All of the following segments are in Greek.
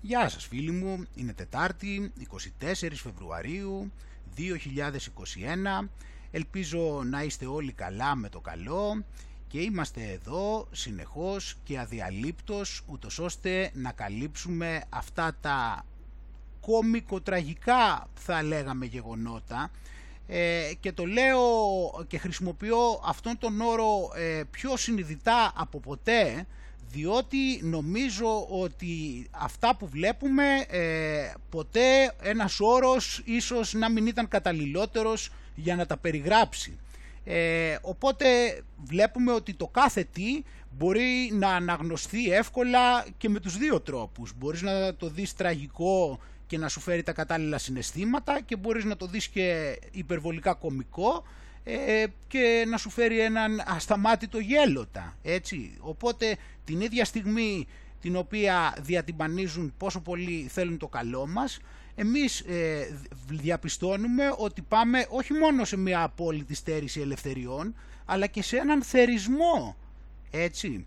Γεια σας φίλοι μου, είναι Τετάρτη 24 Φεβρουαρίου 2021 Ελπίζω να είστε όλοι καλά με το καλό και είμαστε εδώ συνεχώς και αδιαλείπτως ούτως ώστε να καλύψουμε αυτά τα κόμικο-τραγικά θα λέγαμε γεγονότα. Ε, και το λέω και χρησιμοποιώ αυτόν τον όρο ε, πιο συνειδητά από ποτέ διότι νομίζω ότι αυτά που βλέπουμε ε, ποτέ ένας όρος ίσως να μην ήταν καταλληλότερος για να τα περιγράψει. Ε, οπότε βλέπουμε ότι το κάθε τι μπορεί να αναγνωστεί εύκολα και με τους δύο τρόπους. Μπορείς να το δεις τραγικό και να σου φέρει τα κατάλληλα συναισθήματα και μπορείς να το δεις και υπερβολικά κομικό ε, και να σου φέρει έναν ασταμάτητο γέλοτα, έτσι. Οπότε την ίδια στιγμή την οποία διατυμπανίζουν πόσο πολύ θέλουν το καλό μας, εμείς ε, διαπιστώνουμε ότι πάμε όχι μόνο σε μια απόλυτη στέρηση ελευθεριών, αλλά και σε έναν θερισμό, έτσι.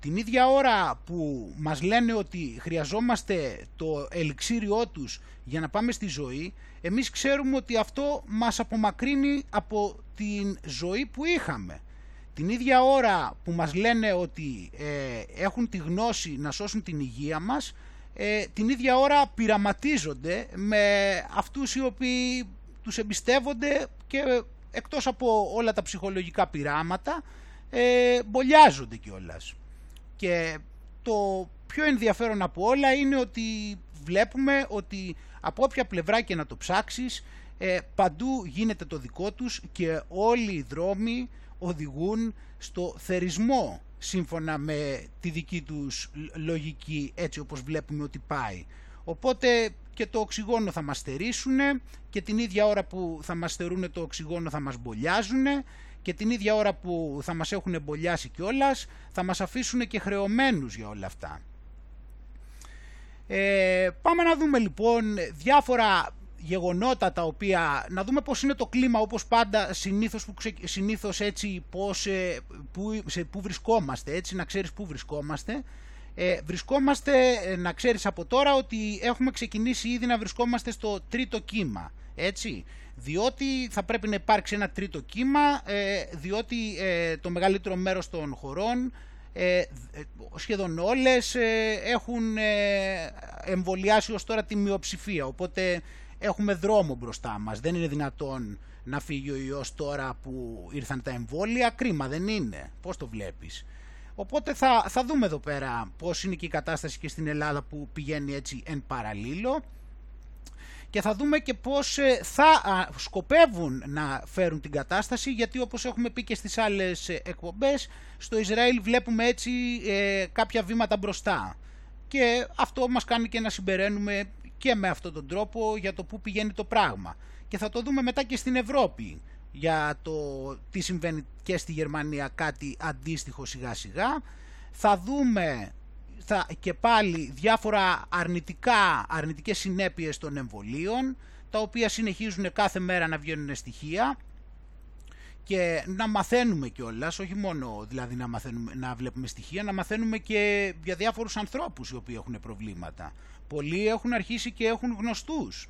Την ίδια ώρα που μας λένε ότι χρειαζόμαστε το ελιξίριό τους για να πάμε στη ζωή, εμείς ξέρουμε ότι αυτό μας απομακρύνει από την ζωή που είχαμε. Την ίδια ώρα που μας λένε ότι ε, έχουν τη γνώση να σώσουν την υγεία μας, ε, την ίδια ώρα πειραματίζονται με αυτούς οι οποίοι τους εμπιστεύονται και εκτός από όλα τα ψυχολογικά πειράματα, ε, μπολιάζονται κιόλας. Και το πιο ενδιαφέρον από όλα είναι ότι βλέπουμε ότι από όποια πλευρά και να το ψάξεις ε, παντού γίνεται το δικό τους και όλοι οι δρόμοι οδηγούν στο θερισμό σύμφωνα με τη δική τους λογική έτσι όπως βλέπουμε ότι πάει. Οπότε και το οξυγόνο θα μας στερήσουν και την ίδια ώρα που θα μας στερούν το οξυγόνο θα μας μπολιάζουν και την ίδια ώρα που θα μας έχουν εμπολιάσει κιόλας, θα μας αφήσουν και χρεωμένους για όλα αυτά. Ε, πάμε να δούμε λοιπόν διάφορα γεγονότα τα οποία, να δούμε πώς είναι το κλίμα όπως πάντα συνήθως, που συνήθως έτσι πώς, ε, που, σε, που βρισκόμαστε, έτσι να ξέρεις που βρισκόμαστε. Ε, βρισκόμαστε, ε, να ξέρεις από τώρα ότι έχουμε ξεκινήσει ήδη να βρισκόμαστε στο τρίτο κύμα, έτσι διότι θα πρέπει να υπάρξει ένα τρίτο κύμα, ε, διότι ε, το μεγαλύτερο μέρος των χωρών, ε, σχεδόν όλες, έχουν εμβολιάσει ως τώρα τη μειοψηφία, οπότε έχουμε δρόμο μπροστά μας. Δεν είναι δυνατόν να φύγει ο ιός τώρα που ήρθαν τα εμβόλια, κρίμα δεν είναι. Πώς το βλέπεις; Οπότε θα, θα δούμε εδώ πέρα πώς είναι και η κατάσταση και στην Ελλάδα που πηγαίνει έτσι εν παραλίλω και θα δούμε και πώς ε, θα σκοπεύουν να φέρουν την κατάσταση γιατί όπως έχουμε πει και στις άλλες ε, εκπομπές στο Ισραήλ βλέπουμε έτσι ε, κάποια βήματα μπροστά. Και αυτό μας κάνει και να συμπεραίνουμε και με αυτόν τον τρόπο για το πού πηγαίνει το πράγμα. Και θα το δούμε μετά και στην Ευρώπη για το τι συμβαίνει και στη Γερμανία κάτι αντίστοιχο σιγά σιγά θα δούμε θα, και πάλι διάφορα αρνητικά, αρνητικές συνέπειες των εμβολίων, τα οποία συνεχίζουν κάθε μέρα να βγαίνουν στοιχεία και να μαθαίνουμε κιόλας, όχι μόνο δηλαδή να, μαθαίνουμε, να βλέπουμε στοιχεία, να μαθαίνουμε και για διάφορους ανθρώπους οι οποίοι έχουν προβλήματα. Πολλοί έχουν αρχίσει και έχουν γνωστούς.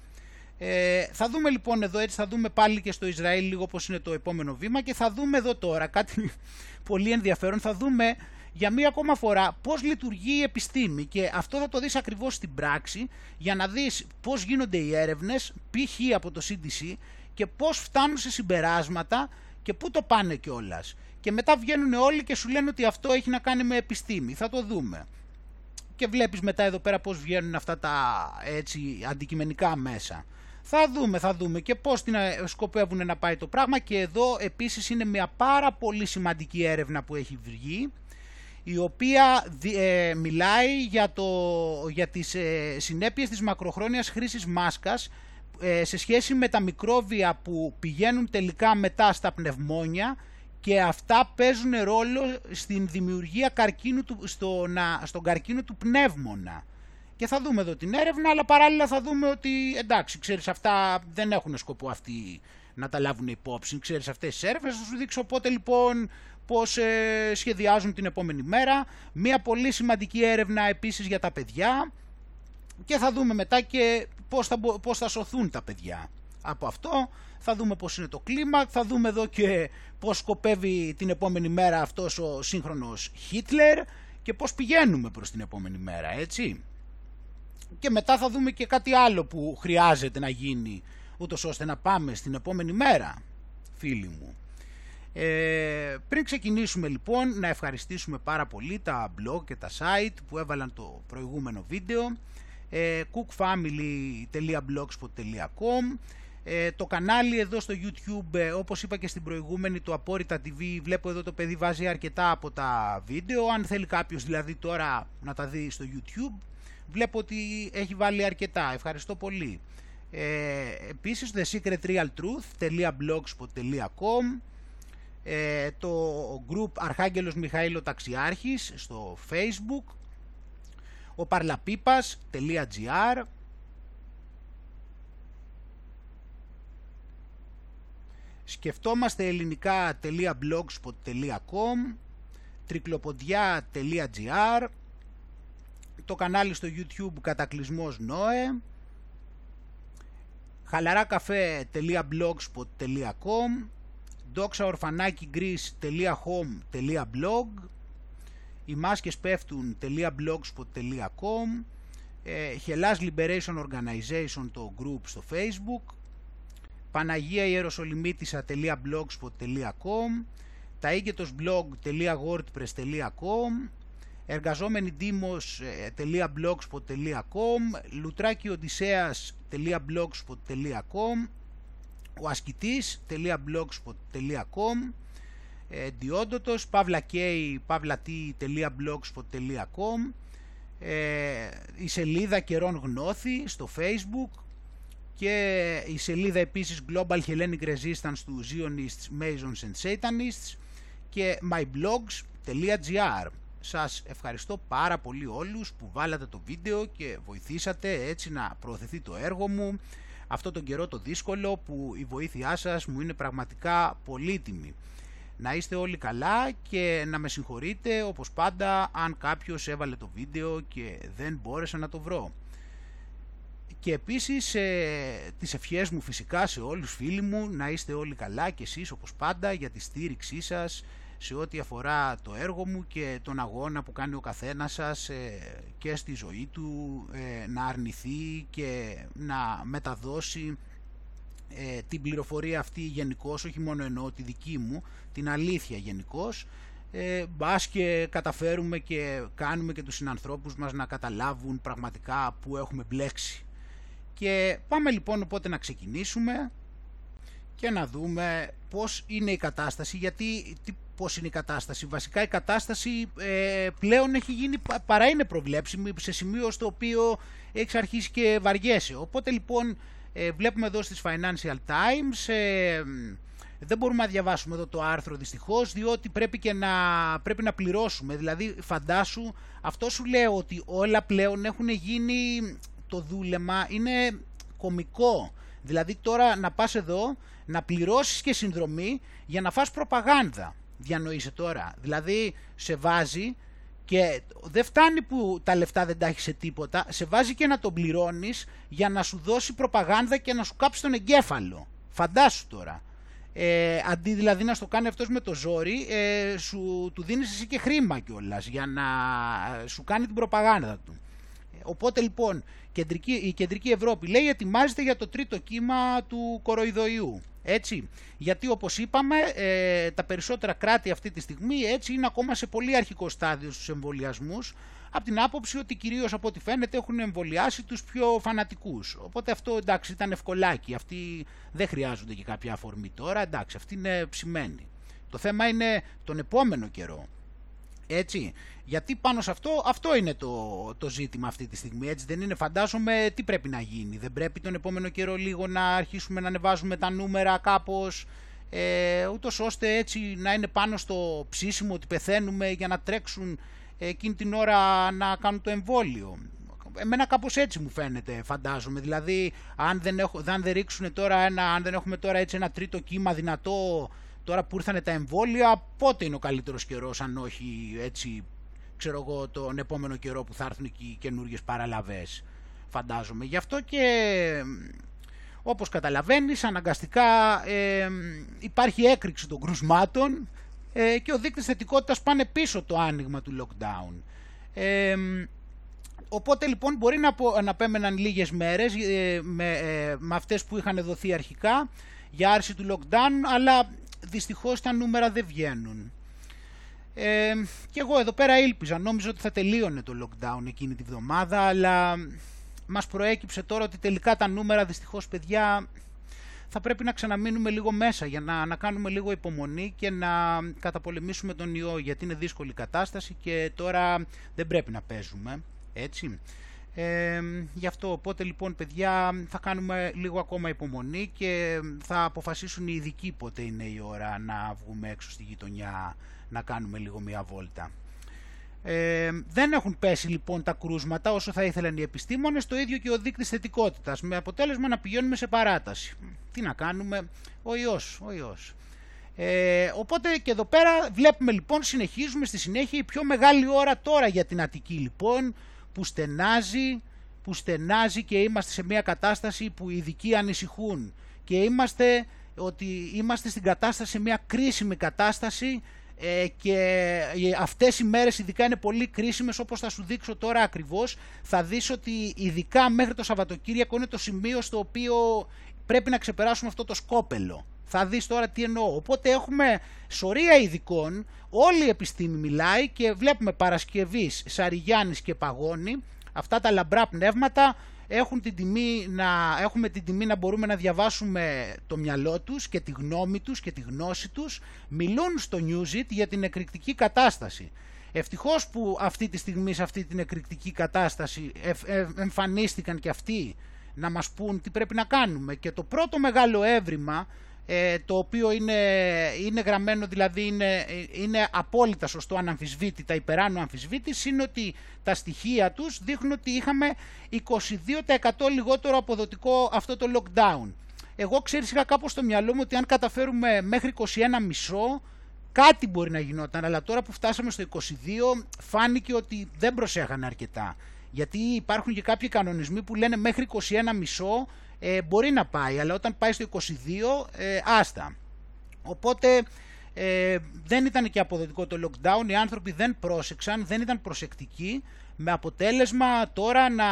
Ε, θα δούμε λοιπόν εδώ έτσι, θα δούμε πάλι και στο Ισραήλ λίγο πώς είναι το επόμενο βήμα και θα δούμε εδώ τώρα κάτι πολύ ενδιαφέρον, θα δούμε για μία ακόμα φορά πώς λειτουργεί η επιστήμη; Και αυτό θα το δεις ακριβώς στην πράξη για να δεις πώς γίνονται οι έρευνες π.χ. από το CDC και πώς φτάνουν σε συμπεράσματα και πού το πάνε κιόλας. Και μετά βγαίνουν όλοι και σου λένε ότι αυτό έχει να κάνει με επιστήμη. Θα το δούμε. Και βλέπεις μετά εδώ πέρα πώς βγαίνουν αυτά τα έτσι αντικειμενικά μέσα. Θα δούμε, θα δούμε και πώς την ε, σκοπεύουν να πάει το πράγμα και εδώ επίσης είναι μια πάρα πολύ σημαντική έρευνα που έχει βγει η οποία ε, μιλάει για, το, για τις ε, συνέπειες της μακροχρόνιας χρήσης μάσκας ε, σε σχέση με τα μικρόβια που πηγαίνουν τελικά μετά στα πνευμόνια και αυτά παίζουν ρόλο στην δημιουργία καρκίνου του, στο, να, στον καρκίνο του πνεύμονα. Και θα δούμε εδώ την έρευνα, αλλά παράλληλα θα δούμε ότι εντάξει, ξέρεις, αυτά δεν έχουν σκοπό αυτοί να τα λάβουν υπόψη. Ξέρεις αυτές τις έρευνες, θα σου δείξω πότε λοιπόν πώς ε, σχεδιάζουν την επόμενη μέρα. Μία πολύ σημαντική έρευνα επίσης για τα παιδιά, και θα δούμε μετά και πώς θα, πώς θα σωθούν τα παιδιά από αυτό. Θα δούμε πώς είναι το κλίμα, θα δούμε εδώ και πώς σκοπεύει την επόμενη μέρα αυτός ο σύγχρονος Χίτλερ και πώς πηγαίνουμε προς την επόμενη μέρα, έτσι. Και μετά θα δούμε και κάτι άλλο που χρειάζεται να γίνει, ούτως ώστε να πάμε στην επόμενη μέρα, φίλοι μου. Ε, πριν ξεκινήσουμε λοιπόν να ευχαριστήσουμε πάρα πολύ τα blog και τα site που έβαλαν το προηγούμενο βίντεο ε, cookfamily.blogspot.com ε, το κανάλι εδώ στο YouTube, ε, όπως είπα και στην προηγούμενη, το Απόρριτα TV, βλέπω εδώ το παιδί βάζει αρκετά από τα βίντεο. Αν θέλει κάποιος δηλαδή τώρα να τα δει στο YouTube, βλέπω ότι έχει βάλει αρκετά. Ευχαριστώ πολύ. Ε, επίσης, thesecretrealtruth.blogspot.com ε, το group Αρχάγγελος Μιχαήλο Ταξιάρχης στο Facebook ο Παρλαπίπας.gr σκεφτόμαστε ελληνικά.blogspot.com τρικλοποντιά.gr το κανάλι στο YouTube Κατακλυσμός Νόε χαλαράκαφέ.blogspot.com doxaorfanakigreece.home.blog οι μάσκες πέφτουν.blogspot.com ε, Hellas Liberation Organization το group στο facebook Παναγία Ιεροσολυμίτισσα.blogspot.com τα blog.wordpress.com εργαζόμενοι demos.blogspot.com λουτράκιοντισέας.blogspot.com ο ασκητής.blogspot.com ε, διόντοτος pavlakei.blogspot.com ε, η σελίδα καιρών γνώθη στο facebook και η σελίδα επίσης Global Hellenic Resistance του Zionists, Masons and Satanists και myblogs.gr Σας ευχαριστώ πάρα πολύ όλους που βάλατε το βίντεο και βοηθήσατε έτσι να προωθηθεί το έργο μου αυτό τον καιρό το δύσκολο που η βοήθειά σας μου είναι πραγματικά πολύτιμη. Να είστε όλοι καλά και να με συγχωρείτε όπως πάντα αν κάποιος έβαλε το βίντεο και δεν μπόρεσα να το βρω. Και επίσης ε, τις ευχές μου φυσικά σε όλους φίλοι μου να είστε όλοι καλά και εσείς όπως πάντα για τη στήριξή σας σε ό,τι αφορά το έργο μου και τον αγώνα που κάνει ο καθένας σας ε, και στη ζωή του ε, να αρνηθεί και να μεταδώσει ε, την πληροφορία αυτή γενικώς, όχι μόνο εννοώ τη δική μου, την αλήθεια γενικώς. Ε, μπας και καταφέρουμε και κάνουμε και τους συνανθρώπους μας να καταλάβουν πραγματικά που έχουμε μπλέξει. Και πάμε λοιπόν οπότε να ξεκινήσουμε και να δούμε πώς είναι η κατάσταση, γιατί τι, πώς είναι η κατάσταση. Βασικά η κατάσταση ε, πλέον έχει γίνει, παρά είναι προβλέψιμη, σε σημείο στο οποίο έχεις αρχίσει και βαριέσαι. Οπότε λοιπόν ε, βλέπουμε εδώ στις Financial Times, ε, δεν μπορούμε να διαβάσουμε εδώ το άρθρο δυστυχώς, διότι πρέπει και να, πρέπει να πληρώσουμε. Δηλαδή φαντάσου, αυτό σου λέω ότι όλα πλέον έχουν γίνει, το δούλεμα είναι κομικό. Δηλαδή τώρα να πας εδώ, να πληρώσεις και συνδρομή για να φας προπαγάνδα. Διανοείσαι τώρα. Δηλαδή σε βάζει και δεν φτάνει που τα λεφτά δεν τα έχεις σε τίποτα, σε βάζει και να τον πληρώνεις για να σου δώσει προπαγάνδα και να σου κάψει τον εγκέφαλο. Φαντάσου τώρα. Ε, αντί δηλαδή να στο κάνει αυτός με το ζόρι, ε, σου, του δίνεις εσύ και χρήμα κιόλας για να ε, σου κάνει την προπαγάνδα του. Οπότε λοιπόν κεντρική, η Κεντρική Ευρώπη λέει ετοιμάζεται για το τρίτο κύμα του κοροϊδοϊού. Έτσι, γιατί όπως είπαμε ε, τα περισσότερα κράτη αυτή τη στιγμή έτσι είναι ακόμα σε πολύ αρχικό στάδιο στους εμβολιασμούς, από την άποψη ότι κυρίως από ό,τι φαίνεται έχουν εμβολιάσει τους πιο φανατικούς. Οπότε αυτό εντάξει ήταν ευκολάκι, αυτοί δεν χρειάζονται και κάποια αφορμή τώρα, εντάξει αυτοί είναι ψημένοι. Το θέμα είναι τον επόμενο καιρό. Έτσι, γιατί πάνω σε αυτό, αυτό είναι το, το ζήτημα αυτή τη στιγμή, έτσι. Δεν είναι, φαντάζομαι τι πρέπει να γίνει, δεν πρέπει τον επόμενο καιρό λίγο να αρχίσουμε να ανεβάζουμε τα νούμερα κάπως, ε, ούτως ώστε έτσι να είναι πάνω στο ψήσιμο ότι πεθαίνουμε για να τρέξουν εκείνη την ώρα να κάνουν το εμβόλιο. Εμένα κάπως έτσι μου φαίνεται φαντάζομαι, δηλαδή αν δεν, έχω, δεν ρίξουν τώρα ένα, αν δεν έχουμε τώρα έτσι ένα τρίτο κύμα δυνατό Τώρα που ήρθαν τα εμβόλια, πότε είναι ο καλύτερος καιρός, αν όχι έτσι, ξέρω εγώ, τον επόμενο καιρό που θα έρθουν και οι καινούργιες παραλαβές. φαντάζομαι. Γι' αυτό και όπως καταλαβαίνεις αναγκαστικά ε, υπάρχει έκρηξη των κρουσμάτων ε, και ο δείκτης θετικότητας πάνε πίσω το άνοιγμα του lockdown. Ε, οπότε λοιπόν μπορεί να, πω, να πέμεναν λίγες μέρες ε, με, ε, με αυτές που είχαν δοθεί αρχικά για άρση του lockdown, αλλά δυστυχώς τα νούμερα δεν βγαίνουν. Ε, και εγώ εδώ πέρα ήλπιζα, νόμιζα ότι θα τελείωνε το lockdown εκείνη τη βδομάδα, αλλά μας προέκυψε τώρα ότι τελικά τα νούμερα δυστυχώς παιδιά θα πρέπει να ξαναμείνουμε λίγο μέσα για να, να κάνουμε λίγο υπομονή και να καταπολεμήσουμε τον ιό γιατί είναι δύσκολη κατάσταση και τώρα δεν πρέπει να παίζουμε έτσι. Ε, γι' αυτό οπότε λοιπόν παιδιά θα κάνουμε λίγο ακόμα υπομονή και θα αποφασίσουν οι ειδικοί πότε είναι η ώρα να βγούμε έξω στη γειτονιά να κάνουμε λίγο μια βόλτα. Ε, δεν έχουν πέσει λοιπόν τα κρούσματα όσο θα ήθελαν οι επιστήμονες, το ίδιο και ο δείκτης θετικότητας, με αποτέλεσμα να πηγαίνουμε σε παράταση. Τι να κάνουμε, ο ιός, ο ιός. Ε, οπότε και εδώ πέρα βλέπουμε λοιπόν, συνεχίζουμε στη συνέχεια η πιο μεγάλη ώρα τώρα για την Αττική λοιπόν, που στενάζει, που στενάζει και είμαστε σε μια κατάσταση που οι ειδικοί ανησυχούν. Και είμαστε, ότι είμαστε στην κατάσταση, σε μια κρίσιμη κατάσταση ε, και αυτές οι μέρες ειδικά είναι πολύ κρίσιμες όπως θα σου δείξω τώρα ακριβώς. Θα δεις ότι ειδικά μέχρι το Σαββατοκύριακο είναι το σημείο στο οποίο πρέπει να ξεπεράσουμε αυτό το σκόπελο θα δεις τώρα τι εννοώ. Οπότε έχουμε σωρία ειδικών όλη η επιστήμη μιλάει και βλέπουμε Παρασκευής, Σαριγιάννης και Παγώνη. Αυτά τα λαμπρά πνεύματα έχουν την τιμή να, έχουμε την τιμή να μπορούμε να διαβάσουμε το μυαλό τους και τη γνώμη τους και τη γνώση τους, μιλούν στο Newsit για την εκρηκτική κατάσταση. Ευτυχώς που αυτή τη στιγμή σε αυτή την εκρηκτική κατάσταση εμφανίστηκαν και αυτοί να μας πούν τι πρέπει να κάνουμε. Και το πρώτο μεγάλο έβριμα ε, το οποίο είναι, είναι γραμμένο, δηλαδή είναι, είναι απόλυτα σωστό αναμφισβήτητα, υπεράνω αμφισβήτηση, είναι ότι τα στοιχεία τους δείχνουν ότι είχαμε 22% λιγότερο αποδοτικό αυτό το lockdown. Εγώ ξέρεις είχα κάπως στο μυαλό μου ότι αν καταφέρουμε μέχρι 21 μισό κάτι μπορεί να γινόταν, αλλά τώρα που φτάσαμε στο 22 φάνηκε ότι δεν προσέχανε αρκετά. Γιατί υπάρχουν και κάποιοι κανονισμοί που λένε μέχρι 21 μισό ε, μπορεί να πάει, αλλά όταν πάει στο 22, ε, άστα. Οπότε ε, δεν ήταν και αποδοτικό το lockdown, οι άνθρωποι δεν πρόσεξαν, δεν ήταν προσεκτικοί, με αποτέλεσμα τώρα να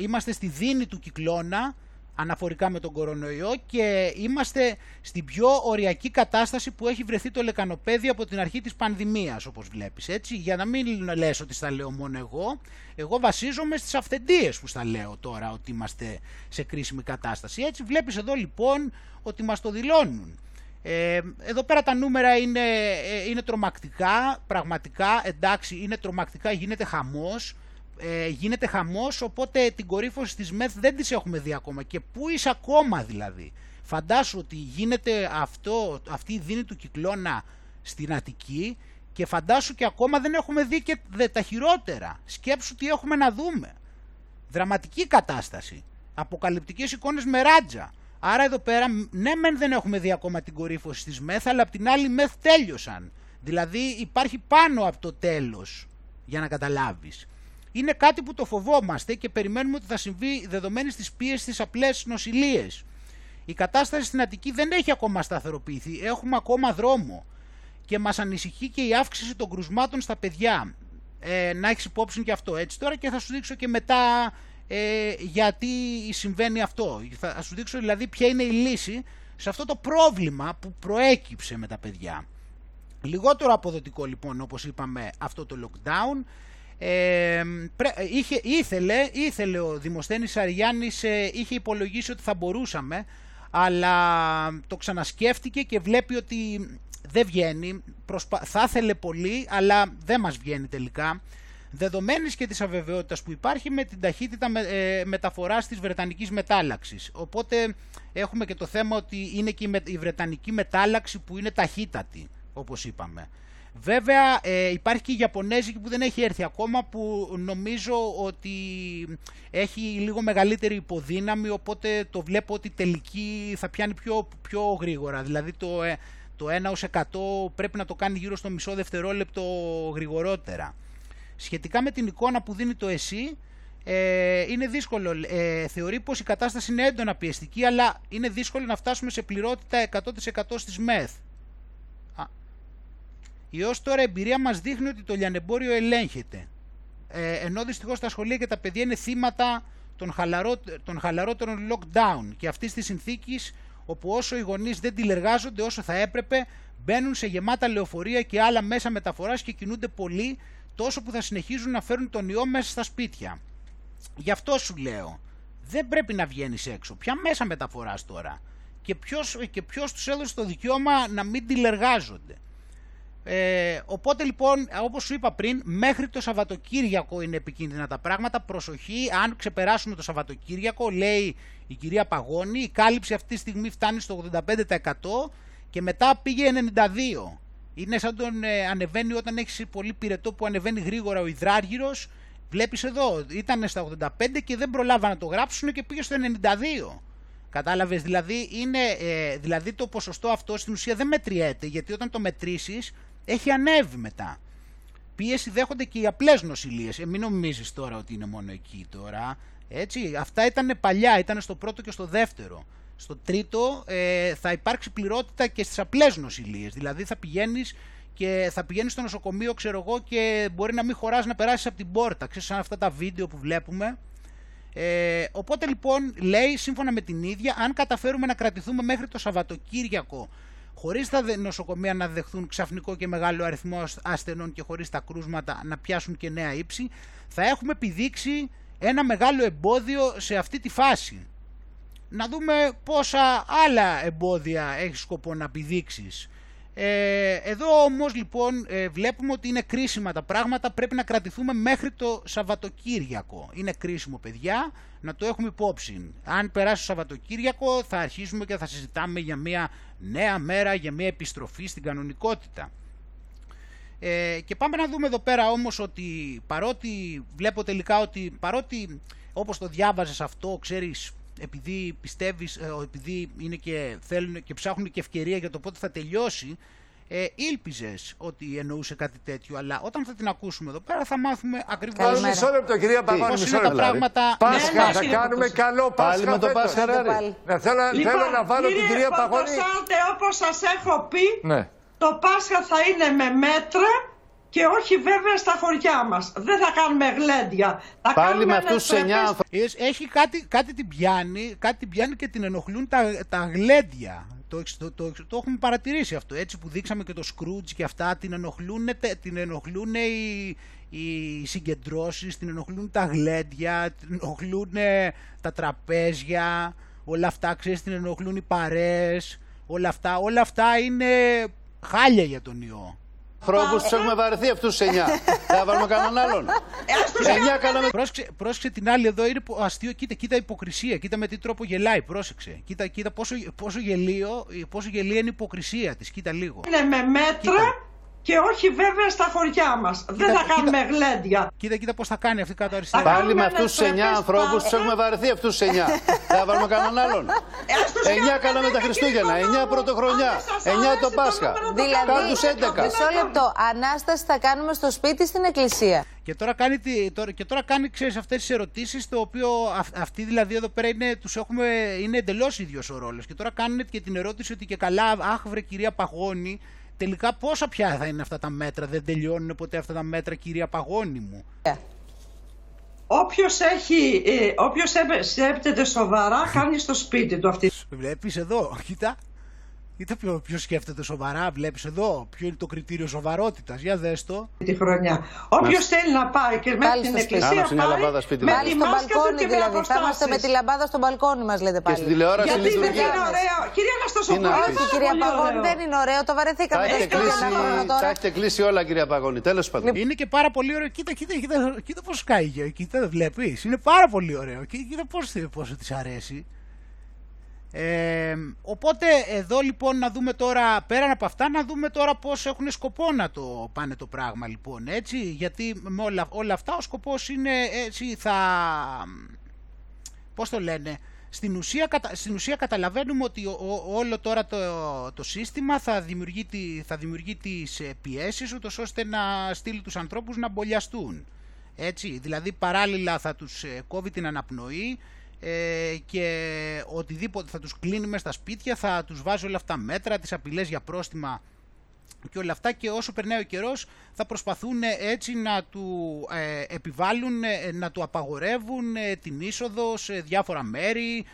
είμαστε στη δίνη του κυκλώνα, αναφορικά με τον κορονοϊό και είμαστε στην πιο οριακή κατάσταση που έχει βρεθεί το λεκανοπέδι από την αρχή της πανδημίας όπως βλέπεις έτσι. Για να μην λες ότι στα λέω μόνο εγώ εγώ βασίζομαι στις αυθεντίες που στα λέω τώρα ότι είμαστε σε κρίσιμη κατάσταση έτσι. Βλέπεις εδώ λοιπόν ότι μας το δηλώνουν. Ε, εδώ πέρα τα νούμερα είναι, ε, είναι τρομακτικά πραγματικά εντάξει είναι τρομακτικά γίνεται χαμός ε, γίνεται χαμός, οπότε την κορύφωση της ΜΕΘ δεν τις έχουμε δει ακόμα. Και πού είσαι ακόμα δηλαδή. Φαντάσου ότι γίνεται αυτό, αυτή η δίνη του κυκλώνα στην Αττική και φαντάσου και ακόμα δεν έχουμε δει και τα χειρότερα. Σκέψου τι έχουμε να δούμε. Δραματική κατάσταση. Αποκαλυπτικές εικόνες με ράτζα. Άρα εδώ πέρα, ναι μεν δεν έχουμε δει ακόμα την κορύφωση της ΜΕΘ, αλλά απ' την άλλη ΜΕΘ τέλειωσαν. Δηλαδή υπάρχει πάνω από το τέλος, για να καταλάβεις είναι κάτι που το φοβόμαστε και περιμένουμε ότι θα συμβεί δεδομένης της πίεσης στις απλές νοσηλίες. Η κατάσταση στην Αττική δεν έχει ακόμα σταθεροποιηθεί, έχουμε ακόμα δρόμο και μας ανησυχεί και η αύξηση των κρουσμάτων στα παιδιά. Ε, να έχεις υπόψη και αυτό έτσι τώρα και θα σου δείξω και μετά ε, γιατί συμβαίνει αυτό. Θα σου δείξω δηλαδή ποια είναι η λύση σε αυτό το πρόβλημα που προέκυψε με τα παιδιά. Λιγότερο αποδοτικό λοιπόν όπως είπαμε αυτό το lockdown ε, είχε, ήθελε, ήθελε ο Δημοσθένης Αριάννης, ε, είχε υπολογίσει ότι θα μπορούσαμε, αλλά το ξανασκέφτηκε και βλέπει ότι δεν βγαίνει, θα ήθελε πολύ, αλλά δεν μας βγαίνει τελικά, δεδομένης και της αβεβαιότητας που υπάρχει με την ταχύτητα με, ε, μεταφοράς της Βρετανικής μετάλλαξης. Οπότε έχουμε και το θέμα ότι είναι και η, η Βρετανική μετάλλαξη που είναι ταχύτατη, όπως είπαμε. Βέβαια ε, υπάρχει και η Ιαπωνέζικη που δεν έχει έρθει ακόμα που νομίζω ότι έχει λίγο μεγαλύτερη υποδύναμη οπότε το βλέπω ότι τελική θα πιάνει πιο, πιο γρήγορα. Δηλαδή το, ε, το 1 ως 100 πρέπει να το κάνει γύρω στο μισό δευτερόλεπτο γρηγορότερα. Σχετικά με την εικόνα που δίνει το ΕΣΥ, ε, είναι δύσκολο. Ε, θεωρεί πως η κατάσταση είναι έντονα πιεστική, αλλά είναι δύσκολο να φτάσουμε σε πληρότητα 100% στις ΜΕΘ. Η ως τώρα εμπειρία μας δείχνει ότι το λιανεμπόριο ελέγχεται. Ε, ενώ δυστυχώς τα σχολεία και τα παιδιά είναι θύματα των, χαλαρό, των χαλαρότερων lockdown και αυτής της συνθήκης όπου όσο οι γονείς δεν τηλεργάζονται όσο θα έπρεπε μπαίνουν σε γεμάτα λεωφορεία και άλλα μέσα μεταφοράς και κινούνται πολύ τόσο που θα συνεχίζουν να φέρουν τον ιό μέσα στα σπίτια. Γι' αυτό σου λέω, δεν πρέπει να βγαίνεις έξω. Ποια μέσα μεταφοράς τώρα; Και ποιος, και ποιος τους έδωσε το δικαίωμα να μην τηλεργάζονται; Ε, οπότε λοιπόν, όπως σου είπα πριν, μέχρι το Σαββατοκύριακο είναι επικίνδυνα τα πράγματα. Προσοχή, αν ξεπεράσουμε το Σαββατοκύριακο, λέει η κυρία Παγώνη, η κάλυψη αυτή τη στιγμή φτάνει στο 85% και μετά πήγε 92%. Είναι σαν τον ε, ανεβαίνει όταν έχεις πολύ πυρετό που ανεβαίνει γρήγορα ο υδράργυρος. Βλέπεις εδώ, ήταν στα 85 και δεν προλάβα να το γράψουν και πήγε στο 92. Κατάλαβες, δηλαδή, είναι, ε, δηλαδή το ποσοστό αυτό στην ουσία δεν μετριέται, γιατί όταν το μετρήσεις έχει ανέβει μετά. Πίεση δέχονται και οι απλές νοσηλίες. Ε, μην νομίζεις τώρα ότι είναι μόνο εκεί τώρα. Έτσι, αυτά ήταν παλιά, ήταν στο πρώτο και στο δεύτερο. Στο τρίτο ε, θα υπάρξει πληρότητα και στις απλές νοσηλίες. Δηλαδή θα πηγαίνεις και θα πηγαίνεις στο νοσοκομείο, ξέρω εγώ, και μπορεί να μην χωράς να περάσεις από την πόρτα. Ξέρεις, σαν αυτά τα βίντεο που βλέπουμε. Ε, οπότε λοιπόν λέει σύμφωνα με την ίδια αν καταφέρουμε να κρατηθούμε μέχρι το Σαββατοκύριακο χωρίς τα νοσοκομεία να δεχθούν ξαφνικό και μεγάλο αριθμό ασθενών και χωρίς τα κρούσματα να πιάσουν και νέα ύψη, θα έχουμε επιδείξει ένα μεγάλο εμπόδιο σε αυτή τη φάση. Να δούμε πόσα άλλα εμπόδια έχεις σκοπό να επιδείξεις. Ε, εδώ όμως λοιπόν ε, βλέπουμε ότι είναι κρίσιμα τα πράγματα, πρέπει να κρατηθούμε μέχρι το Σαββατοκύριακο. Είναι κρίσιμο παιδιά, να το έχουμε υπόψη. Αν περάσει το Σαββατοκύριακο θα αρχίσουμε και θα συζητάμε για μια νέα μέρα, για μια επιστροφή στην κανονικότητα. Ε, και πάμε να δούμε εδώ πέρα όμως ότι παρότι βλέπω τελικά ότι παρότι όπως το διάβαζες αυτό ξέρεις επειδή πιστεύεις, ε, επειδή είναι και θέλουν και ψάχνουν και ευκαιρία για το πότε θα τελειώσει, ε, ήλπιζες ότι εννοούσε κάτι τέτοιο, αλλά όταν θα την ακούσουμε εδώ πέρα θα μάθουμε ακριβώς Πάλι μισό λεπτό, κυρία Παπάνη, μισό λεπτό. Τα πράγματα... Πάσχα, θα κάνουμε καλό Πάσχα. Πάλι με το Πάσχα, ναι, θέλω, λοιπόν, θέλω να βάλω την κυρία Παγώνη. Κύριε όπως σας έχω πει, ναι. το Πάσχα θα είναι με μέτρα και όχι βέβαια στα χωριά μας. Δεν θα κάνουμε γλέντια. Θα Πάλι με αυτούς τους εννιά Έχει κάτι, κάτι την πιάνει, κάτι την πιάνει και την ενοχλούν τα, τα γλέντια. Το, το, το, το, έχουμε παρατηρήσει αυτό, έτσι που δείξαμε και το Scrooge και αυτά, την ενοχλούν, την ενοχλούν οι, οι συγκεντρώσεις, την ενοχλούν τα γλέντια, την ενοχλούν τα τραπέζια, όλα αυτά, ξέρεις, την ενοχλούν οι παρέες, όλα αυτά, όλα αυτά είναι χάλια για τον ιό ανθρώπου τους έχουμε βαρεθεί αυτούς του εννιά. Θα βάλουμε κανέναν άλλον. Εννιά κάναμε. Πρόσεξε, πρόσεξε την άλλη εδώ, είναι αστείο. Κοίτα, κοίτα υποκρισία. Κοίτα με τι τρόπο γελάει. Πρόσεξε. Κοίτα, κοίτα πόσο, πόσο, γελίο, πόσο γελία είναι η υποκρισία της. Κοίτα λίγο. Είναι με μέτρα και όχι βέβαια στα χωριά μας. Δεν θα κάνουμε κοίτα, γλέντια. Κοίτα, κοίτα πώς θα κάνει αυτή κάτω αριστερά. Πάλι με αυτούς τους 9 ανθρώπους τους έχουμε βαρεθεί αυτούς τους 9. θα βάλουμε κανέναν άλλον. 9 κάναμε τα Χριστούγεννα, 9 πρωτοχρονιά, 9 το Πάσχα. Δηλαδή, 11. Μισό λεπτό. Ανάσταση θα κάνουμε στο σπίτι στην εκκλησία. Και τώρα κάνει, τώρα, και τώρα κάνει ξέρεις, αυτές τις ερωτήσεις, το οποίο αυτοί δηλαδή εδώ πέρα είναι, τους έχουμε, είναι εντελώς ίδιος ο ρόλος. Και τώρα κάνουν και την ερώτηση ότι και καλά, αχ βρε κυρία Παγώνη, τελικά πόσα πια θα είναι αυτά τα μέτρα, δεν τελειώνουν ποτέ αυτά τα μέτρα κυρία Παγώνη μου. Yeah. Όποιος, έχει, ε, όποιος σκέπτεται σοβαρά κάνει στο σπίτι του αυτή. Βλέπεις εδώ, κοίτα, Κοίτα ποιο, ποιος σκέφτεται σοβαρά, βλέπεις εδώ. Ποιο είναι το κριτήριο σοβαρότητας. Για δες το. Τη χρονιά. Όποιος θέλει να πάει και μέχρι την εκκλησία. Πάει, σπίτι πάλι στο μπαλκόνι δηλαδή. Θα είμαστε με τη λαμπάδα στο μπαλκόνι μας, λέτε πάλι. Και στην τηλεόραση Γιατί δεν είναι ωραίο; Κυρία Αναστασοπούλου. Όχι, κυρία Παγώνη, δεν είναι ωραίο. Το βαρεθήκαμε το σπίτι ένα χρόνο τώρα. Τα έχετε κλείσει όλα, κυρία Παγώνη. Τέλος πάντων. Είναι και πάρα πολύ ωραίο. Κοίτα, κοίτα, κοίτα, κοίτα πώς σκάει. Κοίτα, βλέπεις. Είναι πάρα πολύ ωραίο. Κοίτα πώς της αρέσει. Ε, οπότε εδώ λοιπόν να δούμε τώρα, πέραν από αυτά, να δούμε τώρα πώς έχουν σκοπό να το πάνε το πράγμα λοιπόν, έτσι, γιατί με όλα, όλα αυτά ο σκοπός είναι έτσι θα, πώς το λένε, στην ουσία, στην ουσία καταλαβαίνουμε ότι όλο τώρα το, το σύστημα θα δημιουργεί, θα δημιουργεί τις πιέσεις ούτως ώστε να στείλει τους ανθρώπους να μπολιαστούν. Έτσι, δηλαδή παράλληλα θα τους κόβει την αναπνοή και οτιδήποτε θα τους κλείνει μέσα στα σπίτια, θα τους βάζει όλα αυτά μέτρα, τις απειλές για πρόστιμα και όλα αυτά και όσο περνάει ο καιρός θα προσπαθούν έτσι να του ε, επιβάλλουν, ε, να του απαγορεύουν ε, την είσοδο σε διάφορα μέρη,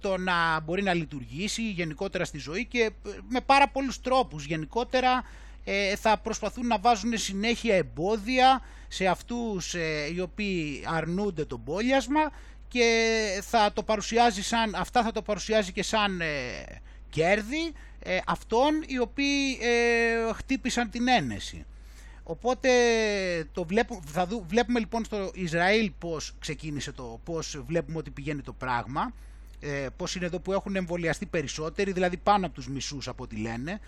το να μπορεί να λειτουργήσει γενικότερα στη ζωή και με πάρα πολλούς τρόπους. Γενικότερα θα προσπαθούν να βάζουν συνέχεια εμπόδια σε αυτούς οι οποίοι αρνούνται τον πόλιασμα και θα το παρουσιάζει σαν, αυτά θα το παρουσιάζει και σαν κέρδη ε, αυτών οι οποίοι ε, χτύπησαν την ένεση. Οπότε το βλέπουμε, θα δου, βλέπουμε λοιπόν στο Ισραήλ πώς ξεκίνησε το, πώς βλέπουμε ότι πηγαίνει το πράγμα, ε, πώς είναι εδώ που έχουν εμβολιαστεί περισσότεροι, δηλαδή πάνω από τους μισούς από ό,τι λένε.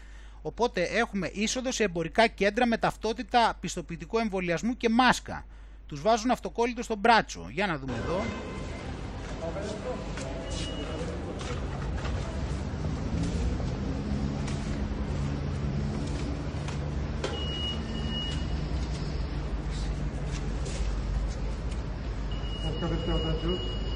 Οπότε έχουμε είσοδο σε εμπορικά κέντρα με ταυτότητα πιστοποιητικού εμβολιασμού και μάσκα. Τους βάζουν αυτοκόλλητο στον μπράτσο. Για να δούμε εδώ. Fica ver se eu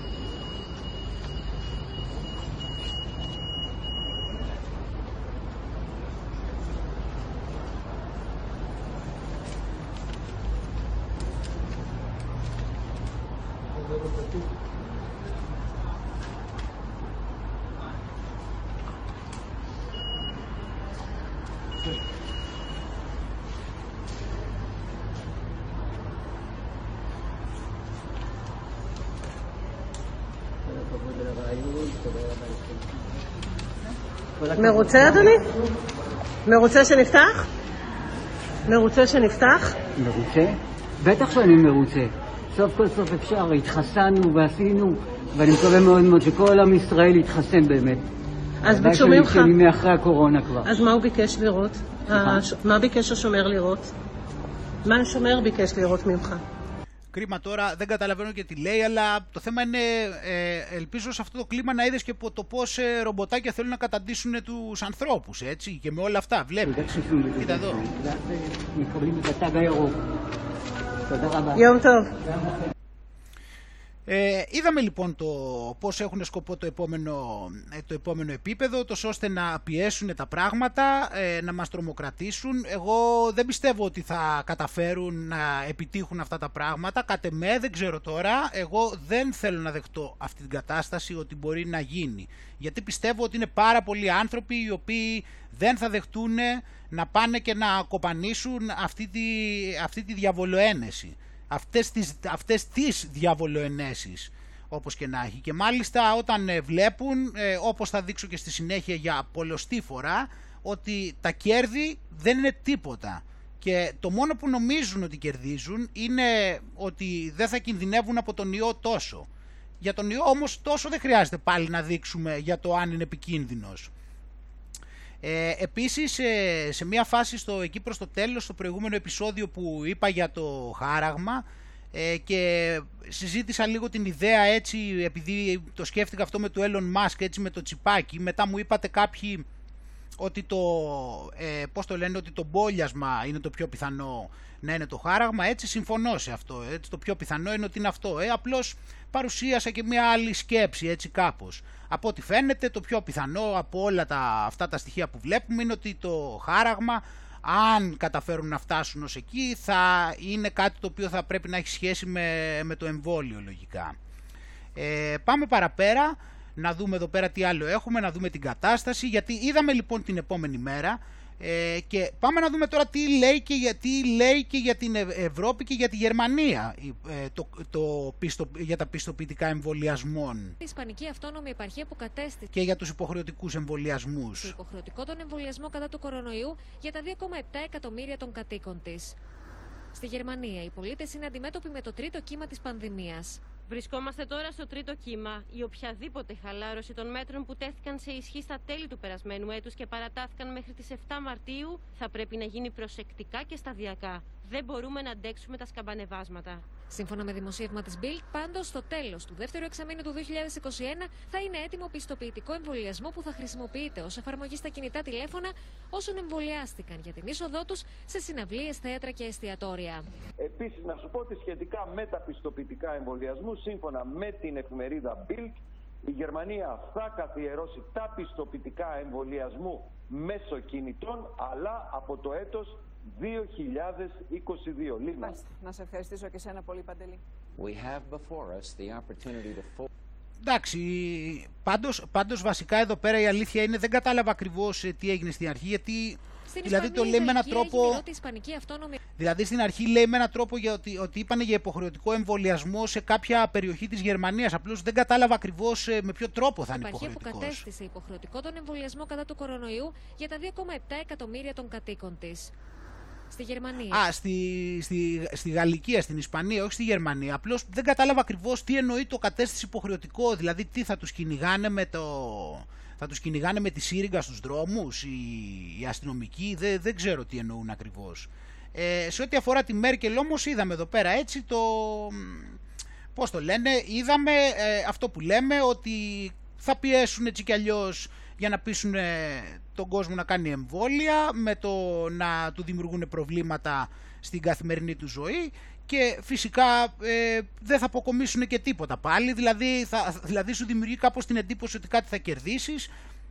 מרוצה אדוני? מרוצה שנפתח? מרוצה שנפתח? מרוצה? בטח שאני מרוצה. סוף כל סוף אפשר, התחסנו ועשינו, ואני מקווה מאוד מאוד שכל עם ישראל יתחסן באמת. אז ביקשו ממך... שאני מאחרי הקורונה כבר. אז מה הוא ביקש לראות? הש... מה ביקש השומר לראות? מה השומר ביקש לראות ממך? Κρίμα τώρα, δεν καταλαβαίνω και τι λέει, αλλά το θέμα είναι, ε, ελπίζω σε αυτό το κλίμα να είδες και το πώς ε, ρομποτάκια θέλουν να καταντήσουν τους ανθρώπους, έτσι, και με όλα αυτά, βλέπεις. Κοίτα εδώ. Yom Tov. Ε, είδαμε λοιπόν το πώς έχουν σκοπό το επόμενο, ε, το επόμενο επίπεδο, τόσο ώστε να πιέσουν τα πράγματα, ε, να μας τρομοκρατήσουν. Εγώ δεν πιστεύω ότι θα καταφέρουν να επιτύχουν αυτά τα πράγματα. Κατ' εμέ δεν ξέρω τώρα, εγώ δεν θέλω να δεχτώ αυτή την κατάσταση ότι μπορεί να γίνει. Γιατί πιστεύω ότι είναι πάρα πολλοί άνθρωποι οι οποίοι δεν θα δεχτούν να πάνε και να κοπανίσουν αυτή τη, αυτή τη διαβολοένεση αυτές τις, αυτές τις διαβολοενέσεις όπως και να έχει. Και μάλιστα όταν ε, βλέπουν, ε, όπως θα δείξω και στη συνέχεια για πολλωστή φορά, ότι τα κέρδη δεν είναι τίποτα. Και το μόνο που νομίζουν ότι κερδίζουν είναι ότι δεν θα κινδυνεύουν από τον ιό τόσο. Για τον ιό όμως τόσο δεν χρειάζεται πάλι να δείξουμε για το αν είναι επικίνδυνος. Ε, επίσης ε, σε μια φάση στο, εκεί προς το τέλος, στο προηγούμενο επεισόδιο που είπα για το χάραγμα ε, και συζήτησα λίγο την ιδέα έτσι επειδή το σκέφτηκα αυτό με το Elon Musk έτσι με το τσιπάκι μετά μου είπατε κάποιοι ότι το, ε, πώς το λένε, ότι το μπόλιασμα είναι το πιο πιθανό να είναι το χάραγμα, έτσι συμφωνώ σε αυτό, έτσι το πιο πιθανό είναι ότι είναι αυτό, ε, απλώς παρουσίασα και μια άλλη σκέψη έτσι κάπως. Από ό,τι φαίνεται το πιο πιθανό από όλα τα, αυτά τα στοιχεία που βλέπουμε είναι ότι το χάραγμα αν καταφέρουν να φτάσουν ως εκεί θα είναι κάτι το οποίο θα πρέπει να έχει σχέση με, με το εμβόλιο λογικά. Ε, πάμε παραπέρα να δούμε εδώ πέρα τι άλλο έχουμε, να δούμε την κατάσταση, γιατί είδαμε λοιπόν την επόμενη μέρα ε, και πάμε να δούμε τώρα τι λέει και, για, λέει και για την Ευρώπη και για τη Γερμανία ε, το, το πιστο, για τα πιστοποιητικά εμβολιασμών. Η Ισπανική Αυτόνομη Επαρχία που κατέστησε και για τους υποχρεωτικούς εμβολιασμούς. Το υποχρεωτικό τον εμβολιασμό κατά του κορονοϊού για τα 2,7 εκατομμύρια των κατοίκων της. Στη Γερμανία, οι πολίτες είναι αντιμέτωποι με το τρίτο κύμα της πανδημίας. Βρισκόμαστε τώρα στο τρίτο κύμα. Η οποιαδήποτε χαλάρωση των μέτρων που τέθηκαν σε ισχύ στα τέλη του περασμένου έτους και παρατάθηκαν μέχρι τις 7 Μαρτίου θα πρέπει να γίνει προσεκτικά και σταδιακά. Δεν μπορούμε να αντέξουμε τα σκαμπανεβάσματα. Σύμφωνα με δημοσίευμα της Bild, πάντως στο τέλος του δεύτερου εξαμήνου του 2021 θα είναι έτοιμο πιστοποιητικό εμβολιασμό που θα χρησιμοποιείται ως εφαρμογή στα κινητά τηλέφωνα όσων εμβολιάστηκαν για την είσοδό τους σε συναυλίες, θέατρα και εστιατόρια. Επίσης, να σου πω ότι σχετικά με τα πιστοποιητικά εμβολιασμού, σύμφωνα με την εφημερίδα Bild, η Γερμανία θα καθιερώσει τα πιστοποιητικά εμβολιασμού μέσω κινητών, αλλά από το έτος 2022. Λίνα. Να σε ευχαριστήσω και σένα πολύ, Παντελή. We have before us the opportunity to... Εντάξει, πάντως, πάντως βασικά εδώ πέρα η αλήθεια είναι δεν κατάλαβα ακριβώς ε, τι έγινε στην αρχή γιατί Στην δηλαδή το λέει με έναν τρόπο... Ισπανική αυτόνομη... Δηλαδή στην αρχή λέει με έναν τρόπο για ότι, ότι είπαν για υποχρεωτικό εμβολιασμό σε κάποια περιοχή της Γερμανίας. Απλώς δεν κατάλαβα ακριβώς ε, με ποιο τρόπο θα είναι υποχρεωτικός. που κατέστησε υποχρεωτικό τον εμβολιασμό κατά του κορονοϊού για τα 2,7 εκατομμύρια των κατοίκων της. Στη Γερμανία. Α, στη, στη, στη Γαλλικία, στην Ισπανία, όχι στη Γερμανία. Απλώς δεν κατάλαβα ακριβώς τι εννοεί το κατέστηση υποχρεωτικό. Δηλαδή, τι θα τους κυνηγάνε με το. Θα τους κυνηγάνε με τη σύριγγα στους δρόμους, οι, οι αστυνομικοί, δεν, δεν ξέρω τι εννοούν ακριβώς. Ε, σε ό,τι αφορά τη Μέρκελ όμως είδαμε εδώ πέρα έτσι το... Πώς το λένε, είδαμε ε, αυτό που λέμε ότι θα πιέσουν έτσι κι αλλιώς για να πείσουν τον κόσμο να κάνει εμβόλια, με το να του δημιουργούν προβλήματα στην καθημερινή του ζωή και φυσικά ε, δεν θα αποκομίσουν και τίποτα πάλι, δηλαδή, θα, δηλαδή σου δημιουργεί κάπως την εντύπωση ότι κάτι θα κερδίσεις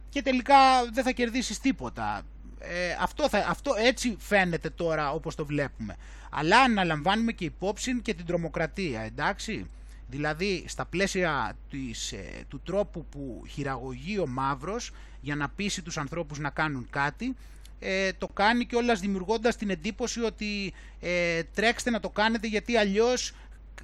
και τελικά δεν θα κερδίσεις τίποτα. Ε, αυτό, θα, αυτό έτσι φαίνεται τώρα όπως το βλέπουμε. Αλλά αναλαμβάνουμε και υπόψη και την τρομοκρατία, εντάξει. Δηλαδή στα πλαίσια της, ε, του τρόπου που χειραγωγεί ο μαύρος για να πείσει τους ανθρώπους να κάνουν κάτι ε, το κάνει και όλας δημιουργώντας την εντύπωση ότι ε, τρέξτε να το κάνετε γιατί αλλιώς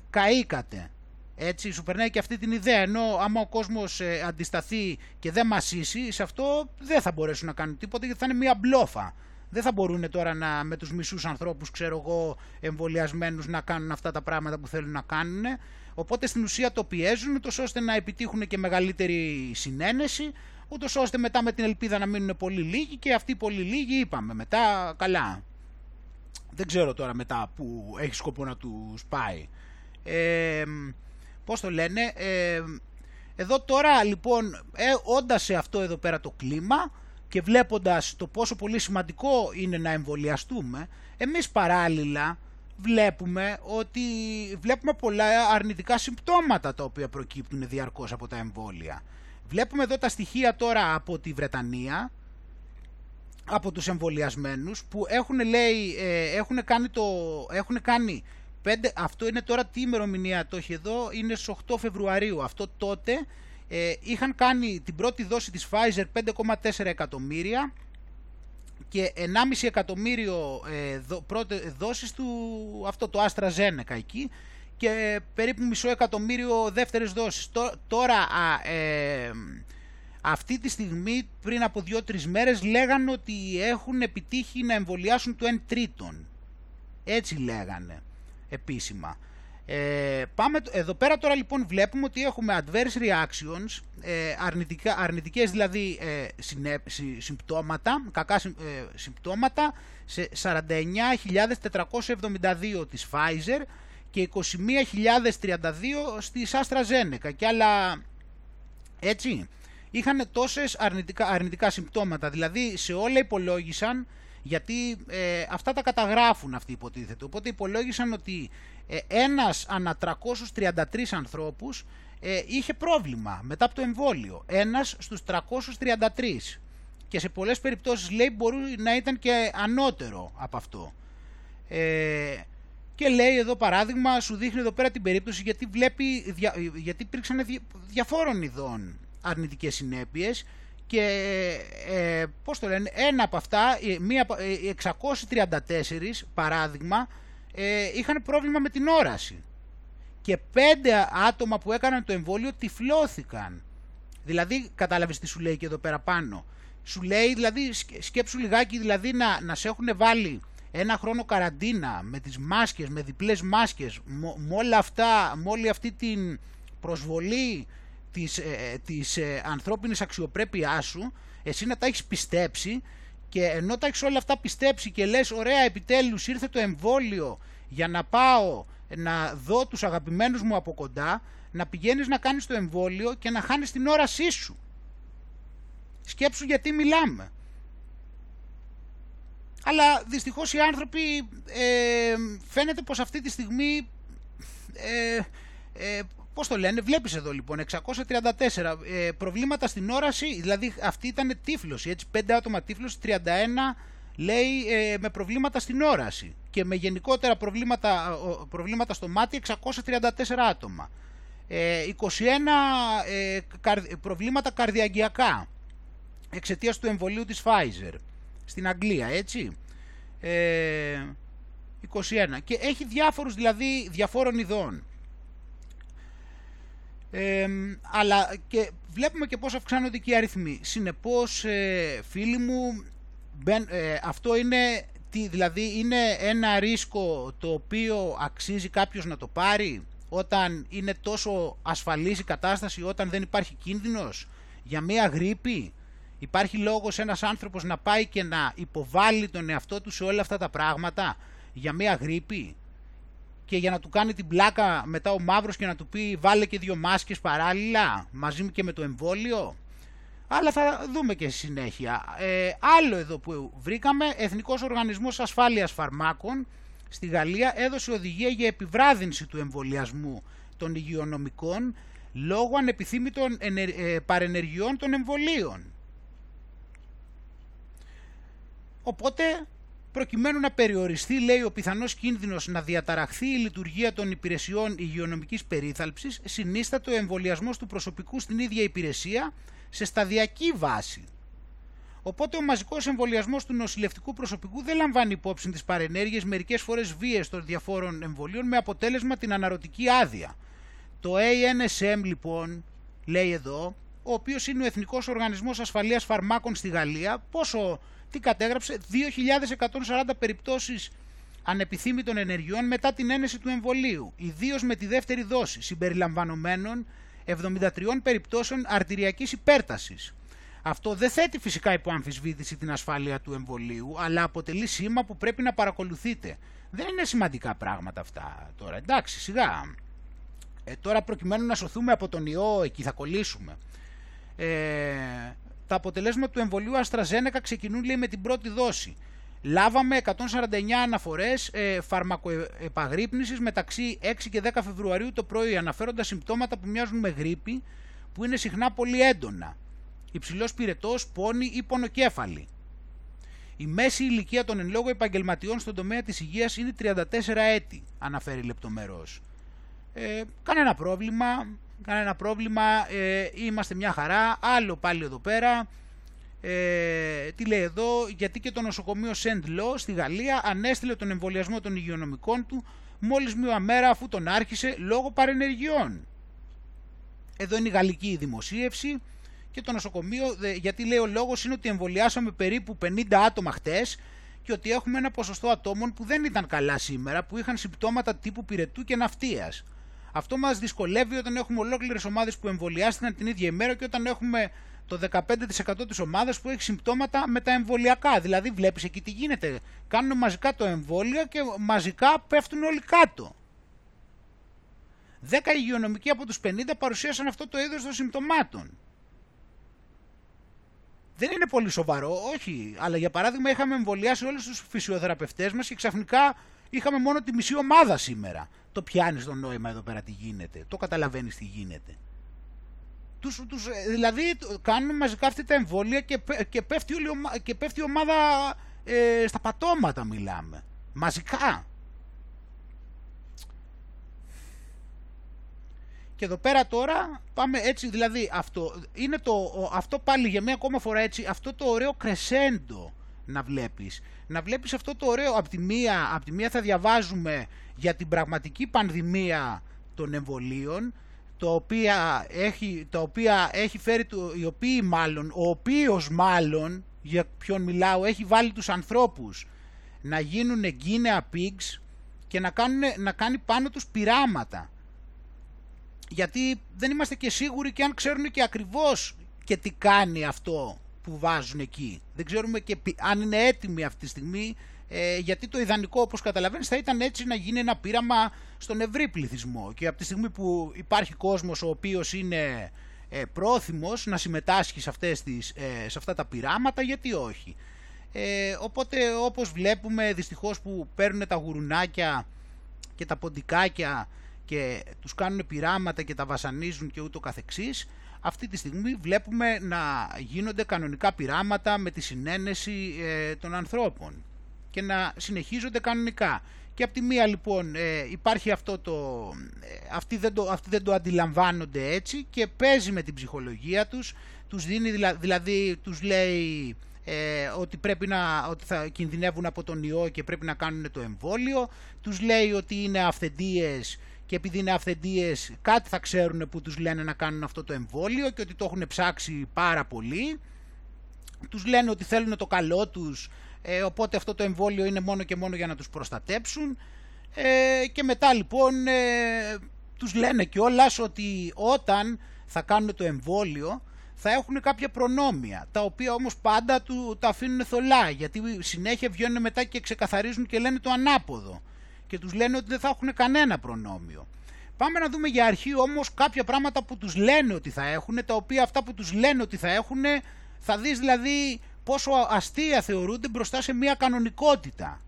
καήκατε. Έτσι, σου περνάει και αυτή την ιδέα. Ενώ άμα ο κόσμος ε, αντισταθεί και δεν μασίσει, σε αυτό δεν θα μπορέσουν να κάνουν τίποτα γιατί θα είναι μια μπλόφα. Δεν θα μπορούν τώρα να, με τους μισούς ανθρώπους, ξέρω εγώ, εμβολιασμένους να κάνουν αυτά τα πράγματα που θέλουν να κάνουν. Οπότε στην ουσία το πιέζουν, ούτως ώστε να επιτύχουν και μεγαλύτερη συνένεση, ούτως ώστε μετά με την ελπίδα να μείνουν πολύ λίγοι και αυτοί πολύ λίγοι είπαμε μετά καλά. Δεν ξέρω τώρα μετά που έχει σκοπό να τους πάει. Ε, πώς το λένε, ε, εδώ τώρα λοιπόν ε, όντας σε αυτό εδώ πέρα το κλίμα και βλέποντας το πόσο πολύ σημαντικό είναι να εμβολιαστούμε, εμείς παράλληλα βλέπουμε ότι βλέπουμε πολλά αρνητικά συμπτώματα τα οποία προκύπτουν διαρκώς από τα εμβόλια. Βλέπουμε εδώ τα στοιχεία τώρα από τη Βρετανία, από τους εμβολιασμένους που έχουν λέει, ε, έχουν κάνει το, έχουν κάνει πέντε, αυτό είναι τώρα τι ημερομηνία το έχει εδώ, είναι στις 8 Φεβρουαρίου. Αυτό τότε ε, είχαν κάνει την πρώτη δόση της Pfizer 5,4 εκατομμύρια και 1,5 εκατομμύριο ε, δο, πρώτε, δόσεις του αυτό το AstraZeneca εκεί και περίπου μισό εκατομμύριο δεύτερες δόσεις. Τώρα ε, αυτή τη στιγμή πριν από 2-3 μέρες λέγανε ότι έχουν επιτύχει να εμβολιάσουν το 1 τρίτον. Έτσι λέγανε επίσημα. Ε, πάμε, εδώ πέρα τώρα λοιπόν βλέπουμε ότι έχουμε adverse reactions, ε, αρνητικά, αρνητικές δηλαδή ε, συμπτώματα, κακά ε, συμπτώματα σε 49.472 της Pfizer και 21.032 της AstraZeneca. Και άλλα έτσι είχαν τόσες αρνητικά, αρνητικά συμπτώματα. Δηλαδή σε όλα υπολόγισαν γιατί ε, αυτά τα καταγράφουν αυτοί υποτίθεται. Οπότε υπολόγισαν ότι ε, ένας ανά 333 ανθρώπους ε, είχε πρόβλημα μετά από το εμβόλιο. Ένας στους 333 και σε πολλές περιπτώσεις λέει μπορεί να ήταν και ανώτερο από αυτό. Ε, και λέει εδώ παράδειγμα, σου δείχνει εδώ πέρα την περίπτωση γιατί βλέπει, γιατί υπήρξαν διαφόρων ειδών αρνητικές συνέπειες και ε, πώς το λένε, ένα από αυτά, μία, 634 ε, παράδειγμα, ε, είχαν πρόβλημα με την όραση. Και πέντε άτομα που έκαναν το εμβόλιο τυφλώθηκαν. Δηλαδή, κατάλαβες τι σου λέει και εδώ πέρα πάνω. Σου λέει, δηλαδή, σκέψου λιγάκι, δηλαδή να, να σε έχουν βάλει ένα χρόνο καραντίνα με τις μάσκες, με διπλές μάσκες, με όλα αυτά, με όλη αυτή την προσβολή της, ε, της ε, ανθρώπινης αξιοπρέπειάς σου, εσύ να τα έχεις πιστέψει και ενώ τα έχεις όλα αυτά πιστέψει και λες ωραία επιτέλους ήρθε το εμβόλιο, για να πάω να δω τους αγαπημένους μου από κοντά, να πηγαίνεις να κάνεις το εμβόλιο και να χάνεις την όρασή σου. Σκέψου γιατί μιλάμε. Αλλά δυστυχώς οι άνθρωποι ε, φαίνεται πως αυτή τη στιγμή ε, ε, πώς το λένε, βλέπεις εδώ λοιπόν 634 ε, προβλήματα στην όραση, δηλαδή αυτή ήταν τύφλωση, έτσι 5 άτομα τύφλωση, 31 λέει ε, με προβλήματα στην όραση και με γενικότερα προβλήματα, προβλήματα στο μάτι 634 άτομα. 21 ε, προβλήματα καρδιαγγειακά εξαιτίας του εμβολίου της Pfizer στην Αγγλία, έτσι. 21. Και έχει διάφορους δηλαδή διαφόρων ειδών. Αλλά και βλέπουμε και πώς αυξάνονται και οι αριθμοί. Συνεπώς, ε, φίλοι μου, ε, αυτό είναι, τι, δηλαδή είναι ένα ρίσκο το οποίο αξίζει κάποιος να το πάρει όταν είναι τόσο ασφαλής η κατάσταση, όταν δεν υπάρχει κίνδυνος για μία γρήπη; Υπάρχει λόγος ένας άνθρωπος να πάει και να υποβάλει τον εαυτό του σε όλα αυτά τα πράγματα για μία γρήπη; Και για να του κάνει την πλάκα μετά ο Μαύρος και να του πει βάλε και δύο μάσκες παράλληλα μαζί και με το εμβόλιο. Αλλά θα δούμε και στη συνέχεια. Ε, άλλο εδώ που βρήκαμε, Εθνικός Οργανισμός Ασφάλειας Φαρμάκων στη Γαλλία έδωσε οδηγία για επιβράδυνση του εμβολιασμού των υγειονομικών λόγω ανεπιθύμητων ε, παρενεργειών των εμβολίων. Οπότε προκειμένου να περιοριστεί, λέει, ο πιθανός κίνδυνος να διαταραχθεί η λειτουργία των υπηρεσιών υγειονομικής περίθαλψης, συνίστατο ο εμβολιασμός του προσωπικού στην ίδια υπηρεσία σε σταδιακή βάση. Οπότε ο μαζικός εμβολιασμός του νοσηλευτικού προσωπικού δεν λαμβάνει υπόψη τις παρενέργειες, μερικές φορές βίες των διαφόρων εμβολίων, με αποτέλεσμα την αναρωτική άδεια. Το ANSM, λοιπόν, λέει εδώ, ο οποίος είναι ο Εθνικός Οργανισμός Ασφαλείας Φαρμάκων στη Γαλλία, πόσο τι κατέγραψε, 2.140 περιπτώσεις ανεπιθύμητων ενεργειών μετά την ένεση του εμβολίου, ιδίως με τη δεύτερη δόση, συμπεριλαμβανομένων 73 περιπτώσεων αρτηριακής υπέρτασης. Αυτό δεν θέτει φυσικά υπό αμφισβήτηση την ασφάλεια του εμβολίου, αλλά αποτελεί σήμα που πρέπει να παρακολουθείτε. Δεν είναι σημαντικά πράγματα αυτά τώρα, εντάξει, σιγά. Ε, τώρα προκειμένου να σωθούμε από τον ιό, εκεί θα κολλήσουμε. Ε, τα αποτελέσματα του εμβολίου AstraZeneca ξεκινούν λέει, με την πρώτη δόση. Λάβαμε 149 αναφορές ε, φαρμακοεπαγρύπνησης μεταξύ 6 και 10 Φεβρουαρίου το πρωί αναφέροντας συμπτώματα που μοιάζουν με γρήπη που είναι συχνά πολύ έντονα. Υψηλός πυρετός, πόνη ή πονοκέφαλη. Η μέση ηλικία των εν λόγω επαγγελματιών στον τομέα της υγείας είναι 34 έτη, αναφέρει λεπτομερώς. Ε, κανένα πρόβλημα, κανένα πρόβλημα, ε, είμαστε μια χαρά, άλλο πάλι εδώ πέρα, ε, τι λέει εδώ, γιατί και το νοσοκομείο Σεντ Λό στη Γαλλία ανέστειλε τον εμβολιασμό των υγειονομικών του μόλις μία μέρα αφού τον άρχισε λόγω παρενεργειών. Εδώ είναι η γαλλική δημοσίευση και το νοσοκομείο, γιατί λέει ο λόγος είναι ότι εμβολιάσαμε περίπου 50 άτομα χτες και ότι έχουμε ένα ποσοστό ατόμων που δεν ήταν καλά σήμερα, που είχαν συμπτώματα τύπου πυρετού και ναυτίας. Αυτό μας δυσκολεύει όταν έχουμε ολόκληρες ομάδες που εμβολιάστηκαν την ίδια ημέρα και όταν έχουμε το 15% της ομάδας που έχει συμπτώματα με τα εμβολιακά. Δηλαδή, βλέπεις εκεί τι γίνεται. Κάνουν μαζικά το εμβόλιο και μαζικά πέφτουν όλοι κάτω. 10 υγειονομικοί από τους 50 παρουσίασαν αυτό το είδος των συμπτωμάτων. Δεν είναι πολύ σοβαρό, όχι. Αλλά για παράδειγμα είχαμε εμβολιάσει όλους τους φυσιοθεραπευτές μας και ξαφνικά είχαμε μόνο τη μισή ομάδα σήμερα το πιάνεις το νόημα εδώ πέρα τι γίνεται, το καταλαβαίνεις τι γίνεται. Τους, τους, ε, δηλαδή κάνουν μαζικά αυτή τα εμβόλια και, και, πέφτει, όλη, και πέφτει η ομάδα ε, στα πατώματα μιλάμε. Μαζικά. Και εδώ πέρα τώρα πάμε έτσι, δηλαδή αυτό, είναι το, αυτό πάλι για μία ακόμα φορά έτσι, αυτό το ωραίο κρεσέντο να βλέπεις. Να βλέπεις αυτό το ωραίο, από τη μία, από τη μία θα διαβάζουμε για την πραγματική πανδημία των εμβολίων, το οποία έχει, το οποία έχει φέρει, οι οποίοι μάλλον, ο οποίος μάλλον, για ποιον μιλάω, έχει βάλει τους ανθρώπους να γίνουν guinea pigs και να, κάνουν, να κάνει πάνω τους πειράματα. Γιατί δεν είμαστε και σίγουροι και αν ξέρουν και ακριβώς και τι κάνει αυτό που βάζουν εκεί. Δεν ξέρουμε και αν είναι έτοιμοι αυτή τη στιγμή Ε, γιατί το ιδανικό, όπως καταλαβαίνεις, θα ήταν έτσι να γίνει ένα πείραμα στον ευρύ πληθυσμό. Και από τη στιγμή που υπάρχει κόσμος ο οποίος είναι ε, πρόθυμος να συμμετάσχει σε, αυτές τις, ε, σε αυτά τα πειράματα, γιατί όχι. Ε, οπότε όπως βλέπουμε δυστυχώς που παίρνουν τα γουρουνάκια και τα ποντικάκια και τους κάνουν πειράματα και τα βασανίζουν και ούτω καθεξής, αυτή τη στιγμή βλέπουμε να γίνονται κανονικά πειράματα με τη συνένεση ε, των ανθρώπων και να συνεχίζονται κανονικά. Και από τη μία λοιπόν ε, υπάρχει αυτό το, ε, αυτοί, δεν το, αυτοί δεν το αντιλαμβάνονται έτσι και παίζει με την ψυχολογία τους, τους δίνει δηλαδή, τους λέει ε, ότι, πρέπει να, ότι θα κινδυνεύουν από τον ιό και πρέπει να κάνουν το εμβόλιο, τους λέει ότι είναι αυθεντίες και επειδή είναι αυθεντίες κάτι θα ξέρουν που τους λένε να κάνουν αυτό το εμβόλιο και ότι το έχουν ψάξει πάρα πολύ, τους λένε ότι θέλουν το καλό τους ε, οπότε αυτό το εμβόλιο είναι μόνο και μόνο για να τους προστατέψουν. Ε, και μετά λοιπόν ε, τους λένε κιόλας ότι όταν θα κάνουν το εμβόλιο θα έχουν κάποια προνόμια, τα οποία όμως πάντα του, τα αφήνουν θολά, γιατί συνέχεια βγαίνουν μετά και ξεκαθαρίζουν και λένε το ανάποδο και τους λένε ότι δεν θα έχουν κανένα προνόμιο. Πάμε να δούμε για αρχή όμως κάποια πράγματα που τους λένε ότι θα έχουν, τα οποία αυτά που τους λένε ότι θα έχουν, θα δεις δηλαδή πόσο αστεία θεωρούνται μπροστά σε μια κανονικότητα.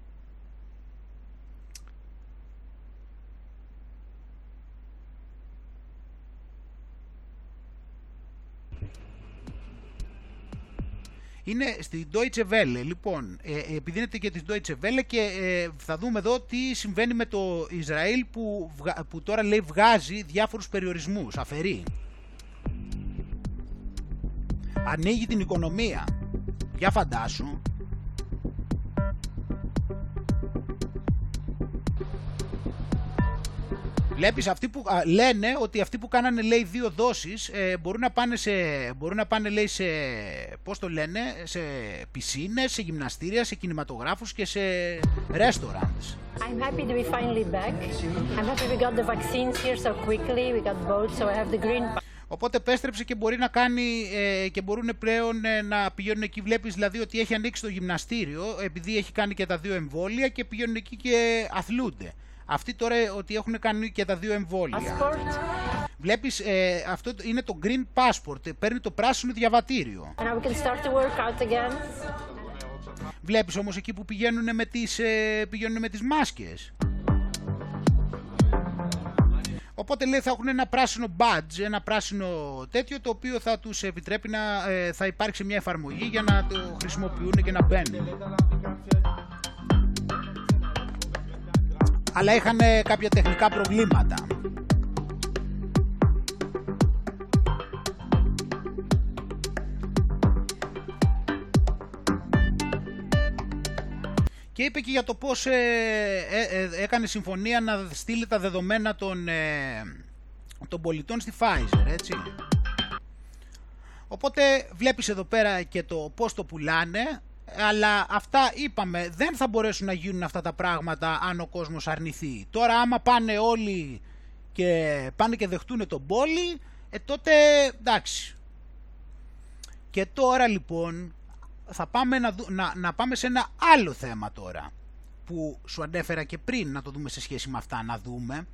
Είναι στην Deutsche Welle. Λοιπόν, ε, επιδίνεται και της Deutsche Welle και ε, θα δούμε εδώ τι συμβαίνει με το Ισραήλ που, που τώρα λέει βγάζει διάφορους περιορισμούς, αφαιρεί. Ανοίγει την οικονομία. Για φαντάσου. Βλέπεις αυτοί που λένε ότι αυτοί που κάνανε λέει δύο δόσεις ε, μπορούν να πάνε σε, μπορούν να πάνε λέει σε, πώς το λένε, σε πισίνες, σε γυμναστήρια, σε κινηματογράφους και σε restaurants. I'm happy to be finally back. I'm happy we got the vaccines here so quickly. We got both, so I have the green Οπότε επέστρεψε και μπορεί να κάνει ε, και μπορούν πλέον ε, να πηγαίνουν εκεί. Βλέπεις δηλαδή ότι έχει ανοίξει το γυμναστήριο επειδή έχει κάνει και τα δύο εμβόλια και πηγαίνουν εκεί και αθλούνται. Αυτοί τώρα ότι έχουν κάνει και τα δύο εμβόλια. Passport. Βλέπεις, ε, αυτό είναι το green passport, παίρνει το πράσινο διαβατήριο. And we can start to work out again. Βλέπεις όμως εκεί που πηγαίνουν με τις, ε, πηγαίνουν με τις μάσκες. Οπότε λέει θα έχουν ένα πράσινο badge, ένα πράσινο τέτοιο το οποίο θα τους επιτρέπει να ε, θα υπάρξει μια εφαρμογή για να το χρησιμοποιούν και να μπαίνουν. Αλλά είχαν κάποια τεχνικά προβλήματα. και είπε και για το πώς ε, ε, ε, έκανε συμφωνία να στείλει τα δεδομένα των, των πολιτών στη Pfizer, έτσι. Οπότε βλέπεις εδώ πέρα και το πώς το πουλάνε, αλλά αυτά είπαμε δεν θα μπορέσουν να γίνουν αυτά τα πράγματα αν ο κόσμος αρνηθεί. Τώρα άμα πάνε όλοι και πάνε και δεχτούν τον πόλη, ε, τότε εντάξει. Και τώρα λοιπόν θα πάμε να, να, να πάμε σε ένα άλλο θέμα τώρα που σου ανέφερα και πριν να το δούμε σε σχέση με αυτά να δούμε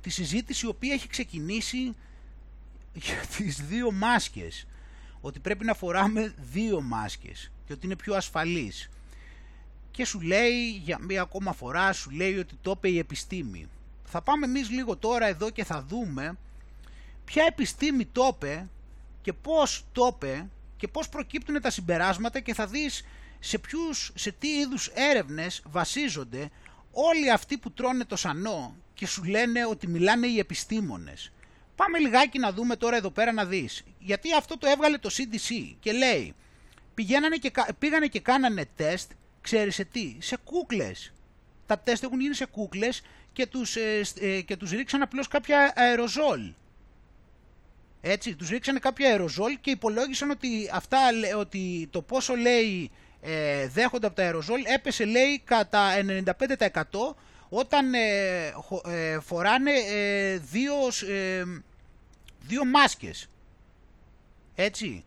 τη συζήτηση η οποία έχει ξεκινήσει για τις δύο μάσκες ότι πρέπει να φοράμε δύο μάσκες και ότι είναι πιο ασφαλής και σου λέει για μία ακόμα φορά σου λέει ότι το είπε η επιστήμη θα πάμε εμείς λίγο τώρα εδώ και θα δούμε ποια επιστήμη το είπε και πώς το είπε και πώς προκύπτουν τα συμπεράσματα και θα δεις σε, ποιους, σε τι είδους έρευνες βασίζονται όλοι αυτοί που τρώνε το σανό και σου λένε ότι μιλάνε οι επιστήμονες. Πάμε λιγάκι να δούμε τώρα εδώ πέρα να δεις. Γιατί αυτό το έβγαλε το CDC και λέει πηγαίνανε και, πήγανε και κάνανε τεστ, ξέρεις σε τι, σε κούκλες. Τα τεστ έχουν γίνει σε κούκλες και τους, ε, ε, και τους ρίξαν απλώς κάποια αεροζόλ. Έτσι, τους ρίξανε κάποια αεροζόλ και υπολόγισαν ότι, αυτά, ότι το πόσο λέει ε, δέχονται από τα αεροζόλ έπεσε λέει κατά 95% όταν ε, ε, φοράνε ε, δύο, δύο μάσκες. Έτσι.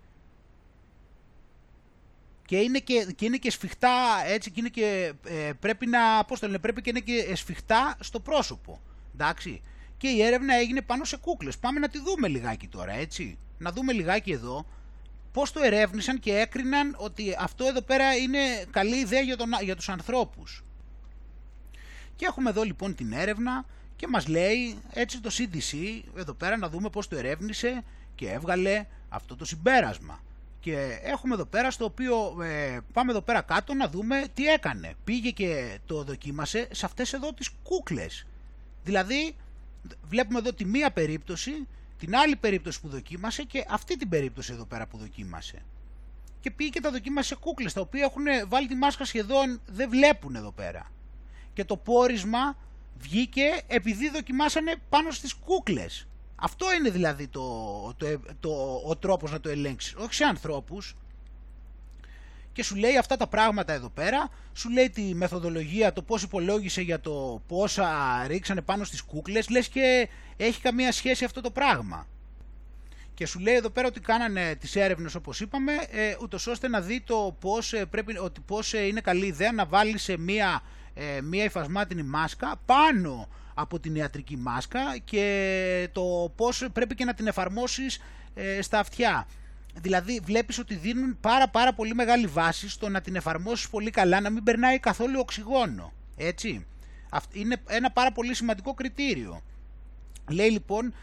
Και είναι και, και, είναι και σφιχτά, έτσι, και είναι και, ε, πρέπει να, πώς το λένε, πρέπει και είναι και σφιχτά στο πρόσωπο, εντάξει. Και η έρευνα έγινε πάνω σε κούκλες. Πάμε να τη δούμε λιγάκι τώρα, έτσι. Να δούμε λιγάκι εδώ πώς το ερεύνησαν και έκριναν ότι αυτό εδώ πέρα είναι καλή ιδέα για, τον, για τους ανθρώπους. Και έχουμε εδώ λοιπόν την έρευνα και μας λέει έτσι το CDC εδώ πέρα να δούμε πώς το ερεύνησε και έβγαλε αυτό το συμπέρασμα. Και έχουμε εδώ πέρα στο οποίο ε, πάμε εδώ πέρα κάτω να δούμε τι έκανε. Πήγε και το δοκίμασε σε αυτές εδώ τις κούκλες. Δηλαδή βλέπουμε εδώ τη μία περίπτωση, την άλλη περίπτωση που δοκίμασε και αυτή την περίπτωση εδώ πέρα που δοκίμασε. Και πήγε και τα δοκίμασε σε κούκλες τα οποία έχουν βάλει τη μάσκα σχεδόν δεν βλέπουν εδώ πέρα. Και το πόρισμα βγήκε επειδή δοκιμάσανε πάνω στις κούκλες. Αυτό είναι δηλαδή το, το, το, ο τρόπος να το ελέγξεις, όχι σε ανθρώπους. Και σου λέει αυτά τα πράγματα εδώ πέρα, σου λέει τη μεθοδολογία, το πώς υπολόγισε για το πόσα ρίξανε πάνω στις κούκλες, λες και έχει καμία σχέση αυτό το πράγμα. Και σου λέει εδώ πέρα ότι κάνανε τις έρευνες όπως είπαμε, ε, ούτως ώστε να δει το πώς, ε, πρέπει, ότι πώς ε, είναι καλή ιδέα να βάλεις σε μία, ε, μία υφασμάτινη μάσκα πάνω από την ιατρική μάσκα και το πώς πρέπει και να την εφαρμόσεις ε, στα αυτιά. Δηλαδή βλέπεις ότι δίνουν πάρα πάρα πολύ μεγάλη βάση στο να την εφαρμόσεις πολύ καλά, να μην περνάει καθόλου οξυγόνο. Έτσι. Είναι ένα πάρα πολύ σημαντικό κριτήριο. Λέει λοιπόν,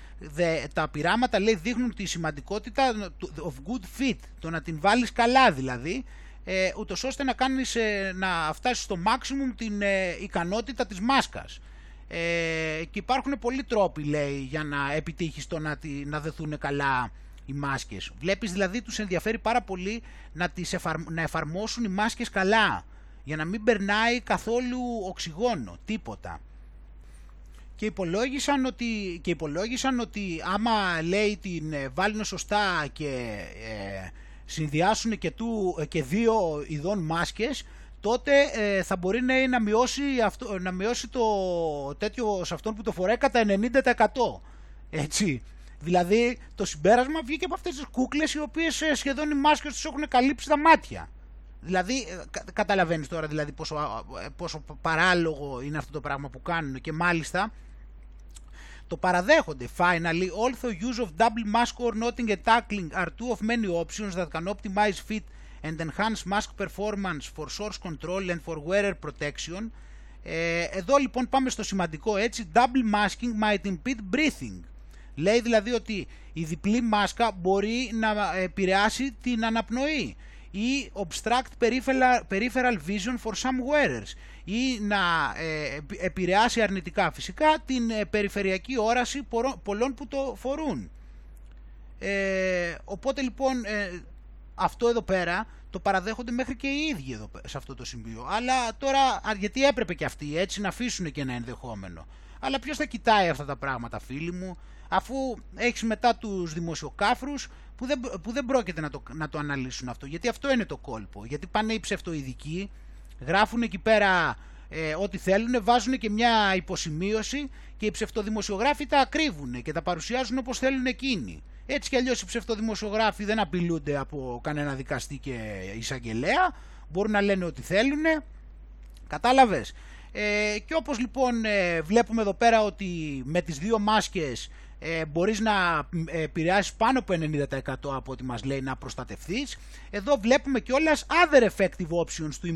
τα πειράματα λέει, δείχνουν τη σημαντικότητα of good fit, το να την βάλεις καλά δηλαδή, ε, ούτως ώστε να, κάνεις, ε, να φτάσεις στο maximum την ε, ικανότητα της μάσκας. Ε, και υπάρχουν πολλοί τρόποι, λέει, για να επιτύχεις το να, να δεθούν καλά οι μάσκες. Βλέπεις δηλαδή τους ενδιαφέρει πάρα πολύ να, τις να εφαρμόσουν οι μάσκες καλά, για να μην περνάει καθόλου οξυγόνο, τίποτα. Και υπολόγισαν ότι, και υπολόγισαν ότι άμα λέει την ε, βάλουν σωστά και ε, συνδυάσουν και, του, και δύο ειδών μάσκες, τότε ε, θα μπορεί να, να, μειώσει αυτό, να μειώσει το τέτοιο σε αυτόν που το φοράει κατά 90%. Έτσι. Δηλαδή το συμπέρασμα βγήκε από αυτές τις κούκλες οι οποίες ε, σχεδόν οι μάσκες τους έχουν καλύψει τα μάτια. Δηλαδή ε, κα, καταλαβαίνεις τώρα δηλαδή πόσο, πόσο παράλογο είναι αυτό το πράγμα που κάνουν και μάλιστα το παραδέχονται. Finally, although use of double mask or knotting and tackling are two of many options that can optimize fit and enhance mask performance for source control and for wearer protection. Ε, εδώ λοιπόν πάμε στο σημαντικό έτσι, double masking might impede breathing. Λέει δηλαδή ότι η διπλή μάσκα μπορεί να επηρεάσει την αναπνοή ή obstruct peripheral vision for some wearers ή να ε, επηρεάσει αρνητικά φυσικά την ε, περιφερειακή όραση πολλών που το φορούν. Ε, οπότε λοιπόν ε, αυτό εδώ πέρα το παραδέχονται μέχρι και οι ίδιοι εδώ, σε αυτό το σημείο. Αλλά τώρα, γιατί έπρεπε και αυτοί έτσι να αφήσουν και ένα ενδεχόμενο. Αλλά ποιος θα κοιτάει αυτά τα πράγματα φίλοι μου, αφού έχεις μετά τους δημοσιοκάφρους που δεν, που δεν πρόκειται να το, να το αναλύσουν αυτό. Γιατί αυτό είναι το κόλπο. Γιατί πάνε οι ψευτοειδικοί, γράφουν εκεί πέρα ε, ό,τι θέλουν, βάζουν και μια υποσημείωση και οι ψευτοδημοσιογράφοι τα ακρίβουν και τα παρουσιάζουν όπως θέλουν εκείνοι. Έτσι κι αλλιώς οι ψευτοδημοσιογράφοι δεν απειλούνται από κανένα δικαστή και εισαγγελέα, μπορούν να λένε ό,τι θέλουν, κατάλαβες; Ε, και όπως λοιπόν ε, βλέπουμε εδώ πέρα ότι με τις δύο μάσκες ε, μπορείς να επηρεάσεις πάνω από 90% από ό,τι μας λέει να προστατευθείς. Εδώ βλέπουμε και όλες other effective options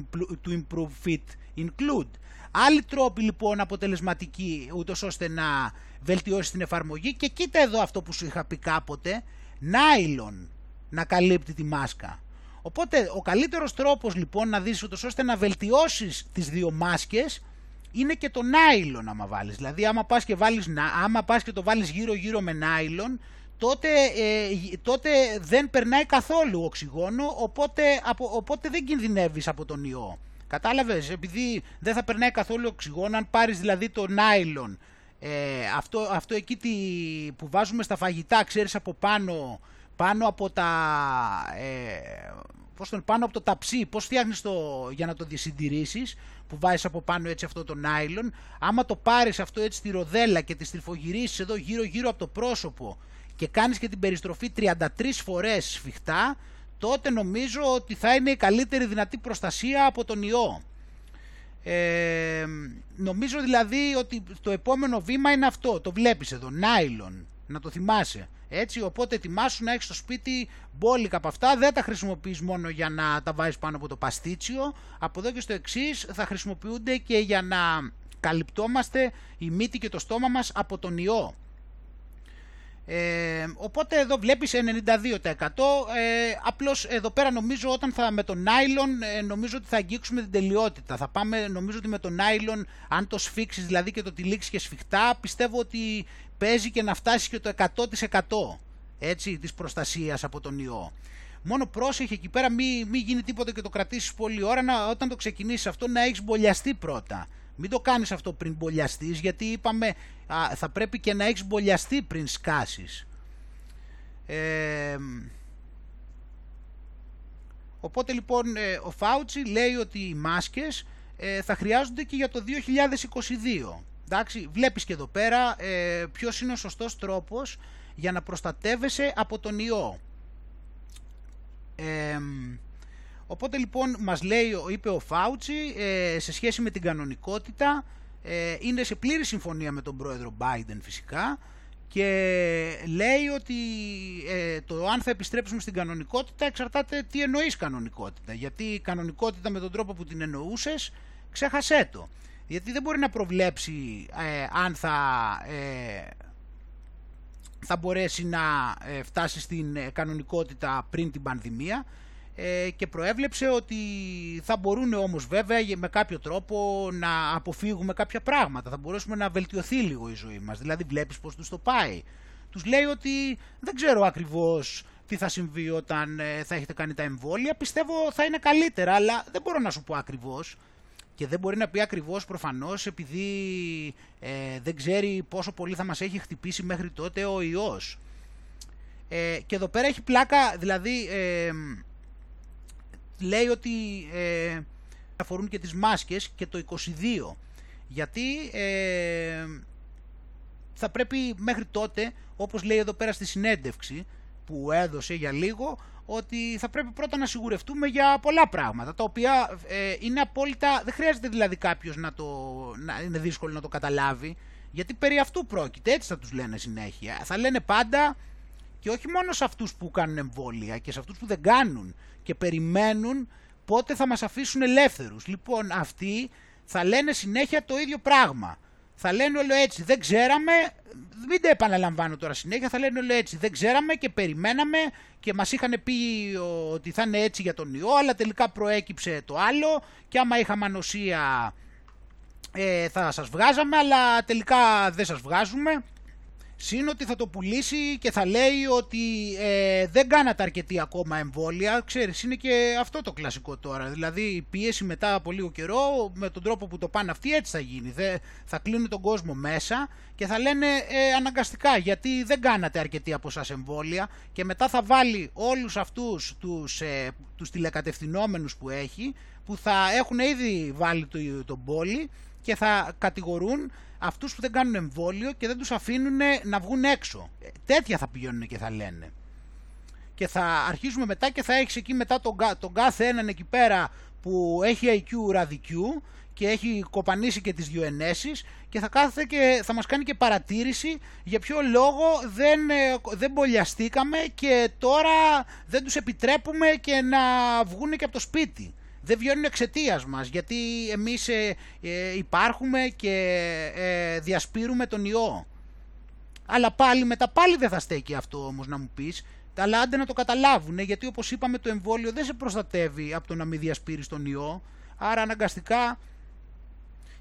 to improve fit include. Άλλοι τρόποι λοιπόν αποτελεσματικοί ούτως ώστε να βελτιώσει την εφαρμογή και κοίτα εδώ αυτό που σου είχα πει κάποτε, nylon να καλύπτει τη μάσκα. Οπότε ο καλύτερος τρόπος λοιπόν να δεις ούτως ώστε να βελτιώσεις τις δύο μάσκες είναι και το nylon άμα βάλεις. Δηλαδή άμα πας και, βάλεις, άμα πας και το βάλεις γύρω γύρω με nylon τότε, ε, τότε δεν περνάει καθόλου οξυγόνο οπότε, από, οπότε δεν κινδυνεύεις από τον ιό. Κατάλαβες, επειδή δεν θα περνάει καθόλου οξυγόνο, αν πάρεις δηλαδή το nylon, ε, αυτό, αυτό εκεί τι, που βάζουμε στα φαγητά, ξέρεις από πάνω, πάνω από τα, ε, πώς τον, πάνω από το ταψί, πώς φτιάχνεις το, για να το διασυντηρήσεις, που βάζεις από πάνω έτσι αυτό το nylon, άμα το πάρεις αυτό έτσι στη ροδέλα και της στριφογυρίσεις εδώ γύρω γύρω από το πρόσωπο και κάνεις και την περιστροφή 33 φορές σφιχτά, τότε νομίζω ότι θα είναι η καλύτερη δυνατή προστασία από τον ιό. Ε, νομίζω δηλαδή ότι το επόμενο βήμα είναι αυτό, το βλέπεις εδώ, νάιλον, να το θυμάσαι. Έτσι, οπότε ετοιμάσου να έχεις στο σπίτι μπόλικα από αυτά, δεν τα χρησιμοποιείς μόνο για να τα βάζεις πάνω από το παστίτσιο, από εδώ και στο εξής θα χρησιμοποιούνται και για να καλυπτόμαστε η μύτη και το στόμα μας από τον ιό. Ε, οπότε εδώ βλέπεις 92%. Ε, απλώς εδώ πέρα νομίζω όταν θα με το νάιλον ε, νομίζω ότι θα αγγίξουμε την τελειότητα. Θα πάμε νομίζω ότι με το νάιλον αν το σφίξεις δηλαδή και το τυλίξεις και σφιχτά πιστεύω ότι παίζει και να φτάσει και το 100% έτσι, της προστασίας από τον ιό. Μόνο πρόσεχε εκεί πέρα μην μη γίνει τίποτα και το κρατήσεις πολλή ώρα να, όταν το ξεκινήσεις αυτό να έχεις μπολιαστεί πρώτα. Μην το κάνεις αυτό πριν μπολιαστείς γιατί είπαμε θα πρέπει και να έχεις μπολιαστεί πριν σκάσεις. Ε, οπότε λοιπόν ε, ο Φάουτσι λέει ότι οι μάσκες ε, θα χρειάζονται και για το 2022. Εντάξει, βλέπεις και εδώ πέρα ε, ποιος είναι ο σωστός τρόπος για να προστατεύεσαι από τον ιό. Ε, Οπότε λοιπόν μας λέει, είπε ο Φάουτσι, ε, σε σχέση με την κανονικότητα, ε, είναι σε πλήρη συμφωνία με τον πρόεδρο Biden φυσικά και λέει ότι ε, το αν θα επιστρέψουμε στην κανονικότητα εξαρτάται τι εννοείς κανονικότητα. Γιατί η κανονικότητα με τον τρόπο που την εννοούσες, ξέχασέ το. Γιατί δεν μπορεί να προβλέψει αν θα, θα μπορέσει να φτάσει στην κανονικότητα πριν την πανδημία ε, και προέβλεψε ότι θα μπορούν όμως βέβαια με κάποιο τρόπο να αποφύγουμε κάποια πράγματα, θα μπορέσουμε να βελτιωθεί λίγο η ζωή μας, δηλαδή βλέπεις πως τους το πάει. Τους λέει ότι δεν ξέρω ακριβώς τι θα συμβεί όταν ε, θα έχετε κάνει τα εμβόλια, πιστεύω θα είναι καλύτερα, αλλά δεν μπορώ να σου πω ακριβώς. Και δεν μπορεί να πει ακριβώς προφανώς επειδή ε, δεν ξέρει πόσο πολύ θα μας έχει χτυπήσει μέχρι τότε ο ιός. Ε, και εδώ πέρα έχει πλάκα, δηλαδή λέει ότι ε, αφορούν και τις μάσκες και το 22 γιατί ε, θα πρέπει μέχρι τότε όπως λέει εδώ πέρα στη συνέντευξη που έδωσε για λίγο ότι θα πρέπει πρώτα να σιγουρευτούμε για πολλά πράγματα τα οποία ε, είναι απόλυτα δεν χρειάζεται δηλαδή κάποιος να, το, να είναι δύσκολο να το καταλάβει γιατί περί αυτού πρόκειται έτσι θα τους λένε συνέχεια. Θα λένε πάντα και όχι μόνο σε αυτούς που κάνουν εμβόλια και σε αυτούς που δεν κάνουν και περιμένουν πότε θα μας αφήσουν ελεύθερους. Λοιπόν, αυτοί θα λένε συνέχεια το ίδιο πράγμα. Θα λένε όλο έτσι, δεν ξέραμε, μην τα επαναλαμβάνω τώρα συνέχεια, θα λένε όλο έτσι, δεν ξέραμε και περιμέναμε και μας είχαν πει ότι θα είναι έτσι για τον ιό, αλλά τελικά προέκυψε το άλλο και άμα είχαμε ανοσία ε, θα σας βγάζαμε, αλλά τελικά δεν σας βγάζουμε. Συν ότι θα το πουλήσει και θα λέει ότι ε, δεν κάνατε αρκετή ακόμα εμβόλια. Ξέρεις, είναι και αυτό το κλασικό τώρα. Δηλαδή η πίεση μετά από λίγο καιρό, με τον τρόπο που το πάνε αυτοί, έτσι θα γίνει. Δε, θα κλείνουν τον κόσμο μέσα και θα λένε ε, αναγκαστικά γιατί δεν κάνατε αρκετή από εσάς εμβόλια και μετά θα βάλει όλους αυτούς τους, ε, τους τηλεκατευθυνόμενους που έχει που θα έχουν ήδη βάλει τον το πόλη και θα κατηγορούν αυτούς που δεν κάνουν εμβόλιο και δεν τους αφήνουν να βγουν έξω. Ε, τέτοια θα πηγαίνουν και θα λένε. Και θα αρχίσουμε μετά και θα έχεις εκεί μετά τον, τον κάθε έναν εκεί πέρα που έχει IQ ραδικιού και έχει κοπανίσει και τις δύο ενέσεις και θα κάθεται και θα μας κάνει και παρατήρηση για ποιο λόγο δεν, ε, δεν μπολιαστήκαμε και τώρα δεν τους επιτρέπουμε και να βγουν και από το σπίτι δεν βγαίνουν εξαιτίας μας, γιατί εμείς ε, ε, υπάρχουμε και ε, διασπείρουμε τον ιό. Αλλά πάλι μετά πάλι δεν θα στέκει αυτό όμως να μου πεις, αλλά άντε να το καταλάβουν, γιατί όπως είπαμε το εμβόλιο δεν σε προστατεύει από το να μην διασπείρεις τον ιό, άρα αναγκαστικά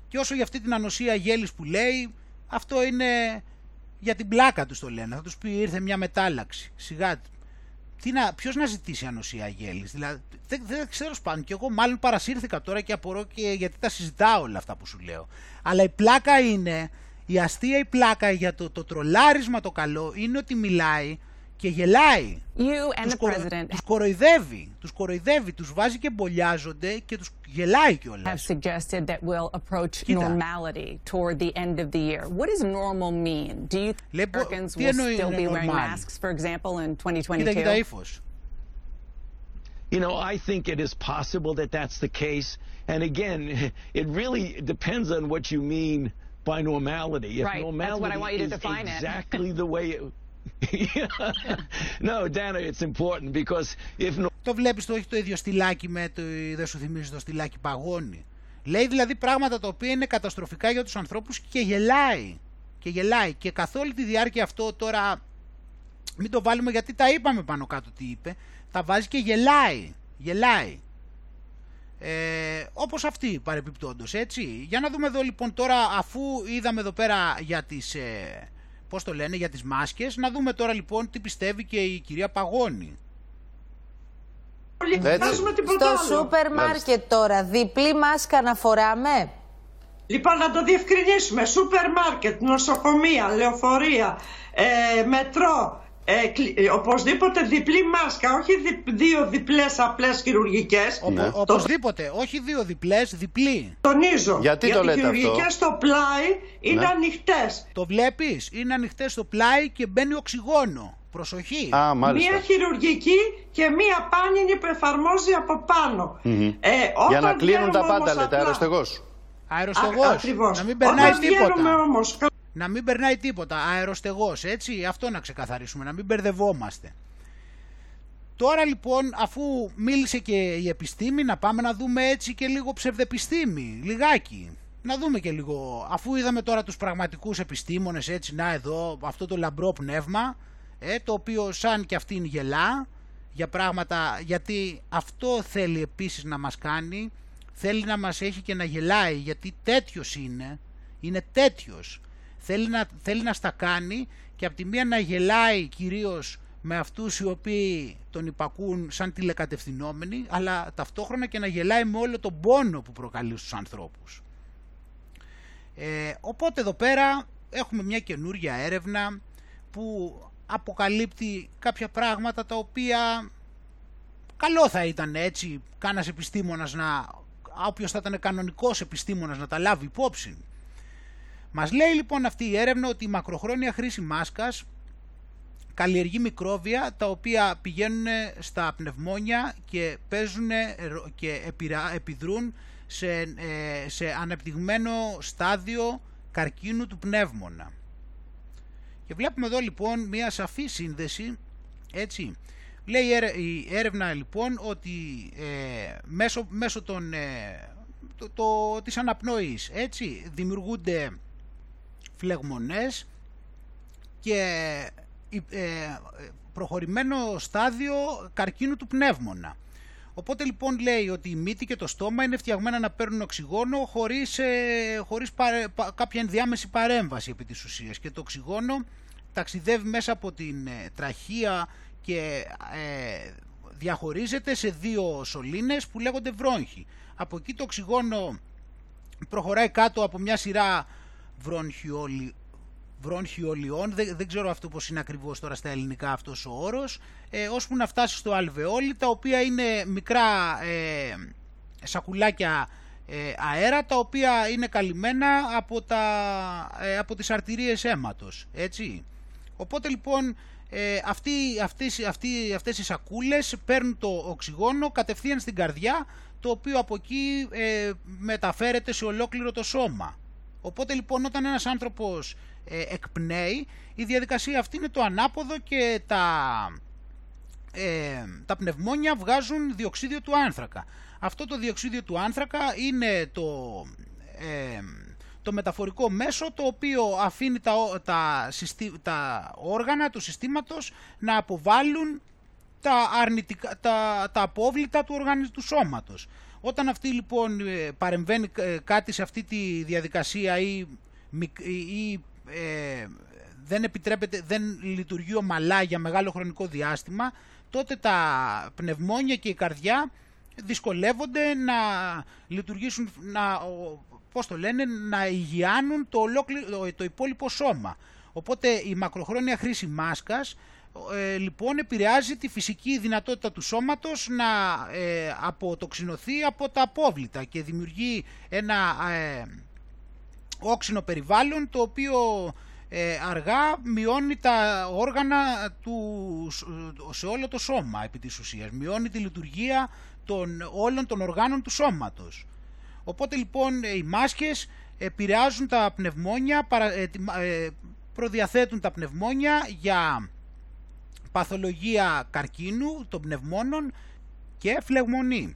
και όσο για αυτή την ανοσία γέλης που λέει, αυτό είναι για την πλάκα τους το λένε, θα τους πει ήρθε μια μετάλλαξη, σιγά τι να, ποιος να ζητήσει ανοσία γέλης, δηλαδή δεν, δεν ξέρω σπάνιο και εγώ μάλλον παρασύρθηκα τώρα και απορώ και γιατί τα συζητάω όλα αυτά που σου λέω. Αλλά η πλάκα είναι, η αστεία η πλάκα για το, το τρολάρισμα το καλό είναι ότι μιλάει και γελάει. You and τους, the κορο... president τους κοροϊδεύει, τους κοροϊδεύει, τους βάζει και μπολιάζονται και τους γελάει κιόλας. have suggested that we'll approach Κοίτα. normality toward the end of the year. What does normal mean? Do you think Λέει, πο- Americans τι will εννοεί still be wearing normal? masks, for example, in Κοίτα, κοίτα 2022? ύφος. You know, I think it is possible that that's the case. And again, it really depends on what you mean by normality. If right. normality that's what I want you to is define exactly the way it... no, Dana, it's important because if no... Το βλέπεις το έχει το ίδιο στυλάκι με το, δεν σου θυμίζει το στυλάκι παγώνει. Λέει δηλαδή πράγματα τα οποία είναι καταστροφικά για τους ανθρώπους και γελάει. Και γελάει. Και καθ' όλη τη διάρκεια αυτό τώρα, μην το βάλουμε γιατί τα είπαμε πάνω κάτω τι είπε, τα βάζει και γελάει. Γελάει. Ε, όπως αυτή παρεπιπτόντως, έτσι. Για να δούμε εδώ λοιπόν τώρα, αφού είδαμε εδώ πέρα για τις, ε, πώς το λένε, για τις μάσκες, να δούμε τώρα λοιπόν τι πιστεύει και η κυρία Παγώνη. Στο σούπερ μάρκετ τώρα, διπλή μάσκα να φοράμε. Λοιπόν, να το διευκρινίσουμε. Σούπερ μάρκετ, νοσοκομεία, λεωφορεία, ε, μετρό, ε, ε, οπωσδήποτε διπλή μάσκα, όχι δύο διπλές απλές χειρουργικές. Ναι. Οπωσδήποτε, όχι δύο διπλές, διπλή. Τονίζω, γιατί, το λέτε οι χειρουργικές στο πλάι είναι ναι. ανοιχτές. Το βλέπεις, είναι ανοιχτές στο πλάι και μπαίνει οξυγόνο. Προσοχή. Α, μία χειρουργική και μία πάνινη που εφαρμόζει από πάνω. Ε, Για να κλείνουν τα πάντα, λέτε, αεροστεγός. Αεροστεγός, να μην περνάει τίποτα. Όμως... Να μην περνάει τίποτα, αεροστεγός, έτσι, αυτό να ξεκαθαρίσουμε, να μην μπερδευόμαστε. Τώρα λοιπόν, αφού μίλησε και η επιστήμη, να πάμε να δούμε έτσι και λίγο ψευδεπιστήμη, λιγάκι. Να δούμε και λίγο, αφού είδαμε τώρα τους πραγματικούς επιστήμονες, έτσι, να εδώ, αυτό το λαμπρό πνεύμα, ε, το οποίο σαν και αυτήν γελά για πράγματα, γιατί αυτό θέλει επίσης να μας κάνει, θέλει να μας έχει και να γελάει, γιατί τέτοιος είναι, είναι τέτοιος. Θέλει να, θέλει να στα κάνει και από τη μία να γελάει κυρίως με αυτούς οι οποίοι τον υπακούν σαν τηλεκατευθυνόμενοι, αλλά ταυτόχρονα και να γελάει με όλο τον πόνο που προκαλεί στους ανθρώπους. Ε, οπότε εδώ πέρα έχουμε μια καινούργια έρευνα που αποκαλύπτει κάποια πράγματα τα οποία καλό θα ήταν έτσι κάνας επιστήμονας να, όποιος θα ήταν κανονικός επιστήμονας να τα λάβει υπόψη. Μας λέει λοιπόν αυτή η έρευνα ότι η μακροχρόνια χρήση μάσκας καλλιεργεί μικρόβια τα οποία πηγαίνουν στα πνευμόνια και παίζουν και επιδρούν σε, ε, σε ανεπτυγμένο στάδιο καρκίνου του πνεύμονα. Και βλέπουμε εδώ λοιπόν μια σαφή σύνδεση, έτσι. Λέει η έρευνα λοιπόν ότι ε, μέσω, μέσω των, ε, το, το, της αναπνοής, έτσι, δημιουργούνται φλεγμονές και ε, προχωρημένο στάδιο καρκίνου του πνεύμονα. Οπότε λοιπόν λέει ότι η μύτη και το στόμα είναι φτιαγμένα να παίρνουν οξυγόνο χωρίς, ε, χωρίς κάποια ενδιάμεση παρέμβαση επί της ουσίας και το οξυγόνο ταξιδεύει μέσα από την ε, τραχεία και ε, διαχωρίζεται σε δύο σωλήνες που λέγονται βρόγχοι. Από εκεί το οξυγόνο προχωράει κάτω από μια σειρά βρόγχιολι, βρόγχιολιών, δεν, δεν ξέρω αυτό πώς είναι ακριβώς τώρα στα ελληνικά αυτός ο όρος, ε, ώσπου να φτάσει στο αλβεόλι, τα οποία είναι μικρά ε, σακουλάκια ε, αέρα, τα οποία είναι καλυμμένα από, τα, ε, από τις αρτηρίες αίματος, έτσι. Οπότε λοιπόν ε, αυτοί, αυτές, αυτοί, αυτές οι σακούλες παίρνουν το οξυγόνο κατευθείαν στην καρδιά, το οποίο από εκεί ε, μεταφέρεται σε ολόκληρο το σώμα. Οπότε λοιπόν όταν ένας άνθρωπος ε, εκπνέει, η διαδικασία αυτή είναι το ανάποδο και τα, ε, τα πνευμόνια βγάζουν διοξίδιο του άνθρακα. Αυτό το διοξίδιο του άνθρακα είναι το, ε, το μεταφορικό μέσο το οποίο αφήνει τα, τα, τα όργανα του συστήματος να αποβάλουν τα, αρνητικά, τα, τα απόβλητα του οργανισμού του σώματος. Όταν αυτή λοιπόν ε, παρεμβαίνει ε, κάτι σε αυτή τη διαδικασία ή, ή ε, δεν επιτρέπεται, δεν λειτουργεί ομαλά για μεγάλο χρονικό διάστημα, τότε τα πνευμόνια και η καρδιά δυσκολεύονται να λειτουργήσουν, να, πώς το λένε, να υγιάνουν το, ολόκληρο, το υπόλοιπο σώμα. Οπότε η μακροχρόνια χρήση μάσκας ε, λοιπόν επηρεάζει τη φυσική δυνατότητα του σώματος να ε, αποτοξινωθεί από τα απόβλητα και δημιουργεί ένα ε, όξινο περιβάλλον το οποίο ε, αργά μειώνει τα όργανα του, σε όλο το σώμα επί της ουσίας. Μειώνει τη λειτουργία των, όλων των οργάνων του σώματος. Οπότε λοιπόν οι μάσκες επηρεάζουν τα πνευμόνια, ε, προδιαθέτουν τα πνευμόνια για παθολογία καρκίνου των πνευμόνων και φλεγμονή.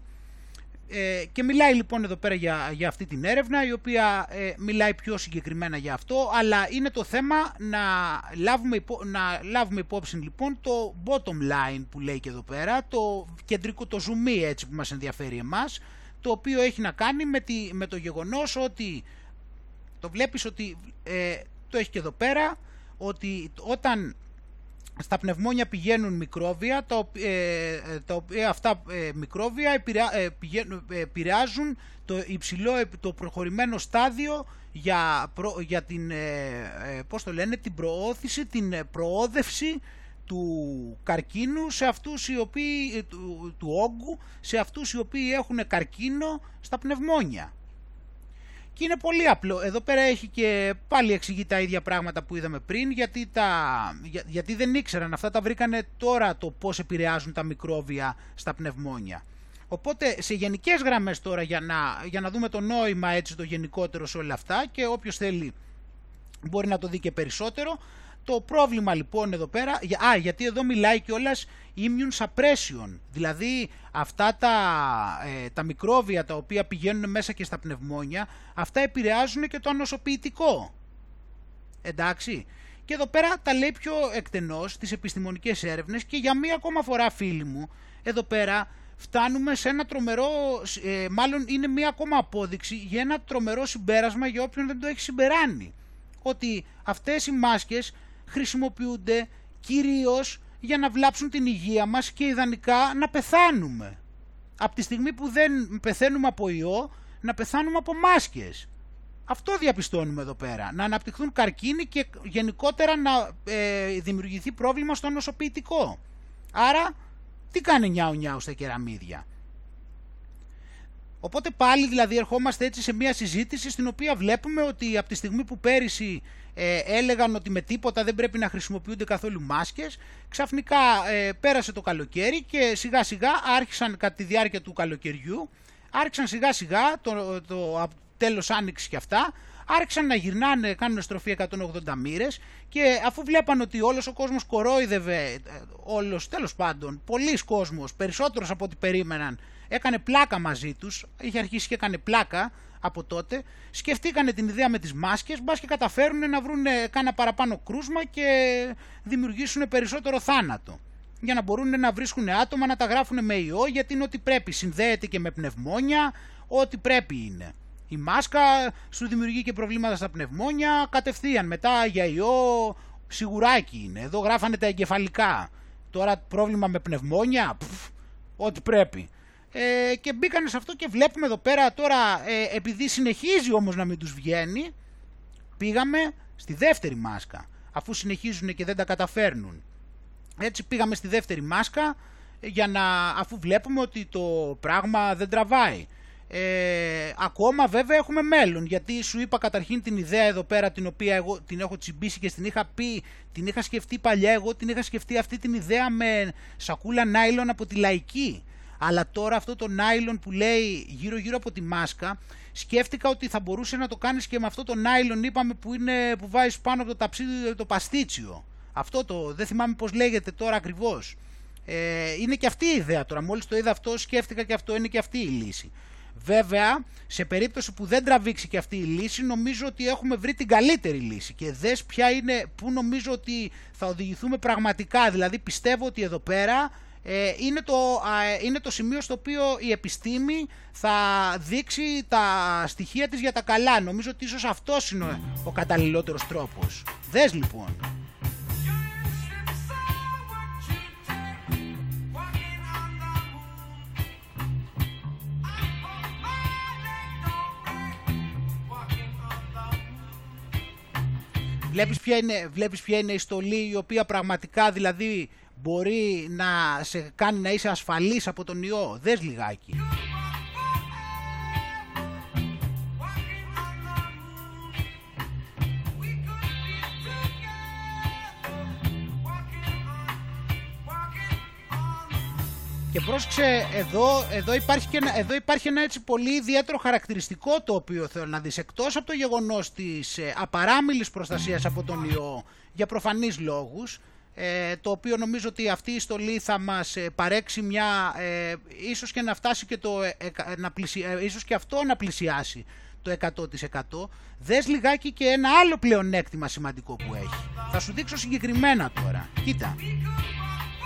Ε, και μιλάει λοιπόν εδώ πέρα για, για αυτή την έρευνα η οποία ε, μιλάει πιο συγκεκριμένα για αυτό αλλά είναι το θέμα να λάβουμε, υπό, να λάβουμε υπόψη λοιπόν το bottom line που λέει και εδώ πέρα το κεντρικό το zoom έτσι που μας ενδιαφέρει εμάς το οποίο έχει να κάνει με, τη, με το γεγονός ότι το βλέπεις ότι ε, το έχει και εδώ πέρα ότι όταν στα πνευμόνια πηγαίνουν μικρόβια, τα, ε, τα οποία αυτά ε, μικρόβια επηρεάζουν το υψηλό, το προχωρημένο στάδιο για, για την, πώς το λένε, την προώθηση, την προόδευση του καρκίνου σε αυτούς οι οποίοι, του, του όγκου σε αυτούς οι οποίοι έχουν καρκίνο στα πνευμόνια. Και είναι πολύ απλό. Εδώ πέρα έχει και πάλι εξηγεί τα ίδια πράγματα που είδαμε πριν, γιατί, τα, γιατί δεν ήξεραν. Αυτά τα βρήκανε τώρα το πώς επηρεάζουν τα μικρόβια στα πνευμόνια. Οπότε σε γενικές γραμμές τώρα για να, για να δούμε το νόημα έτσι το γενικότερο σε όλα αυτά και όποιος θέλει μπορεί να το δει και περισσότερο, το πρόβλημα λοιπόν εδώ πέρα, α, γιατί εδώ μιλάει κιόλας immune suppression, δηλαδή αυτά τα, ε, τα μικρόβια τα οποία πηγαίνουν μέσα και στα πνευμόνια, αυτά επηρεάζουν και το ανοσοποιητικό. Εντάξει. Και εδώ πέρα τα λέει πιο εκτενώς τις επιστημονικές έρευνες και για μία ακόμα φορά φίλοι μου, εδώ πέρα φτάνουμε σε ένα τρομερό, ε, μάλλον είναι μία ακόμα απόδειξη για ένα τρομερό συμπέρασμα για όποιον δεν το έχει συμπεράνει. Ότι αυτές οι μάσκες χρησιμοποιούνται κυρίως για να βλάψουν την υγεία μας και ιδανικά να πεθάνουμε. Από τη στιγμή που δεν πεθαίνουμε από ιό, να πεθάνουμε από μάσκες. Αυτό διαπιστώνουμε εδώ πέρα. Να αναπτυχθούν καρκίνοι και γενικότερα να ε, δημιουργηθεί πρόβλημα στο νοσοποιητικό. Άρα, τι κάνει νιάου νιάου στα κεραμίδια; Οπότε πάλι δηλαδή ερχόμαστε έτσι σε μια συζήτηση στην οποία βλέπουμε ότι από τη στιγμή που πέρυσι ε, έλεγαν ότι με τίποτα δεν πρέπει να χρησιμοποιούνται καθόλου μάσκες, ξαφνικά ε, πέρασε το καλοκαίρι και σιγά σιγά άρχισαν κατά τη διάρκεια του καλοκαιριού, άρχισαν σιγά σιγά το, το, το τέλος άνοιξης και αυτά, άρχισαν να γυρνάνε, κάνουν στροφή 180 μοίρες και αφού βλέπαν ότι όλος ο κόσμος κορόιδευε, ε, όλος τέλος πάντων, πολλοί κόσμος, περισσότερος από ό,τι περίμεναν, έκανε πλάκα μαζί τους, είχε αρχίσει και έκανε πλάκα από τότε, σκεφτήκανε την ιδέα με τις μάσκες, μπας και καταφέρουν να βρουν κάνα παραπάνω κρούσμα και δημιουργήσουν περισσότερο θάνατο. Για να μπορούν να βρίσκουν άτομα να τα γράφουν με ιό, γιατί είναι ό,τι πρέπει, συνδέεται και με πνευμόνια, ό,τι πρέπει είναι. Η μάσκα σου δημιουργεί και προβλήματα στα πνευμόνια, κατευθείαν μετά για ιό σιγουράκι είναι. Εδώ γράφανε τα εγκεφαλικά. Τώρα πρόβλημα με πνευμόνια, ό,τι πρέπει. Ε, και μπήκανε σε αυτό και βλέπουμε εδώ πέρα τώρα, ε, επειδή συνεχίζει όμως να μην τους βγαίνει, πήγαμε στη δεύτερη μάσκα, αφού συνεχίζουν και δεν τα καταφέρνουν. Έτσι πήγαμε στη δεύτερη μάσκα, για να, αφού βλέπουμε ότι το πράγμα δεν τραβάει. Ε, ακόμα βέβαια έχουμε μέλλον γιατί σου είπα καταρχήν την ιδέα εδώ πέρα την οποία εγώ την έχω τσιμπήσει και την είχα πει, την είχα σκεφτεί παλιά εγώ, την είχα σκεφτεί αυτή την ιδέα με σακούλα νάιλον από τη λαϊκή αλλά τώρα αυτό το νάιλον που λέει γύρω γύρω από τη μάσκα σκέφτηκα ότι θα μπορούσε να το κάνεις και με αυτό το νάιλον είπαμε που, είναι, που βάζεις πάνω από το ταψίδι το παστίτσιο αυτό το δεν θυμάμαι πως λέγεται τώρα ακριβώς ε, είναι και αυτή η ιδέα τώρα μόλις το είδα αυτό σκέφτηκα και αυτό είναι και αυτή η λύση Βέβαια, σε περίπτωση που δεν τραβήξει και αυτή η λύση, νομίζω ότι έχουμε βρει την καλύτερη λύση. Και δες ποια είναι, που νομίζω ότι θα οδηγηθούμε πραγματικά. Δηλαδή, πιστεύω ότι εδώ πέρα ε, είναι, το, είναι το σημείο στο οποίο η επιστήμη θα δείξει τα στοιχεία της για τα καλά. Νομίζω ότι ίσως αυτός είναι ο καταλληλότερος τρόπος. Δες λοιπόν. Βλέπεις ποια, είναι, βλέπεις ποια είναι η στολή η οποία πραγματικά δηλαδή μπορεί να σε κάνει να είσαι ασφαλής από τον ιό. Δες λιγάκι. Και πρόσεξε, εδώ, εδώ, υπάρχει και ένα, εδώ υπάρχει ένα έτσι πολύ ιδιαίτερο χαρακτηριστικό το οποίο θέλω να δεις. Εκτός από το γεγονός της ε, απαράμιλης προστασίας από τον ιό για προφανείς λόγους, το οποίο νομίζω ότι αυτή η στολή θα μας ε, παρέξει μια, ε, ίσως και να φτάσει και το, ε, ε, να πλησια, ίσως και αυτό να πλησιάσει το 100%. Δες λιγάκι και ένα άλλο πλεονέκτημα σημαντικό που έχει. Θα σου δείξω συγκεκριμένα τώρα. Κοίτα.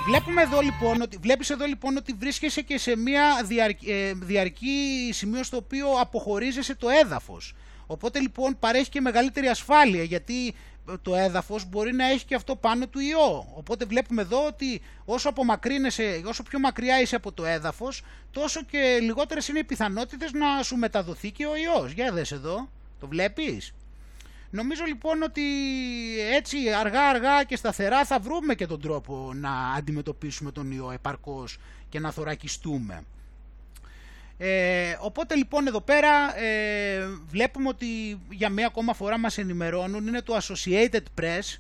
Βλέπουμε εδώ λοιπόν ότι, βλέπεις εδώ λοιπόν ότι βρίσκεσαι και σε μια διαρκή, ε, διαρκή σημείο στο οποίο αποχωρίζεσαι το έδαφος. Οπότε λοιπόν παρέχει και μεγαλύτερη ασφάλεια γιατί το έδαφος μπορεί να έχει και αυτό πάνω του ιό. Οπότε βλέπουμε εδώ ότι όσο απομακρύνεσαι, όσο πιο μακριά είσαι από το έδαφος, τόσο και λιγότερες είναι οι πιθανότητες να σου μεταδοθεί και ο ιός. Για δες εδώ, το βλέπεις; Νομίζω λοιπόν ότι έτσι αργά αργά και σταθερά θα βρούμε και τον τρόπο να αντιμετωπίσουμε τον ιό επαρκώς και να θωρακιστούμε. Ε, οπότε λοιπόν εδώ πέρα ε, βλέπουμε ότι για μία ακόμα φορά μας ενημερώνουν, είναι το Associated Press,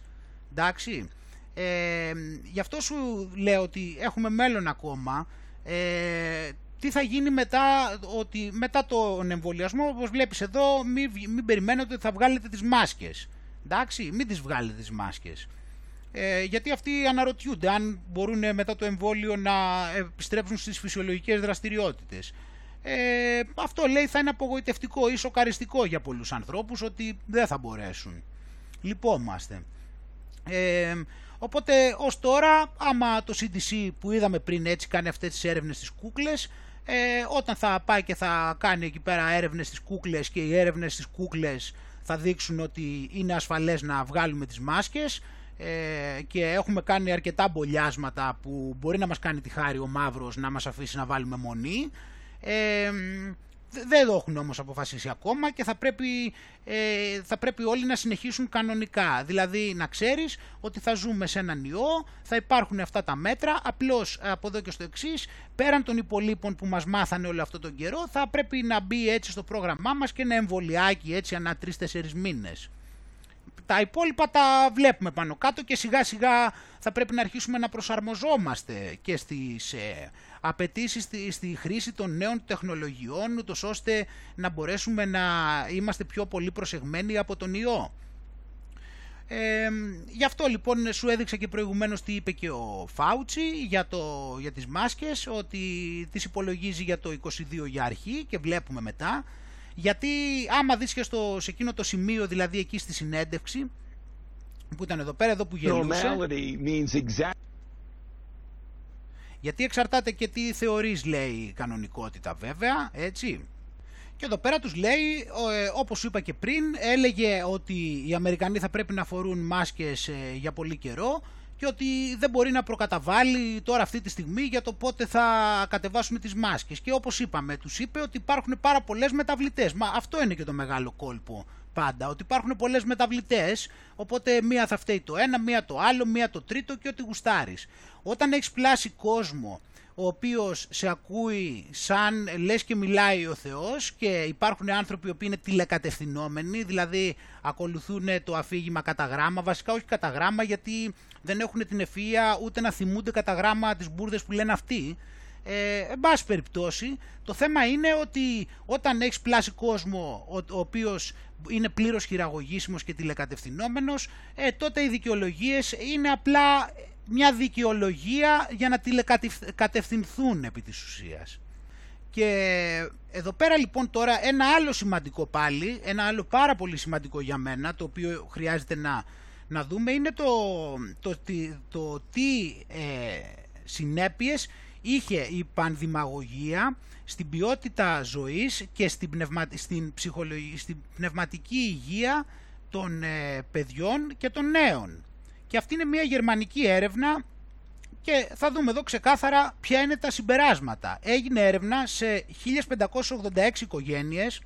εντάξει. Ε, γι' αυτό σου λέω ότι έχουμε μέλλον ακόμα. Ε, τι θα γίνει μετά, ότι μετά τον εμβολιασμό, όπως βλέπεις εδώ, μην, μην περιμένετε ότι θα βγάλετε τις μάσκες. Εντάξει, μην τις βγάλετε τις μάσκες. Ε, γιατί αυτοί αναρωτιούνται αν μπορούν μετά το εμβόλιο να επιστρέψουν στις φυσιολογικές δραστηριότητες. Ε, αυτό λέει θα είναι απογοητευτικό ή σοκαριστικό για πολλούς ανθρώπους ότι δεν θα μπορέσουν. Λυπόμαστε. Ε, οπότε ως τώρα άμα το CDC που είδαμε πριν έτσι κάνει αυτές τις έρευνες στις κούκλες ε, όταν θα πάει και θα κάνει εκεί πέρα έρευνες στις κούκλες και οι έρευνες στις κούκλες θα δείξουν ότι είναι ασφαλές να βγάλουμε τις μάσκες ε, και έχουμε κάνει αρκετά μπολιάσματα που μπορεί να μας κάνει τη χάρη ο μαύρος να μας αφήσει να βάλουμε μονή ε, δεν το έχουν όμως αποφασίσει ακόμα και θα πρέπει, ε, θα πρέπει όλοι να συνεχίσουν κανονικά. Δηλαδή να ξέρεις ότι θα ζούμε σε έναν ιό, θα υπάρχουν αυτά τα μέτρα, απλώς από εδώ και στο εξής, πέραν των υπολείπων που μας μάθανε όλο αυτό τον καιρό, θα πρέπει να μπει έτσι στο πρόγραμμά μας και ένα εμβολιάκι έτσι ανά τρεις-τέσσερις μήνες. Τα υπόλοιπα τα βλέπουμε πάνω κάτω και σιγά σιγά θα πρέπει να αρχίσουμε να προσαρμοζόμαστε και στις ε, απαιτήσεις στη, στη χρήση των νέων τεχνολογιών ούτως ώστε να μπορέσουμε να είμαστε πιο πολύ προσεγμένοι από τον ιό. Ε, γι' αυτό λοιπόν σου έδειξα και προηγουμένως τι είπε και ο Φάουτσι για, το, για τις μάσκες ότι τις υπολογίζει για το 22 για αρχή και βλέπουμε μετά γιατί άμα δεις και στο, σε εκείνο το σημείο δηλαδή εκεί στη συνέντευξη που ήταν εδώ πέρα εδώ που γελούσε γιατί εξαρτάται και τι θεωρείς λέει η κανονικότητα βέβαια, έτσι. Και εδώ πέρα τους λέει, ε, όπως σου είπα και πριν, έλεγε ότι οι Αμερικανοί θα πρέπει να φορούν μάσκες ε, για πολύ καιρό και ότι δεν μπορεί να προκαταβάλει τώρα αυτή τη στιγμή για το πότε θα κατεβάσουμε τις μάσκες. Και όπως είπαμε, τους είπε ότι υπάρχουν πάρα πολλές μεταβλητές. Μα αυτό είναι και το μεγάλο κόλπο πάντα, ότι υπάρχουν πολλές μεταβλητές, οπότε μία θα φταίει το ένα, μία το άλλο, μία το τρίτο και ό,τι γουστάρεις. Όταν έχεις πλάσει κόσμο ο οποίος σε ακούει σαν λες και μιλάει ο Θεός και υπάρχουν άνθρωποι οι οποίοι είναι τηλεκατευθυνόμενοι, δηλαδή ακολουθούν το αφήγημα κατά γράμμα, βασικά όχι κατά γράμμα γιατί δεν έχουν την ευφυΐα ούτε να θυμούνται κατά γράμμα τις μπουρδες που λένε αυτοί, ε, εν πάση περιπτώσει, το θέμα είναι ότι όταν έχεις πλάσει κόσμο ο, ο οποίος είναι πλήρως χειραγωγήσιμος και τηλεκατευθυνόμενος, ε, τότε οι δικαιολογίες είναι απλά μια δικαιολογία για να τηλεκατευθυνθούν επί της ουσίας. Και εδώ πέρα λοιπόν τώρα ένα άλλο σημαντικό πάλι, ένα άλλο πάρα πολύ σημαντικό για μένα, το οποίο χρειάζεται να, να δούμε, είναι το, το, το, το τι ε, συνέπειες είχε η πανδημαγωγία στην ποιότητα ζωής και στην, στην, στην πνευματική υγεία των ε, παιδιών και των νέων. Και αυτή είναι μια γερμανική έρευνα και θα δούμε εδώ ξεκάθαρα ποια είναι τα συμπεράσματα. Έγινε έρευνα σε 1586 οικογένειες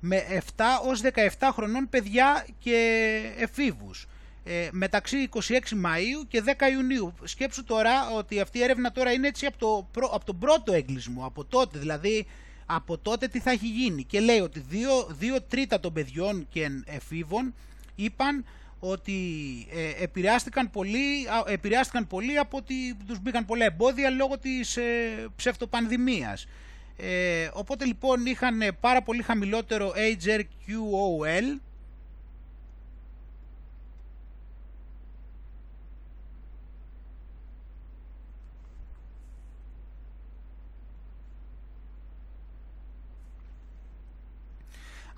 με 7 ως 17 χρονών παιδιά και εφήβους ε, μεταξύ 26 Μαΐου και 10 Ιουνίου. Σκέψου τώρα ότι αυτή η έρευνα τώρα είναι έτσι από, το, από τον πρώτο έγκλεισμο, από τότε δηλαδή από τότε τι θα έχει γίνει και λέει ότι 2 τρίτα των παιδιών και εφήβων είπαν ότι ε, επηρεάστηκαν, πολύ, επηρεάστηκαν πολύ από ότι τους μπήκαν πολλά εμπόδια λόγω της ε, ψευτοπανδημίας. Ε, οπότε λοιπόν είχαν πάρα πολύ χαμηλότερο HRQOL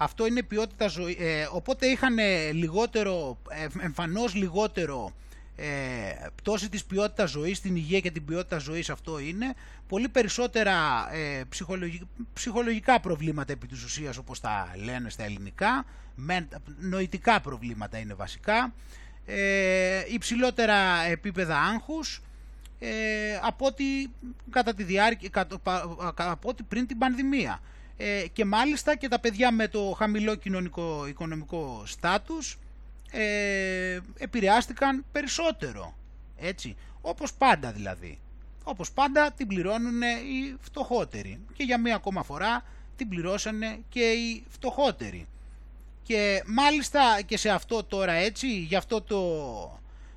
Αυτό είναι ποιότητα ζωή. Ε, οπότε είχαν λιγότερο, ε, εμφανώς λιγότερο ε, πτώση της ποιότητας ζωής, την υγεία και την ποιότητα ζωής αυτό είναι. Πολύ περισσότερα ε, ψυχολογικά προβλήματα επί της ουσίας όπως τα λένε στα ελληνικά. Με, νοητικά προβλήματα είναι βασικά. Ε, υψηλότερα επίπεδα άγχους ε, από, ό,τι, κατά τη διάρκεια, από ό,τι πριν την πανδημία ε, και μάλιστα και τα παιδιά με το χαμηλό κοινωνικό οικονομικό στάτους ε, επηρεάστηκαν περισσότερο. Έτσι, όπως πάντα δηλαδή. Όπως πάντα την πληρώνουν οι φτωχότεροι και για μία ακόμα φορά την πληρώσανε και οι φτωχότεροι. Και μάλιστα και σε αυτό τώρα έτσι, για αυτό το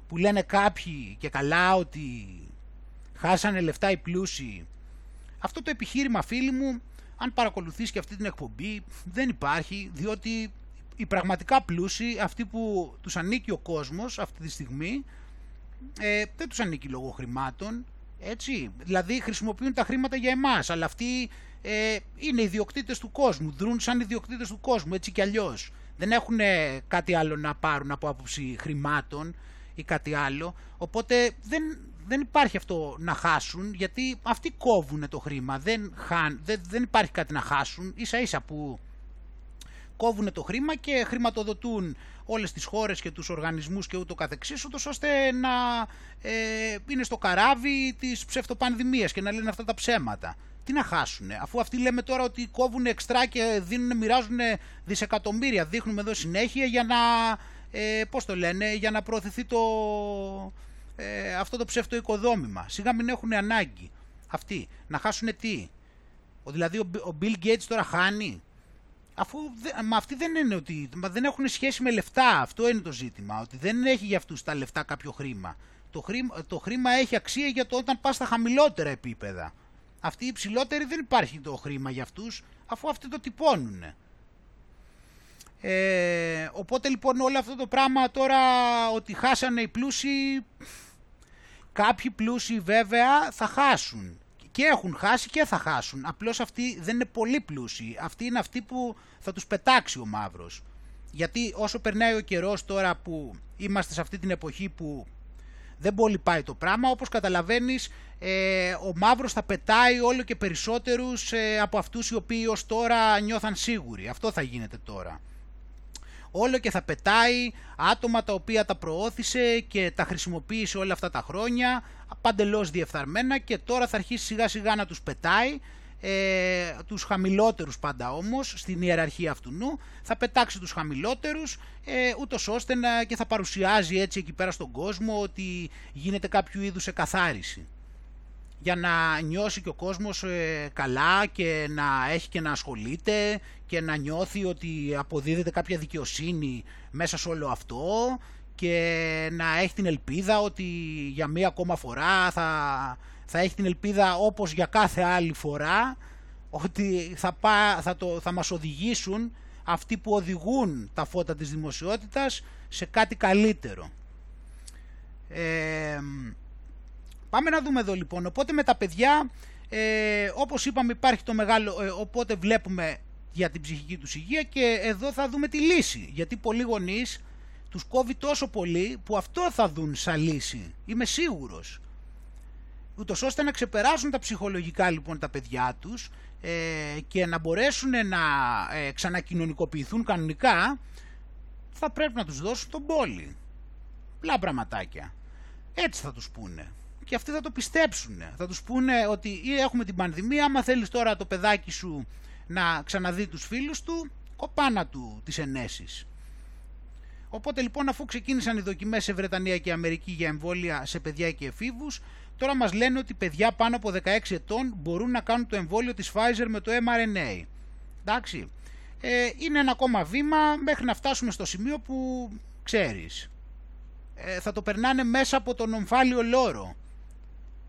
που λένε κάποιοι και καλά ότι χάσανε λεφτά οι πλούσιοι, αυτό το επιχείρημα φίλοι μου αν παρακολουθείς και αυτή την εκπομπή δεν υπάρχει διότι οι πραγματικά πλούσιοι, αυτοί που τους ανήκει ο κόσμος αυτή τη στιγμή ε, δεν τους ανήκει λόγω χρημάτων έτσι, δηλαδή χρησιμοποιούν τα χρήματα για εμάς αλλά αυτοί ε, είναι ιδιοκτήτες του κόσμου, δρούν σαν ιδιοκτήτες του κόσμου έτσι κι αλλιώς. Δεν έχουν κάτι άλλο να πάρουν από άποψη χρημάτων ή κάτι άλλο. Οπότε δεν, δεν υπάρχει αυτό να χάσουν γιατί αυτοί κόβουν το χρήμα, δεν, χάν, δεν, δεν υπάρχει κάτι να χάσουν ίσα ίσα που κόβουν το χρήμα και χρηματοδοτούν όλες τις χώρες και τους οργανισμούς και ούτω καθεξής ούτως ώστε να ε, είναι στο καράβι της ψευτοπανδημίας και να λένε αυτά τα ψέματα. Τι να χάσουν, αφού αυτοί λέμε τώρα ότι κόβουν εξτρά και δίνουν, μοιράζουν δισεκατομμύρια, δείχνουμε εδώ συνέχεια για να, ε, πώς το λένε, για να προωθηθεί το, ε, αυτό το ψεύτο οικοδόμημα. Σιγά μην έχουν ανάγκη αυτοί να χάσουν τι; Ο, δηλαδή ο, ο Bill Gates τώρα χάνει; Αφού μα αυτοί δεν είναι ότι μα δεν έχουν σχέση με λεφτά. Αυτό είναι το ζήτημα. Ότι δεν έχει για αυτούς τα λεφτά κάποιο χρήμα. Το χρήμα, το χρήμα έχει αξία για το όταν πας στα χαμηλότερα επίπεδα. Αυτοί οι υψηλότεροι δεν υπάρχει το χρήμα για αυτούς αφού αυτοί το τυπώνουν. Ε, οπότε λοιπόν όλο αυτό το πράγμα τώρα ότι χάσανε οι πλούσιοι Κάποιοι πλούσιοι βέβαια θα χάσουν και έχουν χάσει και θα χάσουν. Απλώς αυτοί δεν είναι πολύ πλούσιοι. Αυτοί είναι αυτοί που θα τους πετάξει ο μαύρος. Γιατί όσο περνάει ο καιρός τώρα που είμαστε σε αυτή την εποχή που δεν πολύ πάει το πράγμα, όπως καταλαβαίνεις ε, ο μαύρος θα πετάει όλο και περισσότερους ε, από αυτούς οι οποίοι ως τώρα νιώθαν σίγουροι. Αυτό θα γίνεται τώρα όλο και θα πετάει άτομα τα οποία τα προώθησε και τα χρησιμοποίησε όλα αυτά τα χρόνια παντελώς διεφθαρμένα και τώρα θα αρχίσει σιγά σιγά να τους πετάει ε, τους χαμηλότερους πάντα όμως στην ιεραρχία αυτού νου θα πετάξει τους χαμηλότερους ε, ούτως ώστε να και θα παρουσιάζει έτσι εκεί πέρα στον κόσμο ότι γίνεται κάποιο είδους εκαθάριση για να νιώσει και ο κόσμος ε, καλά και να έχει και να ασχολείται και να νιώθει ότι αποδίδεται κάποια δικαιοσύνη μέσα σε όλο αυτό και να έχει την ελπίδα ότι για μία ακόμα φορά θα, θα έχει την ελπίδα όπως για κάθε άλλη φορά ότι θα, πά, θα, το, θα μας οδηγήσουν αυτοί που οδηγούν τα φώτα της δημοσιότητας σε κάτι καλύτερο. Ε, Πάμε να δούμε εδώ λοιπόν. Οπότε με τα παιδιά, ε, όπως είπαμε υπάρχει το μεγάλο, ε, οπότε βλέπουμε για την ψυχική τους υγεία και εδώ θα δούμε τη λύση. Γιατί πολλοί γονείς τους κόβει τόσο πολύ που αυτό θα δουν σαν λύση. Είμαι σίγουρος. Ούτως ώστε να ξεπεράσουν τα ψυχολογικά λοιπόν τα παιδιά τους ε, και να μπορέσουν να ε, ξανακοινωνικοποιηθούν κανονικά θα πρέπει να τους δώσουν τον πόλη. Πλά πραγματάκια. Έτσι θα τους πούνε και αυτοί θα το πιστέψουν. Θα τους πούνε ότι ή έχουμε την πανδημία, άμα θέλεις τώρα το παιδάκι σου να ξαναδεί τους φίλους του, κοπάνα του τις ενέσεις. Οπότε λοιπόν αφού ξεκίνησαν οι δοκιμές σε Βρετανία και Αμερική για εμβόλια σε παιδιά και εφήβους, τώρα μας λένε ότι παιδιά πάνω από 16 ετών μπορούν να κάνουν το εμβόλιο της Pfizer με το mRNA. Εντάξει, ε, είναι ένα ακόμα βήμα μέχρι να φτάσουμε στο σημείο που ξέρεις, ε, θα το περνάνε μέσα από τον ομφάλιο λόρο.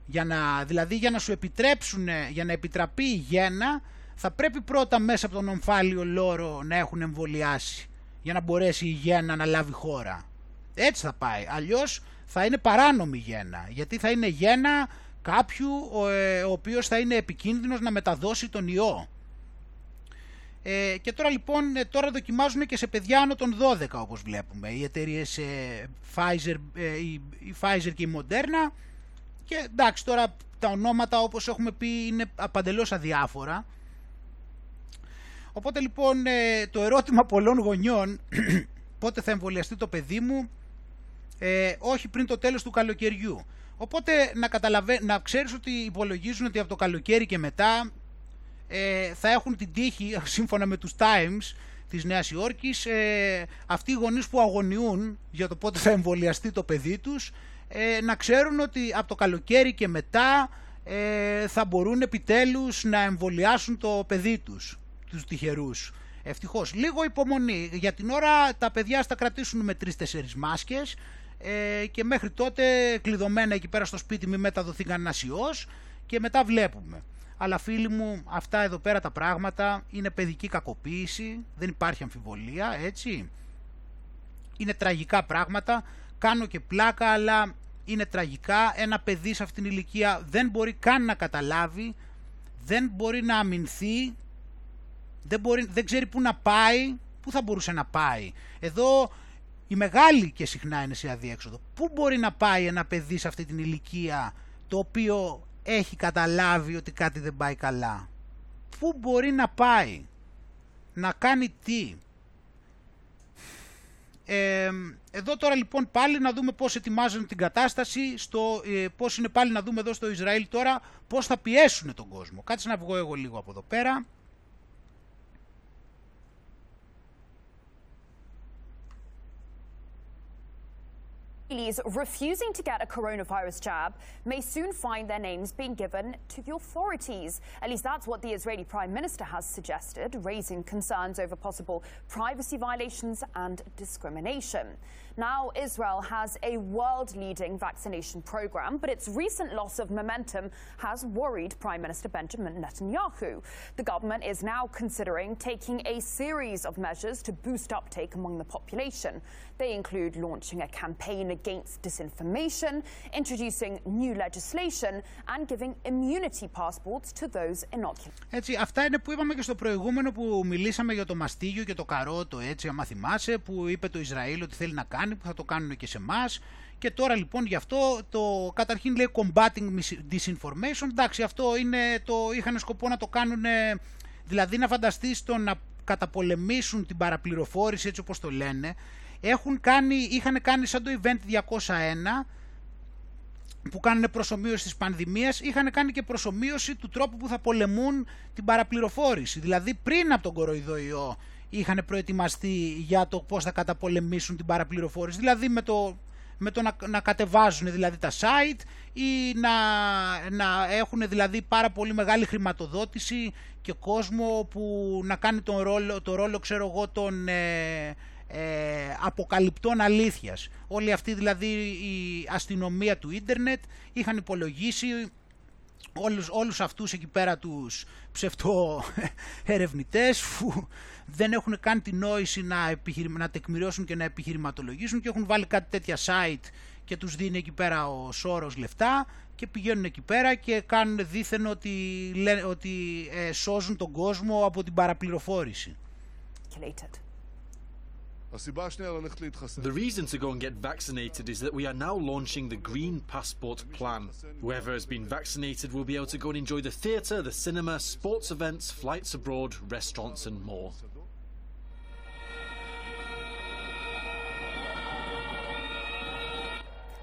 Για να, δηλαδή για να σου επιτρέψουν, για να επιτραπεί η γέννα, θα πρέπει πρώτα μέσα από τον ομφάλιο λόρο να έχουν εμβολιάσει για να μπορέσει η γέννα να λάβει χώρα. Έτσι θα πάει. Αλλιώς θα είναι παράνομη γέννα, γιατί θα είναι γέννα κάποιου ο, ε, ο οποίος θα είναι επικίνδυνος να μεταδώσει τον ιό. Ε, και τώρα λοιπόν, ε, τώρα δοκιμάζουν και σε παιδιά άνω των 12 όπως βλέπουμε. Οι εταιρείες ε, Pfizer, ε, η, η Pfizer και η Moderna και εντάξει τώρα τα ονόματα όπως έχουμε πει είναι απαντελώς αδιάφορα. Οπότε λοιπόν ε, το ερώτημα πολλών γονιών πότε θα εμβολιαστεί το παιδί μου ε, όχι πριν το τέλος του καλοκαιριού. Οπότε να, καταλαβα... να ξέρεις ότι υπολογίζουν ότι από το καλοκαίρι και μετά ε, θα έχουν την τύχη, σύμφωνα με τους Times της Νέας Υόρκης, ε, αυτοί οι γονείς που αγωνιούν για το πότε θα εμβολιαστεί το παιδί τους, ε, να ξέρουν ότι από το καλοκαίρι και μετά ε, θα μπορούν επιτέλους να εμβολιάσουν το παιδί τους, τους τυχερούς. Ευτυχώς. Λίγο υπομονή. Για την ώρα τα παιδιά θα κρατήσουν με τρεις-τέσσερις μάσκες ε, και μέχρι τότε κλειδωμένα εκεί πέρα στο σπίτι μη μεταδοθεί κανένα ιός και μετά βλέπουμε. Αλλά φίλοι μου, αυτά εδώ πέρα τα πράγματα είναι παιδική κακοποίηση, δεν υπάρχει αμφιβολία, έτσι. Είναι τραγικά πράγματα, κάνω και πλάκα, αλλά είναι τραγικά. Ένα παιδί σε αυτήν την ηλικία δεν μπορεί καν να καταλάβει, δεν μπορεί να αμυνθεί, δεν, μπορεί, δεν ξέρει πού να πάει, πού θα μπορούσε να πάει. Εδώ η μεγάλη και συχνά είναι σε αδίέξοδο. Πού μπορεί να πάει ένα παιδί σε αυτή την ηλικία το οποίο έχει καταλάβει ότι κάτι δεν πάει καλά; Πού μπορεί να πάει, να κάνει τι; Ε, εδώ τώρα λοιπόν πάλι να δούμε πώς ετοιμάζουν την κατάσταση, στο, ε, πώς είναι πάλι να δούμε εδώ στο Ισραήλ τώρα πώς θα πιέσουν τον κόσμο. Κάτσε να βγω εγώ λίγο από εδώ πέρα. Israelis refusing to get a coronavirus jab may soon find their names being given to the authorities. At least that's what the Israeli Prime Minister has suggested, raising concerns over possible privacy violations and discrimination. Now, Israel has a world leading vaccination program, but its recent loss of momentum has worried Prime Minister Benjamin Netanyahu. The government is now considering taking a series of measures to boost uptake among the population. They include launching a campaign against disinformation, introducing new legislation, and giving immunity passports to those inoculated. Έτσι, αυτά είναι που είπαμε και στο προηγούμενο που μιλήσαμε για το μαστίγιο και το καρότο, έτσι, άμα θυμάσαι, που είπε το Ισραήλ ότι θέλει να κάνει, που θα το κάνουν και σε εμάς. Και τώρα λοιπόν γι' αυτό το καταρχήν λέει combating disinformation. Εντάξει, αυτό είναι το είχαν σκοπό να το κάνουν, δηλαδή να φανταστείς το να καταπολεμήσουν την παραπληροφόρηση έτσι όπως το λένε έχουν κάνει, είχαν κάνει σαν το event 201 που κάνουν προσωμείωση της πανδημίας, είχαν κάνει και προσωμείωση του τρόπου που θα πολεμούν την παραπληροφόρηση. Δηλαδή πριν από τον κοροϊδοϊό είχαν προετοιμαστεί για το πώς θα καταπολεμήσουν την παραπληροφόρηση. Δηλαδή με το, με το να, να κατεβάζουν δηλαδή τα site ή να, να έχουν δηλαδή πάρα πολύ μεγάλη χρηματοδότηση και κόσμο που να κάνει τον ρόλο, το ρόλο ξέρω εγώ των... Ε, ε, αποκαλυπτών αλήθειας. Όλοι αυτοί δηλαδή η αστυνομία του ίντερνετ είχαν υπολογίσει όλους, όλους αυτούς εκεί πέρα τους ψευτό ερευνητές που δεν έχουν καν την νόηση να, να τεκμηριώσουν και να επιχειρηματολογήσουν και έχουν βάλει κάτι τέτοια site και τους δίνει εκεί πέρα ο Σόρος λεφτά και πηγαίνουν εκεί πέρα και κάνουν δήθεν ότι, ότι ε, σώζουν τον κόσμο από την παραπληροφόρηση. The reason to go and get vaccinated is that we are now launching the Green Passport Plan. Whoever has been vaccinated will be able to go and enjoy the theatre, the cinema, sports events, flights abroad, restaurants, and more.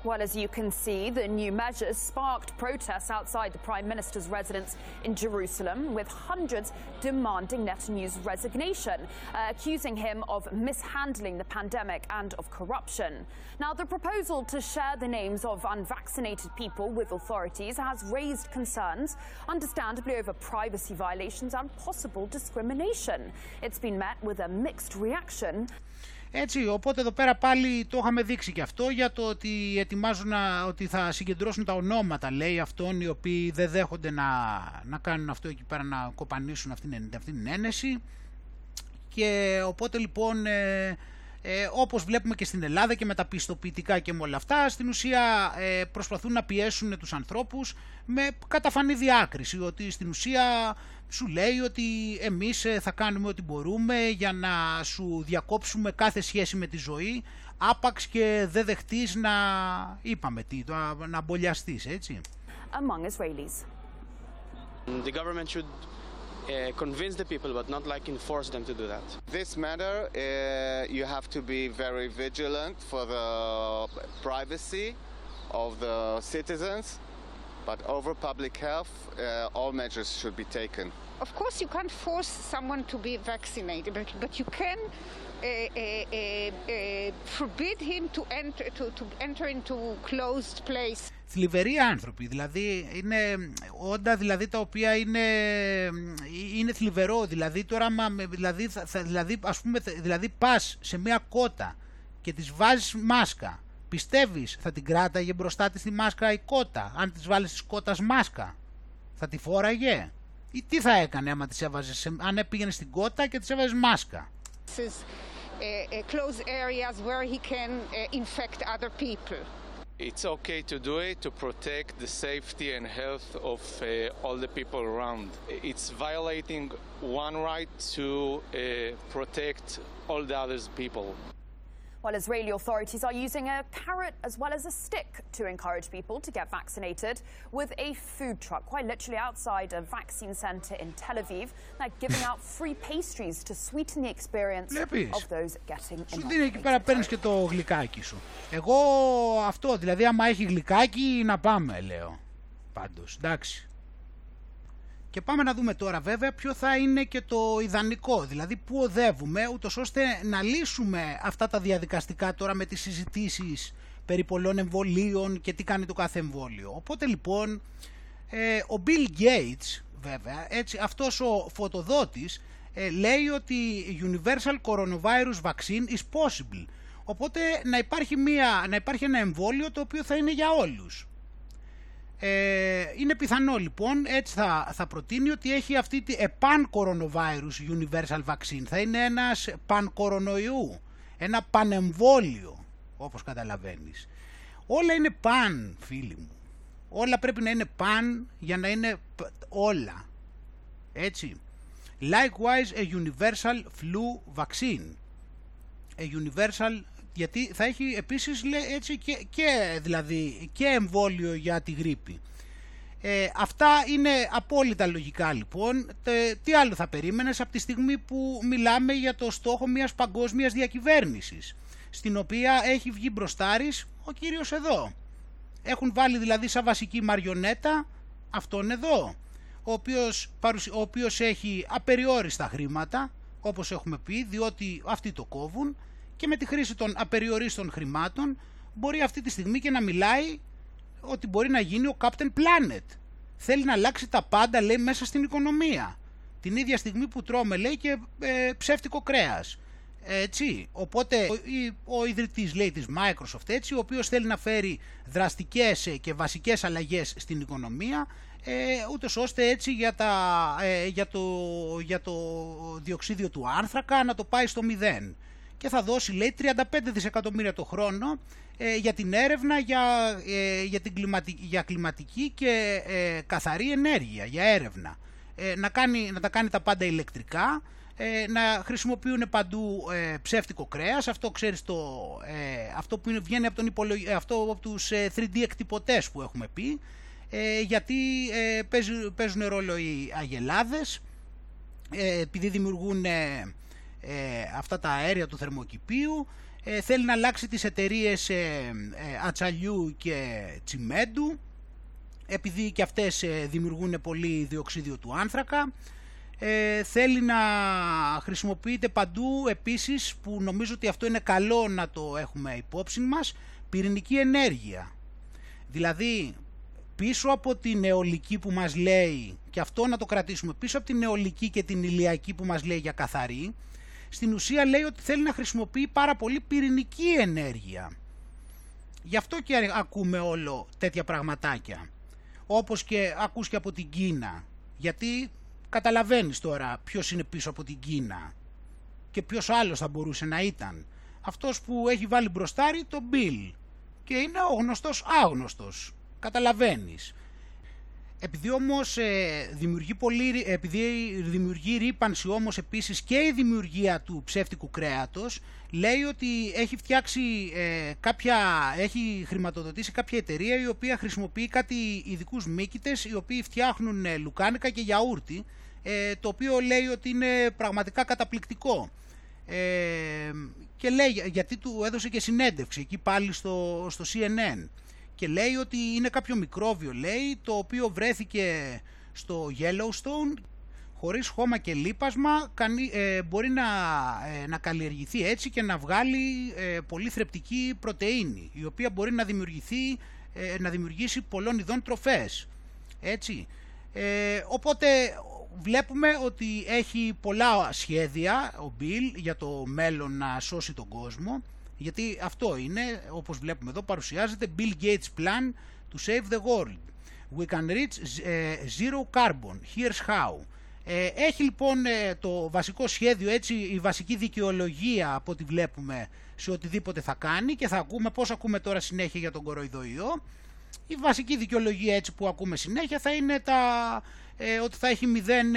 Well, as you can see, the new measures sparked protests outside the Prime Minister's residence in Jerusalem, with hundreds demanding Netanyahu's resignation, uh, accusing him of mishandling the pandemic and of corruption. Now, the proposal to share the names of unvaccinated people with authorities has raised concerns, understandably over privacy violations and possible discrimination. It's been met with a mixed reaction. Έτσι, οπότε εδώ πέρα πάλι το είχαμε δείξει και αυτό για το ότι ετοιμάζουν να, ότι θα συγκεντρώσουν τα ονόματα, λέει, αυτών οι οποίοι δεν δέχονται να, να κάνουν αυτό εκεί πέρα, να κοπανίσουν αυτήν, αυτήν την ένεση. Και οπότε λοιπόν, ε, ε, όπως βλέπουμε και στην Ελλάδα και με τα πιστοποιητικά και με όλα αυτά, στην ουσία ε, προσπαθούν να πιέσουν τους ανθρώπους με καταφανή διάκριση, ότι στην ουσία σου λέει ότι εμείς ε, θα κάνουμε ό,τι μπορούμε για να σου διακόψουμε κάθε σχέση με τη ζωή, άπαξ και δεν δεχτείς να, είπαμε τι, να, να μπολιαστείς, έτσι. Among Israelis. The government should uh, convince the people, but not like enforce them to do that. This matter, uh, you have to be very vigilant for the privacy of the citizens, but over public health, uh, all measures should be taken. Of course, you can't force someone to be vaccinated, but, but you can uh, uh, uh, uh, forbid him to enter, to, to enter into closed place. θλιβεροί άνθρωποι, δηλαδή είναι όντα δηλαδή τα οποία είναι, είναι θλιβερό, δηλαδή τώρα μα, δηλαδή, θα, δηλαδή, ας πούμε, δηλαδή πας σε μια κότα και της βάζεις μάσκα, πιστεύεις θα την κράταγε μπροστά της τη μάσκα η κότα, αν της βάλεις της κότας μάσκα, θα τη φόραγε ή τι θα έκανε άμα της έβαζες, αν πήγαινε στην κότα και της έβαζες μάσκα. Close areas where he can infect other people. It's okay to do it to protect the safety and health of uh, all the people around. It's violating one right to uh, protect all the other people. While Israeli authorities are using a carrot as well as a stick to encourage people to get vaccinated, with a food truck quite literally outside a vaccine center in Tel Aviv, like giving out free pastries to sweeten the experience of those getting Σου δίνει εκεί πέρα παίρνεις και το γλυκάκι σου. Εγώ αυτό, δηλαδή άμα έχει γλυκάκι να πάμε λέω. Πάντως, εντάξει. Και πάμε να δούμε τώρα βέβαια ποιο θα είναι και το ιδανικό, δηλαδή που οδεύουμε ούτως ώστε να λύσουμε αυτά τα διαδικαστικά τώρα με τις συζητήσεις περί πολλών εμβολίων και τι κάνει το κάθε εμβόλιο. Οπότε λοιπόν ε, ο Bill Gates βέβαια, έτσι, αυτός ο φωτοδότης ε, λέει ότι universal coronavirus vaccine is possible. Οπότε να υπάρχει, μια, να υπάρχει ένα εμβόλιο το οποίο θα είναι για όλους. Ε, είναι πιθανό λοιπόν, έτσι θα, θα προτείνει ότι έχει αυτή τη pan-coronavirus universal vaccine. Θα είναι ένας pan-κορονοϊού, ένα πανεμβόλιο, όπως καταλαβαίνεις. Όλα είναι pan, φίλοι μου. Όλα πρέπει να είναι pan για να είναι όλα. Έτσι. Likewise, a universal flu vaccine. A universal γιατί θα έχει επίσης έτσι και, και, δηλαδή, και εμβόλιο για τη γρήπη. Ε, αυτά είναι απόλυτα λογικά λοιπόν. τι άλλο θα περίμενες από τη στιγμή που μιλάμε για το στόχο μιας παγκόσμιας διακυβέρνησης, στην οποία έχει βγει μπροστάρης ο κύριος εδώ. Έχουν βάλει δηλαδή σαν βασική μαριονέτα αυτόν εδώ, ο οποίος, ο οποίος έχει απεριόριστα χρήματα, όπως έχουμε πει, διότι αυτοί το κόβουν, και με τη χρήση των απεριορίστων χρημάτων μπορεί αυτή τη στιγμή και να μιλάει ότι μπορεί να γίνει ο Captain Planet. Θέλει να αλλάξει τα πάντα λέει μέσα στην οικονομία. Την ίδια στιγμή που τρώμε λέει και ε, ψεύτικο κρέας. Έτσι, οπότε ο, ο ιδρυτής λέει της Microsoft έτσι, ο οποίος θέλει να φέρει δραστικές ε, και βασικές αλλαγές στην οικονομία ε, ούτως ώστε έτσι για, τα, ε, για, το, για το διοξίδιο του άνθρακα να το πάει στο μηδέν και θα δώσει λέει 35 δισεκατομμύρια το χρόνο ε, για την έρευνα για, ε, για, την κλιματική, για κλιματική και ε, καθαρή ενέργεια, για έρευνα. να, κάνει, να τα κάνει τα πάντα ηλεκτρικά, να χρησιμοποιούν παντού ψεύτικο κρέας, αυτό ξέρεις το, αυτό που βγαίνει από, τον υπολογι... αυτό από τους 3D εκτυπωτές που έχουμε πει, γιατί παίζουν, παίζουν ρόλο οι αγελάδες, επειδή δημιουργούν ε, αυτά τα αέρια του θερμοκηπίου, ε, θέλει να αλλάξει τις εταιρείες ε, ε, ατσαλιού και τσιμέντου, επειδή και αυτές δημιουργούν πολύ διοξίδιο του άνθρακα. θέλει να χρησιμοποιείται παντού επίσης, που νομίζω ότι αυτό είναι καλό να το έχουμε υπόψη μας, πυρηνική ενέργεια. Δηλαδή, πίσω από την αιωλική που μας λέει, και αυτό να το κρατήσουμε, πίσω από την αιωλική και την ηλιακή που μας λέει για καθαρή, στην ουσία λέει ότι θέλει να χρησιμοποιεί πάρα πολύ πυρηνική ενέργεια. Γι' αυτό και ακούμε όλο τέτοια πραγματάκια. Όπως και ακούς και από την Κίνα. Γιατί καταλαβαίνεις τώρα ποιος είναι πίσω από την Κίνα και ποιος άλλος θα μπορούσε να ήταν. Αυτός που έχει βάλει μπροστάρι το Bill και είναι ο γνωστός άγνωστος. Καταλαβαίνεις. Επειδή όμως ε, δημιουργεί, πολύ, επειδή δημιουργεί ρήπανση όμως επίσης και η δημιουργία του ψεύτικου κρέατος, λέει ότι έχει φτιάξει ε, κάποια, έχει χρηματοδοτήσει κάποια εταιρεία η οποία χρησιμοποιεί κάτι ειδικούς μύκητες οι οποίοι φτιάχνουν ε, λουκάνικα και γιαούρτι, ε, το οποίο λέει ότι είναι πραγματικά καταπληκτικό. Ε, και λέει, γιατί του έδωσε και συνέντευξη εκεί πάλι στο, στο CNN και λέει ότι είναι κάποιο μικρόβιο, λέει, το οποίο βρέθηκε στο Yellowstone χωρίς χώμα και λίπασμα ε, μπορεί να, ε, να καλλιεργηθεί έτσι και να βγάλει ε, πολύ θρεπτική πρωτεΐνη η οποία μπορεί να, δημιουργηθεί, να δημιουργήσει πολλών ειδών τροφές. Έτσι. οπότε βλέπουμε ότι έχει πολλά σχέδια ο Bill για το μέλλον να σώσει τον κόσμο γιατί αυτό είναι, όπως βλέπουμε εδώ, παρουσιάζεται Bill Gates Plan to Save the World. We can reach ε, zero carbon. Here's how. Ε, έχει λοιπόν ε, το βασικό σχέδιο, έτσι, η βασική δικαιολογία από ό,τι βλέπουμε σε οτιδήποτε θα κάνει και θα ακούμε πώς ακούμε τώρα συνέχεια για τον κοροϊδοϊό. Η βασική δικαιολογία έτσι που ακούμε συνέχεια θα είναι τα, ότι θα έχει μηδέν,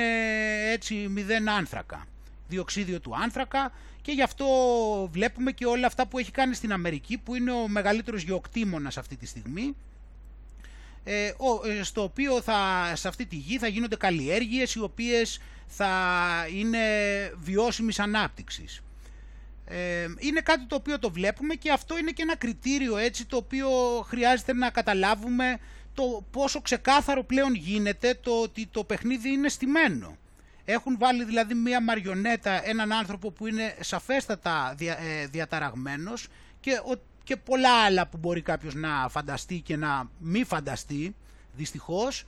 έτσι, μηδέν άνθρακα, διοξίδιο του άνθρακα και γι' αυτό βλέπουμε και όλα αυτά που έχει κάνει στην Αμερική που είναι ο μεγαλύτερος γεωκτήμονας αυτή τη στιγμή ε, ε, στο οποίο θα, σε αυτή τη γη θα γίνονται καλλιέργειες οι οποίες θα είναι βιώσιμης ανάπτυξης. Ε, είναι κάτι το οποίο το βλέπουμε και αυτό είναι και ένα κριτήριο έτσι το οποίο χρειάζεται να καταλάβουμε το πόσο ξεκάθαρο πλέον γίνεται το ότι το παιχνίδι είναι στημένο. Έχουν βάλει δηλαδή μία μαριονέτα, έναν άνθρωπο που είναι σαφέστατα δια, ε, διαταραγμένος και, και πολλά άλλα που μπορεί κάποιος να φανταστεί και να μη φανταστεί, δυστυχώς,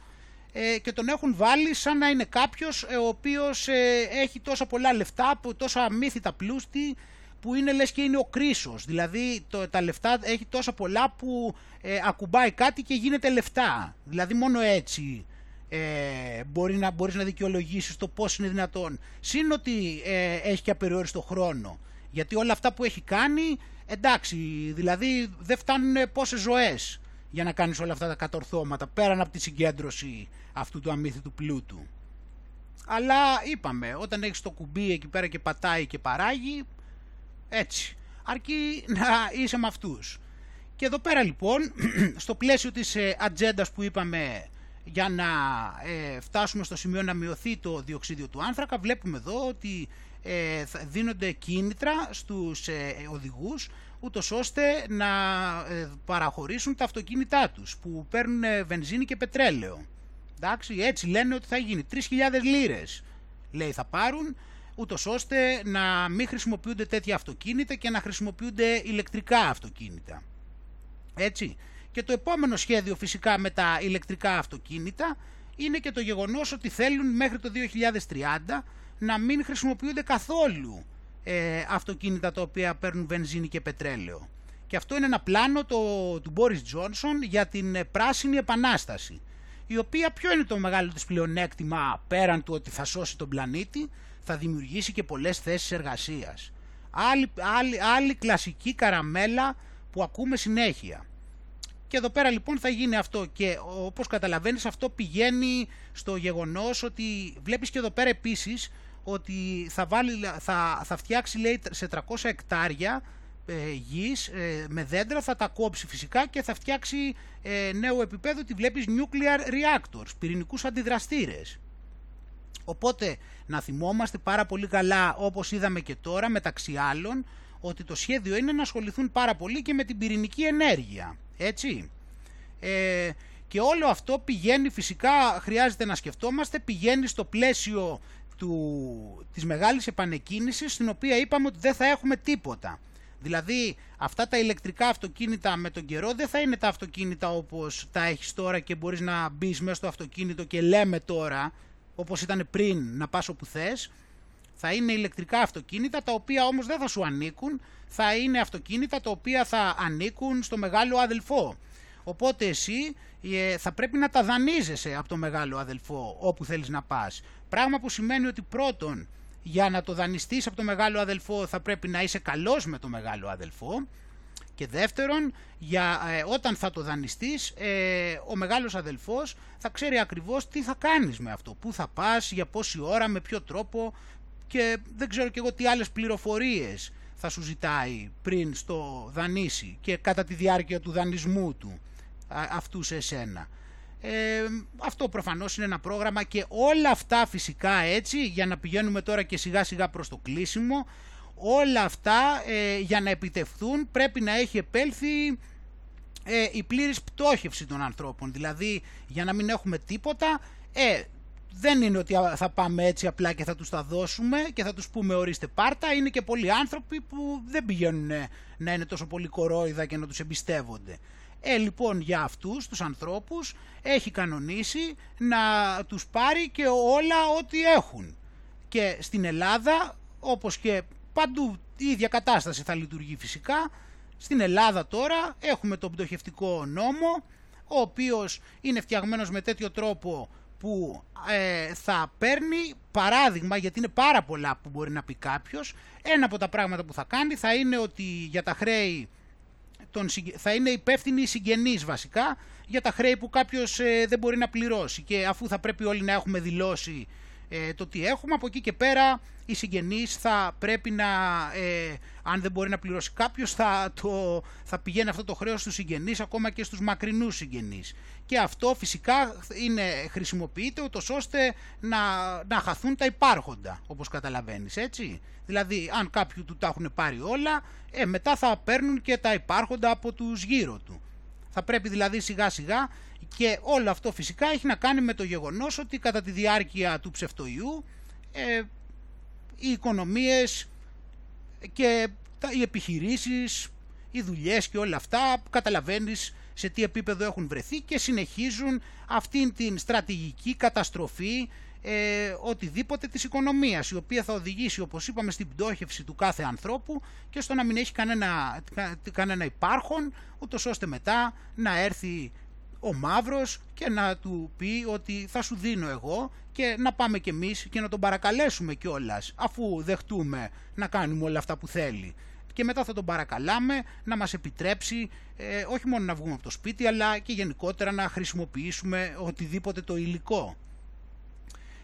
ε, και τον έχουν βάλει σαν να είναι κάποιος ε, ο οποίος ε, έχει τόσα πολλά λεφτά, τόσα αμύθιτα πλούστη, που είναι λες και είναι ο κρίσος, δηλαδή το, τα λεφτά έχει τόσα πολλά που ε, ακουμπάει κάτι και γίνεται λεφτά, δηλαδή μόνο έτσι ε, μπορεί να, μπορείς να δικαιολογήσεις το πώς είναι δυνατόν. Συν ότι ε, έχει και απεριόριστο χρόνο. Γιατί όλα αυτά που έχει κάνει, εντάξει, δηλαδή δεν φτάνουν πόσες ζωές για να κάνεις όλα αυτά τα κατορθώματα, πέραν από τη συγκέντρωση αυτού του αμύθιτου πλούτου. Αλλά είπαμε, όταν έχεις το κουμπί εκεί πέρα και πατάει και παράγει, έτσι, αρκεί να είσαι με αυτούς. Και εδώ πέρα λοιπόν, στο πλαίσιο της ε, ατζέντας που είπαμε για να ε, φτάσουμε στο σημείο να μειωθεί το διοξίδιο του άνθρακα βλέπουμε εδώ ότι ε, δίνονται κίνητρα στους ε, οδηγούς ούτως ώστε να ε, παραχωρήσουν τα αυτοκίνητά τους που παίρνουν βενζίνη και πετρέλαιο. Εντάξει, έτσι λένε ότι θα γίνει 3.000 λίρες λέει θα πάρουν ούτως ώστε να μην χρησιμοποιούνται τέτοια αυτοκίνητα και να χρησιμοποιούνται ηλεκτρικά αυτοκίνητα. Έτσι. Και το επόμενο σχέδιο φυσικά με τα ηλεκτρικά αυτοκίνητα είναι και το γεγονός ότι θέλουν μέχρι το 2030 να μην χρησιμοποιούνται καθόλου ε, αυτοκίνητα τα οποία παίρνουν βενζίνη και πετρέλαιο. Και αυτό είναι ένα πλάνο το, του Μπόρις Τζόνσον για την ε, πράσινη επανάσταση η οποία ποιο είναι το μεγάλο της πλεονέκτημα πέραν του ότι θα σώσει τον πλανήτη, θα δημιουργήσει και πολλές θέσεις εργασίας. Άλλη, άλλη, άλλη κλασική καραμέλα που ακούμε συνέχεια. Και εδώ πέρα λοιπόν θα γίνει αυτό και όπως καταλαβαίνεις αυτό πηγαίνει στο γεγονός ότι βλέπεις και εδώ πέρα επίσης ότι θα, βάλει, θα, θα φτιάξει λέει, σε 300 εκτάρια ε, γης ε, με δέντρα, θα τα κόψει φυσικά και θα φτιάξει ε, νέο επίπεδο, τη βλέπεις nuclear reactors, πυρηνικούς αντιδραστήρες. Οπότε να θυμόμαστε πάρα πολύ καλά όπως είδαμε και τώρα μεταξύ άλλων ότι το σχέδιο είναι να ασχοληθούν πάρα πολύ και με την πυρηνική ενέργεια. Έτσι. Ε, και όλο αυτό πηγαίνει φυσικά, χρειάζεται να σκεφτόμαστε, πηγαίνει στο πλαίσιο του, της μεγάλης επανεκκίνησης στην οποία είπαμε ότι δεν θα έχουμε τίποτα. Δηλαδή αυτά τα ηλεκτρικά αυτοκίνητα με τον καιρό δεν θα είναι τα αυτοκίνητα όπως τα έχεις τώρα και μπορείς να μπεις μέσα στο αυτοκίνητο και λέμε τώρα όπως ήταν πριν να πας όπου θες Θα είναι ηλεκτρικά αυτοκίνητα τα οποία όμως δεν θα σου ανήκουν, θα είναι αυτοκίνητα τα οποία θα ανήκουν στο μεγάλο αδελφό. Οπότε εσύ ε, θα πρέπει να τα δανείζεσαι από το μεγάλο αδελφό όπου θέλεις να πας. Πράγμα που σημαίνει ότι πρώτον για να το δανειστείς από το μεγάλο αδελφό θα πρέπει να είσαι καλός με το μεγάλο αδελφό και δεύτερον, για, ε, όταν θα το δανειστείς, ε, ο μεγάλος αδελφός θα ξέρει ακριβώς τι θα κάνεις με αυτό, πού θα πας, για πόση ώρα, με ποιο τρόπο και δεν ξέρω και εγώ τι άλλες πληροφορίες θα σου ζητάει πριν στο δανείσει και κατά τη διάρκεια του δανεισμού του αυτού σε εσένα. Ε, αυτό προφανώς είναι ένα πρόγραμμα και όλα αυτά φυσικά έτσι για να πηγαίνουμε τώρα και σιγά σιγά προς το κλείσιμο όλα αυτά ε, για να επιτευχθούν πρέπει να έχει επέλθει ε, η πλήρης πτώχευση των ανθρώπων δηλαδή για να μην έχουμε τίποτα ε, δεν είναι ότι θα πάμε έτσι απλά και θα τους τα δώσουμε και θα τους πούμε ορίστε πάρτα. Είναι και πολλοί άνθρωποι που δεν πηγαίνουν να είναι τόσο πολύ κορόιδα και να τους εμπιστεύονται. Ε, λοιπόν, για αυτούς τους ανθρώπους έχει κανονίσει να τους πάρει και όλα ό,τι έχουν. Και στην Ελλάδα, όπως και παντού η ίδια κατάσταση θα λειτουργεί φυσικά, στην Ελλάδα τώρα έχουμε τον πτωχευτικό νόμο, ο οποίος είναι φτιαγμένος με τέτοιο τρόπο που ε, θα παίρνει παράδειγμα, γιατί είναι πάρα πολλά που μπορεί να πει κάποιος, ένα από τα πράγματα που θα κάνει θα είναι ότι για τα χρέη τον, θα είναι υπεύθυνοι οι συγγενείς βασικά για τα χρέη που κάποιος ε, δεν μπορεί να πληρώσει. Και αφού θα πρέπει όλοι να έχουμε δηλώσει ε, το τι έχουμε, από εκεί και πέρα οι συγγενείς θα πρέπει να, ε, αν δεν μπορεί να πληρώσει κάποιος, θα, το, θα πηγαίνει αυτό το χρέος στους συγγενείς, ακόμα και στους μακρινούς συγγενείς. Και αυτό φυσικά είναι, χρησιμοποιείται ούτως ώστε να, να χαθούν τα υπάρχοντα, όπως καταλαβαίνεις, έτσι. Δηλαδή, αν κάποιου του τα έχουν πάρει όλα, ε, μετά θα παίρνουν και τα υπάρχοντα από τους γύρω του. Θα πρέπει δηλαδή σιγά σιγά και όλο αυτό φυσικά έχει να κάνει με το γεγονός ότι κατά τη διάρκεια του ψευτοϊού ε, οι οικονομίες και τα, οι επιχειρήσεις, οι δουλειές και όλα αυτά καταλαβαίνεις σε τι επίπεδο έχουν βρεθεί και συνεχίζουν αυτήν την στρατηγική καταστροφή ε, οτιδήποτε της οικονομίας η οποία θα οδηγήσει όπως είπαμε στην πτώχευση του κάθε ανθρώπου και στο να μην έχει κανένα, κανένα υπάρχον ούτως ώστε μετά να έρθει ο Μαύρος και να του πει ότι θα σου δίνω εγώ και να πάμε κι εμείς και να τον παρακαλέσουμε κιόλας αφού δεχτούμε να κάνουμε όλα αυτά που θέλει. Και μετά θα τον παρακαλάμε να μας επιτρέψει ε, όχι μόνο να βγούμε από το σπίτι αλλά και γενικότερα να χρησιμοποιήσουμε οτιδήποτε το υλικό.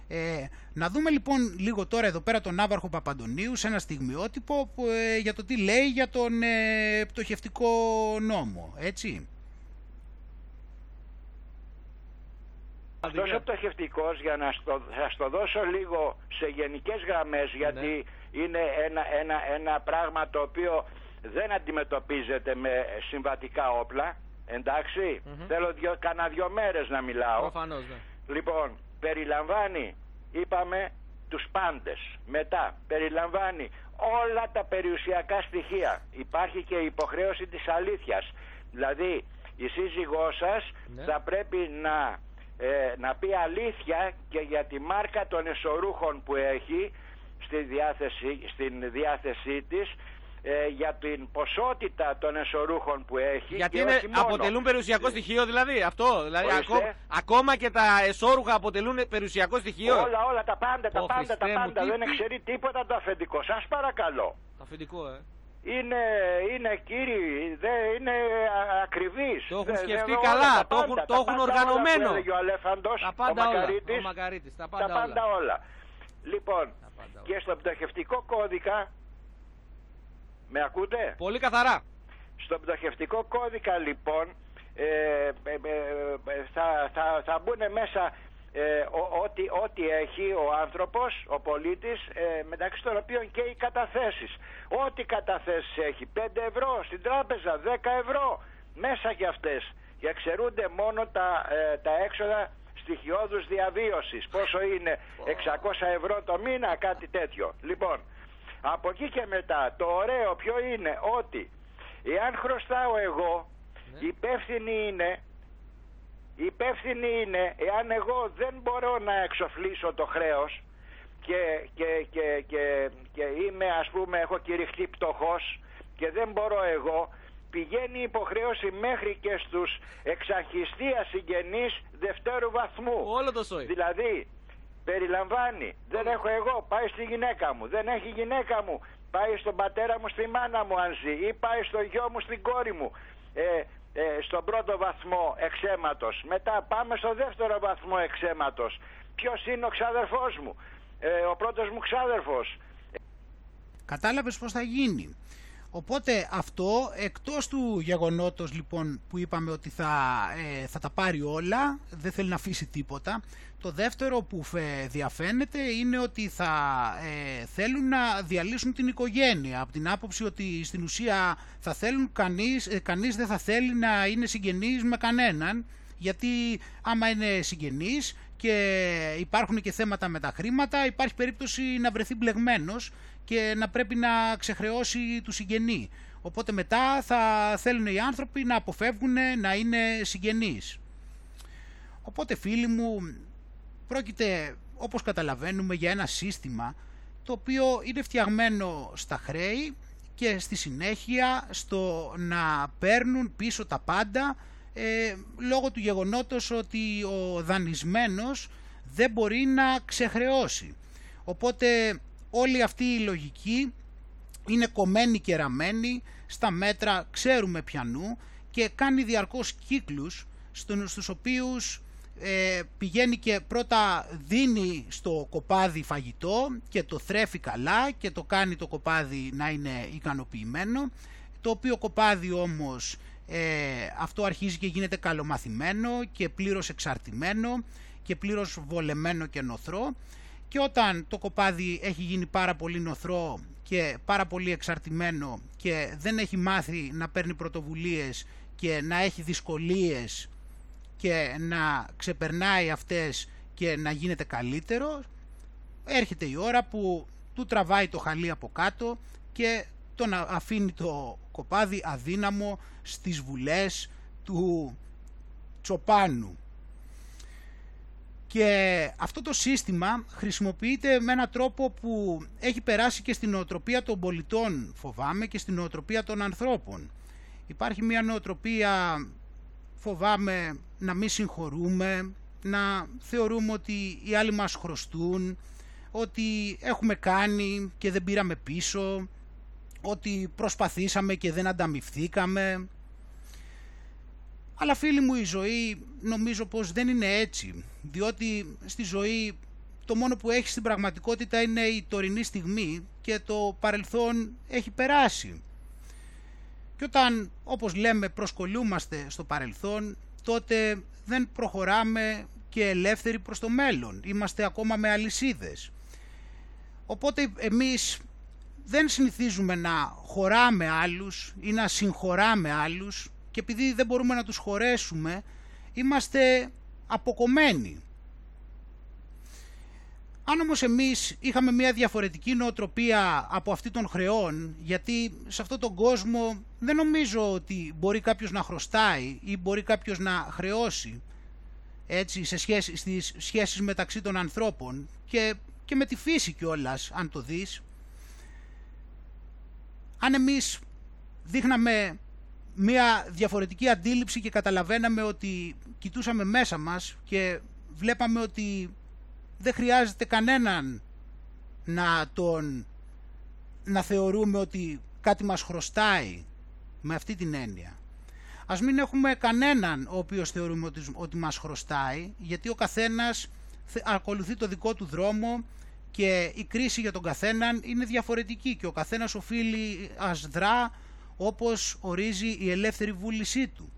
Ε, να δούμε λοιπόν λίγο τώρα εδώ πέρα τον Ναύαρχο Παπαντονίου σε ένα στιγμιότυπο ε, για το τι λέει για τον ε, πτωχευτικό νόμο, έτσι. Τόσο πτωχευτικός για να στο, θα στο δώσω λίγο σε γενικές γραμμές γιατί είναι ένα, ένα, ένα πράγμα το οποίο δεν αντιμετωπίζεται με συμβατικά όπλα. Εντάξει, θέλω δυο, κανένα δυο μέρες να μιλάω. Προφανώς, ναι. Λοιπόν, περιλαμβάνει, είπαμε, τους πάντες. Μετά, περιλαμβάνει όλα τα περιουσιακά στοιχεία. Υπάρχει και η υποχρέωση της αλήθειας. Δηλαδή, η σύζυγός σας Ναι. θα πρέπει να, ε, να πει αλήθεια και για τη μάρκα των εσωρούχων που έχει στη διάθεση, στην διάθεσή της ε, για την ποσότητα των εσωρούχων που έχει Γιατί και είναι, όχι μόνο. αποτελούν περιουσιακό στοιχείο δηλαδή αυτό. Δηλαδή, Ορίστε. ακό- ακόμα και τα εσώρουχα αποτελούν περιουσιακό στοιχείο. Όλα, όλα, τα πάντα, τα Ω, πάντα, τα Χριστέ μου, πάντα. τι- Δεν εξαιρεί τίποτα το αφεντικό. Σας παρακαλώ. Το αφεντικό, ε. Είναι, είναι κύριοι, δεν είναι α- ακριβείς. Το έχουν Δεν- σκεφτεί δεν- καλά, όλα, τα το έχουν- πάντα, το τα έχουν πάντα όλα οργανωμένο. που έλεγε ο Αλέφαντος, Τα ο πάντα όλα. Μακαρίτης, Ο Μακαρίτης, τα τα πάντα πάντα όλα. όλα. Λοιπόν, και στον πτωχευτικό κώδικα, με ακούτε; Πολύ καθαρά. Στον πτωχευτικό κώδικα λοιπόν ε, ε, ε, ε, θα, θα, θα μπουν μέσα ε, ο- ό,τι, ό,τι έχει ο άνθρωπος, ο πολίτης, ε, μεταξύ των οποίων και οι καταθέσεις. Ό,τι καταθέσεις έχει, 5 ευρώ στην τράπεζα, 10 ευρώ, μέσα και αυτές. Και εξαιρούνται μόνο τα, ε, τα έξοδα στοιχειώδους διαβίωσης. Πόσο είναι, 600 ευρώ το μήνα, κάτι τέτοιο. Λοιπόν, από εκεί και μετά, το ωραίο ποιο είναι, ότι εάν χρωστάω εγώ, υπεύθυνη είναι υπεύθυνη είναι εάν εγώ δεν μπορώ να εξοφλήσω το χρέος και, και, και, και, και είμαι ας πούμε έχω κηρυχτεί πτωχός και δεν μπορώ εγώ πηγαίνει υποχρέωση μέχρι και στους εξαχιστία συγγενείς δευτέρου βαθμού. Όλο το σόι. Δηλαδή περιλαμβάνει δεν έχω εγώ πάει στη γυναίκα μου δεν έχει γυναίκα μου πάει στον πατέρα μου στη μάνα μου αν ζει ή πάει στο γιο μου στην κόρη μου ε, ε, στον πρώτο βαθμό εξέματος μετά πάμε στο δεύτερο βαθμό εξέματος ποιος είναι ο ξάδερφός μου; Ε, ο πρώτος μου ξάδερφος. Κατάλαβες πώς θα γίνει. Οπότε αυτό, εκτός του γεγονότος λοιπόν που είπαμε ότι θα, ε, θα τα πάρει όλα, δεν θέλει να αφήσει τίποτα, το δεύτερο που φε, διαφαίνεται είναι ότι θα ε, θέλουν να διαλύσουν την οικογένεια, από την άποψη ότι στην ουσία θα θέλουν κανείς, ε, κανείς δεν θα θέλει να είναι συγγενής με κανέναν, γιατί άμα είναι συγγενής και υπάρχουν και θέματα με τα χρήματα, υπάρχει περίπτωση να βρεθεί μπλεγμένος και να πρέπει να ξεχρεώσει του συγγενή. Οπότε μετά θα θέλουν οι άνθρωποι να αποφεύγουν να είναι συγγενείς. Οπότε φίλοι μου, πρόκειται όπως καταλαβαίνουμε για ένα σύστημα το οποίο είναι φτιαγμένο στα χρέη και στη συνέχεια στο να παίρνουν πίσω τα πάντα ε, λόγω του γεγονότος ότι ο δανεισμένος δεν μπορεί να ξεχρεώσει. Οπότε όλη αυτή η λογική είναι κομμένη και ραμμένη στα μέτρα ξέρουμε πιανού και κάνει διαρκώς κύκλους στους οποίους ε, πηγαίνει και πρώτα δίνει στο κοπάδι φαγητό και το θρέφει καλά και το κάνει το κοπάδι να είναι ικανοποιημένο το οποίο κοπάδι όμως ε, αυτό αρχίζει και γίνεται καλομαθημένο και πλήρως εξαρτημένο και πλήρως βολεμένο και νοθρό. Και όταν το κοπάδι έχει γίνει πάρα πολύ νοθρό και πάρα πολύ εξαρτημένο και δεν έχει μάθει να παίρνει πρωτοβουλίες και να έχει δυσκολίες και να ξεπερνάει αυτές και να γίνεται καλύτερο, έρχεται η ώρα που του τραβάει το χαλί από κάτω και τον αφήνει το κοπάδι αδύναμο στις βουλές του Τσοπάνου. Και αυτό το σύστημα χρησιμοποιείται με έναν τρόπο που έχει περάσει και στην νοοτροπία των πολιτών, φοβάμαι, και στην νοοτροπία των ανθρώπων. Υπάρχει μια νοοτροπία, φοβάμαι, να μην συγχωρούμε, να θεωρούμε ότι οι άλλοι μας χρωστούν, ότι έχουμε κάνει και δεν πήραμε πίσω, ότι προσπαθήσαμε και δεν ανταμυφθήκαμε. Αλλά φίλοι μου η ζωή νομίζω πως δεν είναι έτσι, διότι στη ζωή το μόνο που έχει στην πραγματικότητα είναι η τωρινή στιγμή και το παρελθόν έχει περάσει. Και όταν, όπως λέμε, προσκολούμαστε στο παρελθόν, τότε δεν προχωράμε και ελεύθεροι προς το μέλλον. Είμαστε ακόμα με αλυσίδες. Οπότε εμείς δεν συνηθίζουμε να χωράμε άλλους ή να συγχωράμε άλλους και επειδή δεν μπορούμε να τους χωρέσουμε είμαστε αποκομμένοι. Αν όμως εμείς είχαμε μια διαφορετική νοοτροπία από αυτή των χρεών, γιατί σε αυτόν τον κόσμο δεν νομίζω ότι μπορεί κάποιος να χρωστάει ή μπορεί κάποιος να χρεώσει έτσι, σε σχέση, στις σχέσεις μεταξύ των ανθρώπων και, και με τη φύση κιόλας, αν το δεις, αν εμείς δείχναμε μια διαφορετική αντίληψη και καταλαβαίναμε ότι κοιτούσαμε μέσα μας και βλέπαμε ότι δεν χρειάζεται κανέναν να τον να θεωρούμε ότι κάτι μας χρωστάει με αυτή την έννοια. Ας μην έχουμε κανέναν ο οποίος θεωρούμε ότι, ότι μας χρωστάει γιατί ο καθένας ακολουθεί το δικό του δρόμο και η κρίση για τον καθέναν είναι διαφορετική και ο καθένας οφείλει ας δρά όπως ορίζει η ελεύθερη βούλησή του.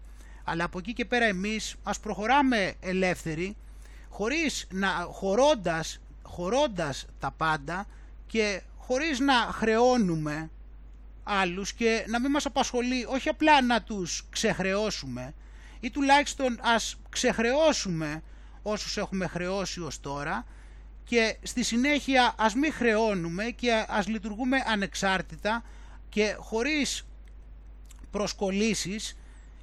Αλλά από εκεί και πέρα εμείς ας προχωράμε ελεύθεροι χωρίς να χωρώντας, χωρώντας τα πάντα και χωρίς να χρεώνουμε άλλους και να μην μας απασχολεί όχι απλά να τους ξεχρεώσουμε ή τουλάχιστον ας ξεχρεώσουμε όσους έχουμε χρεώσει ως τώρα και στη συνέχεια ας μην χρεώνουμε και ας λειτουργούμε ανεξάρτητα και χωρίς προσκολήσεις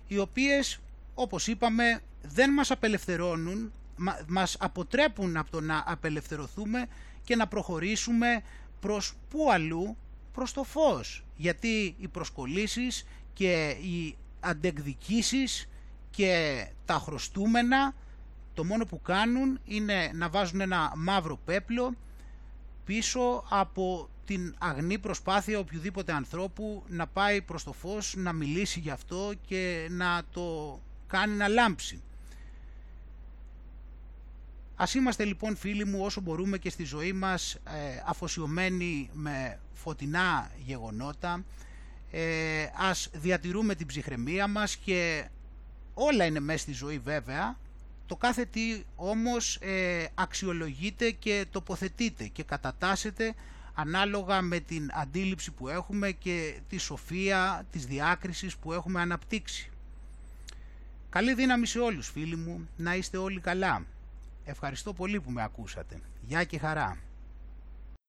οι οποίες όπως είπαμε δεν μας απελευθερώνουν μας αποτρέπουν από το να απελευθερωθούμε και να προχωρήσουμε προς πού αλλού, προς το φως. Γιατί οι προσκολήσεις και οι αντεκδικήσεις και τα χρωστούμενα το μόνο που κάνουν είναι να βάζουν ένα μαύρο πέπλο πίσω από την αγνή προσπάθεια οποιοδήποτε ανθρώπου να πάει προς το φως, να μιλήσει γι' αυτό και να το κάνει να λάμψει. Ας είμαστε λοιπόν φίλοι μου όσο μπορούμε και στη ζωή μας ε, αφοσιωμένοι με φωτεινά γεγονότα, ε, ας διατηρούμε την ψυχραιμία μας και όλα είναι μέσα στη ζωή βέβαια, το κάθε τι όμως ε, αξιολογείται και τοποθετείται και κατατάσσεται ανάλογα με την αντίληψη που έχουμε και τη σοφία της διάκρισης που έχουμε αναπτύξει. Καλή δύναμη σε όλους φίλοι μου, να είστε όλοι καλά. Ευχαριστώ πολύ που με ακούσατε. Γεια και χαρά.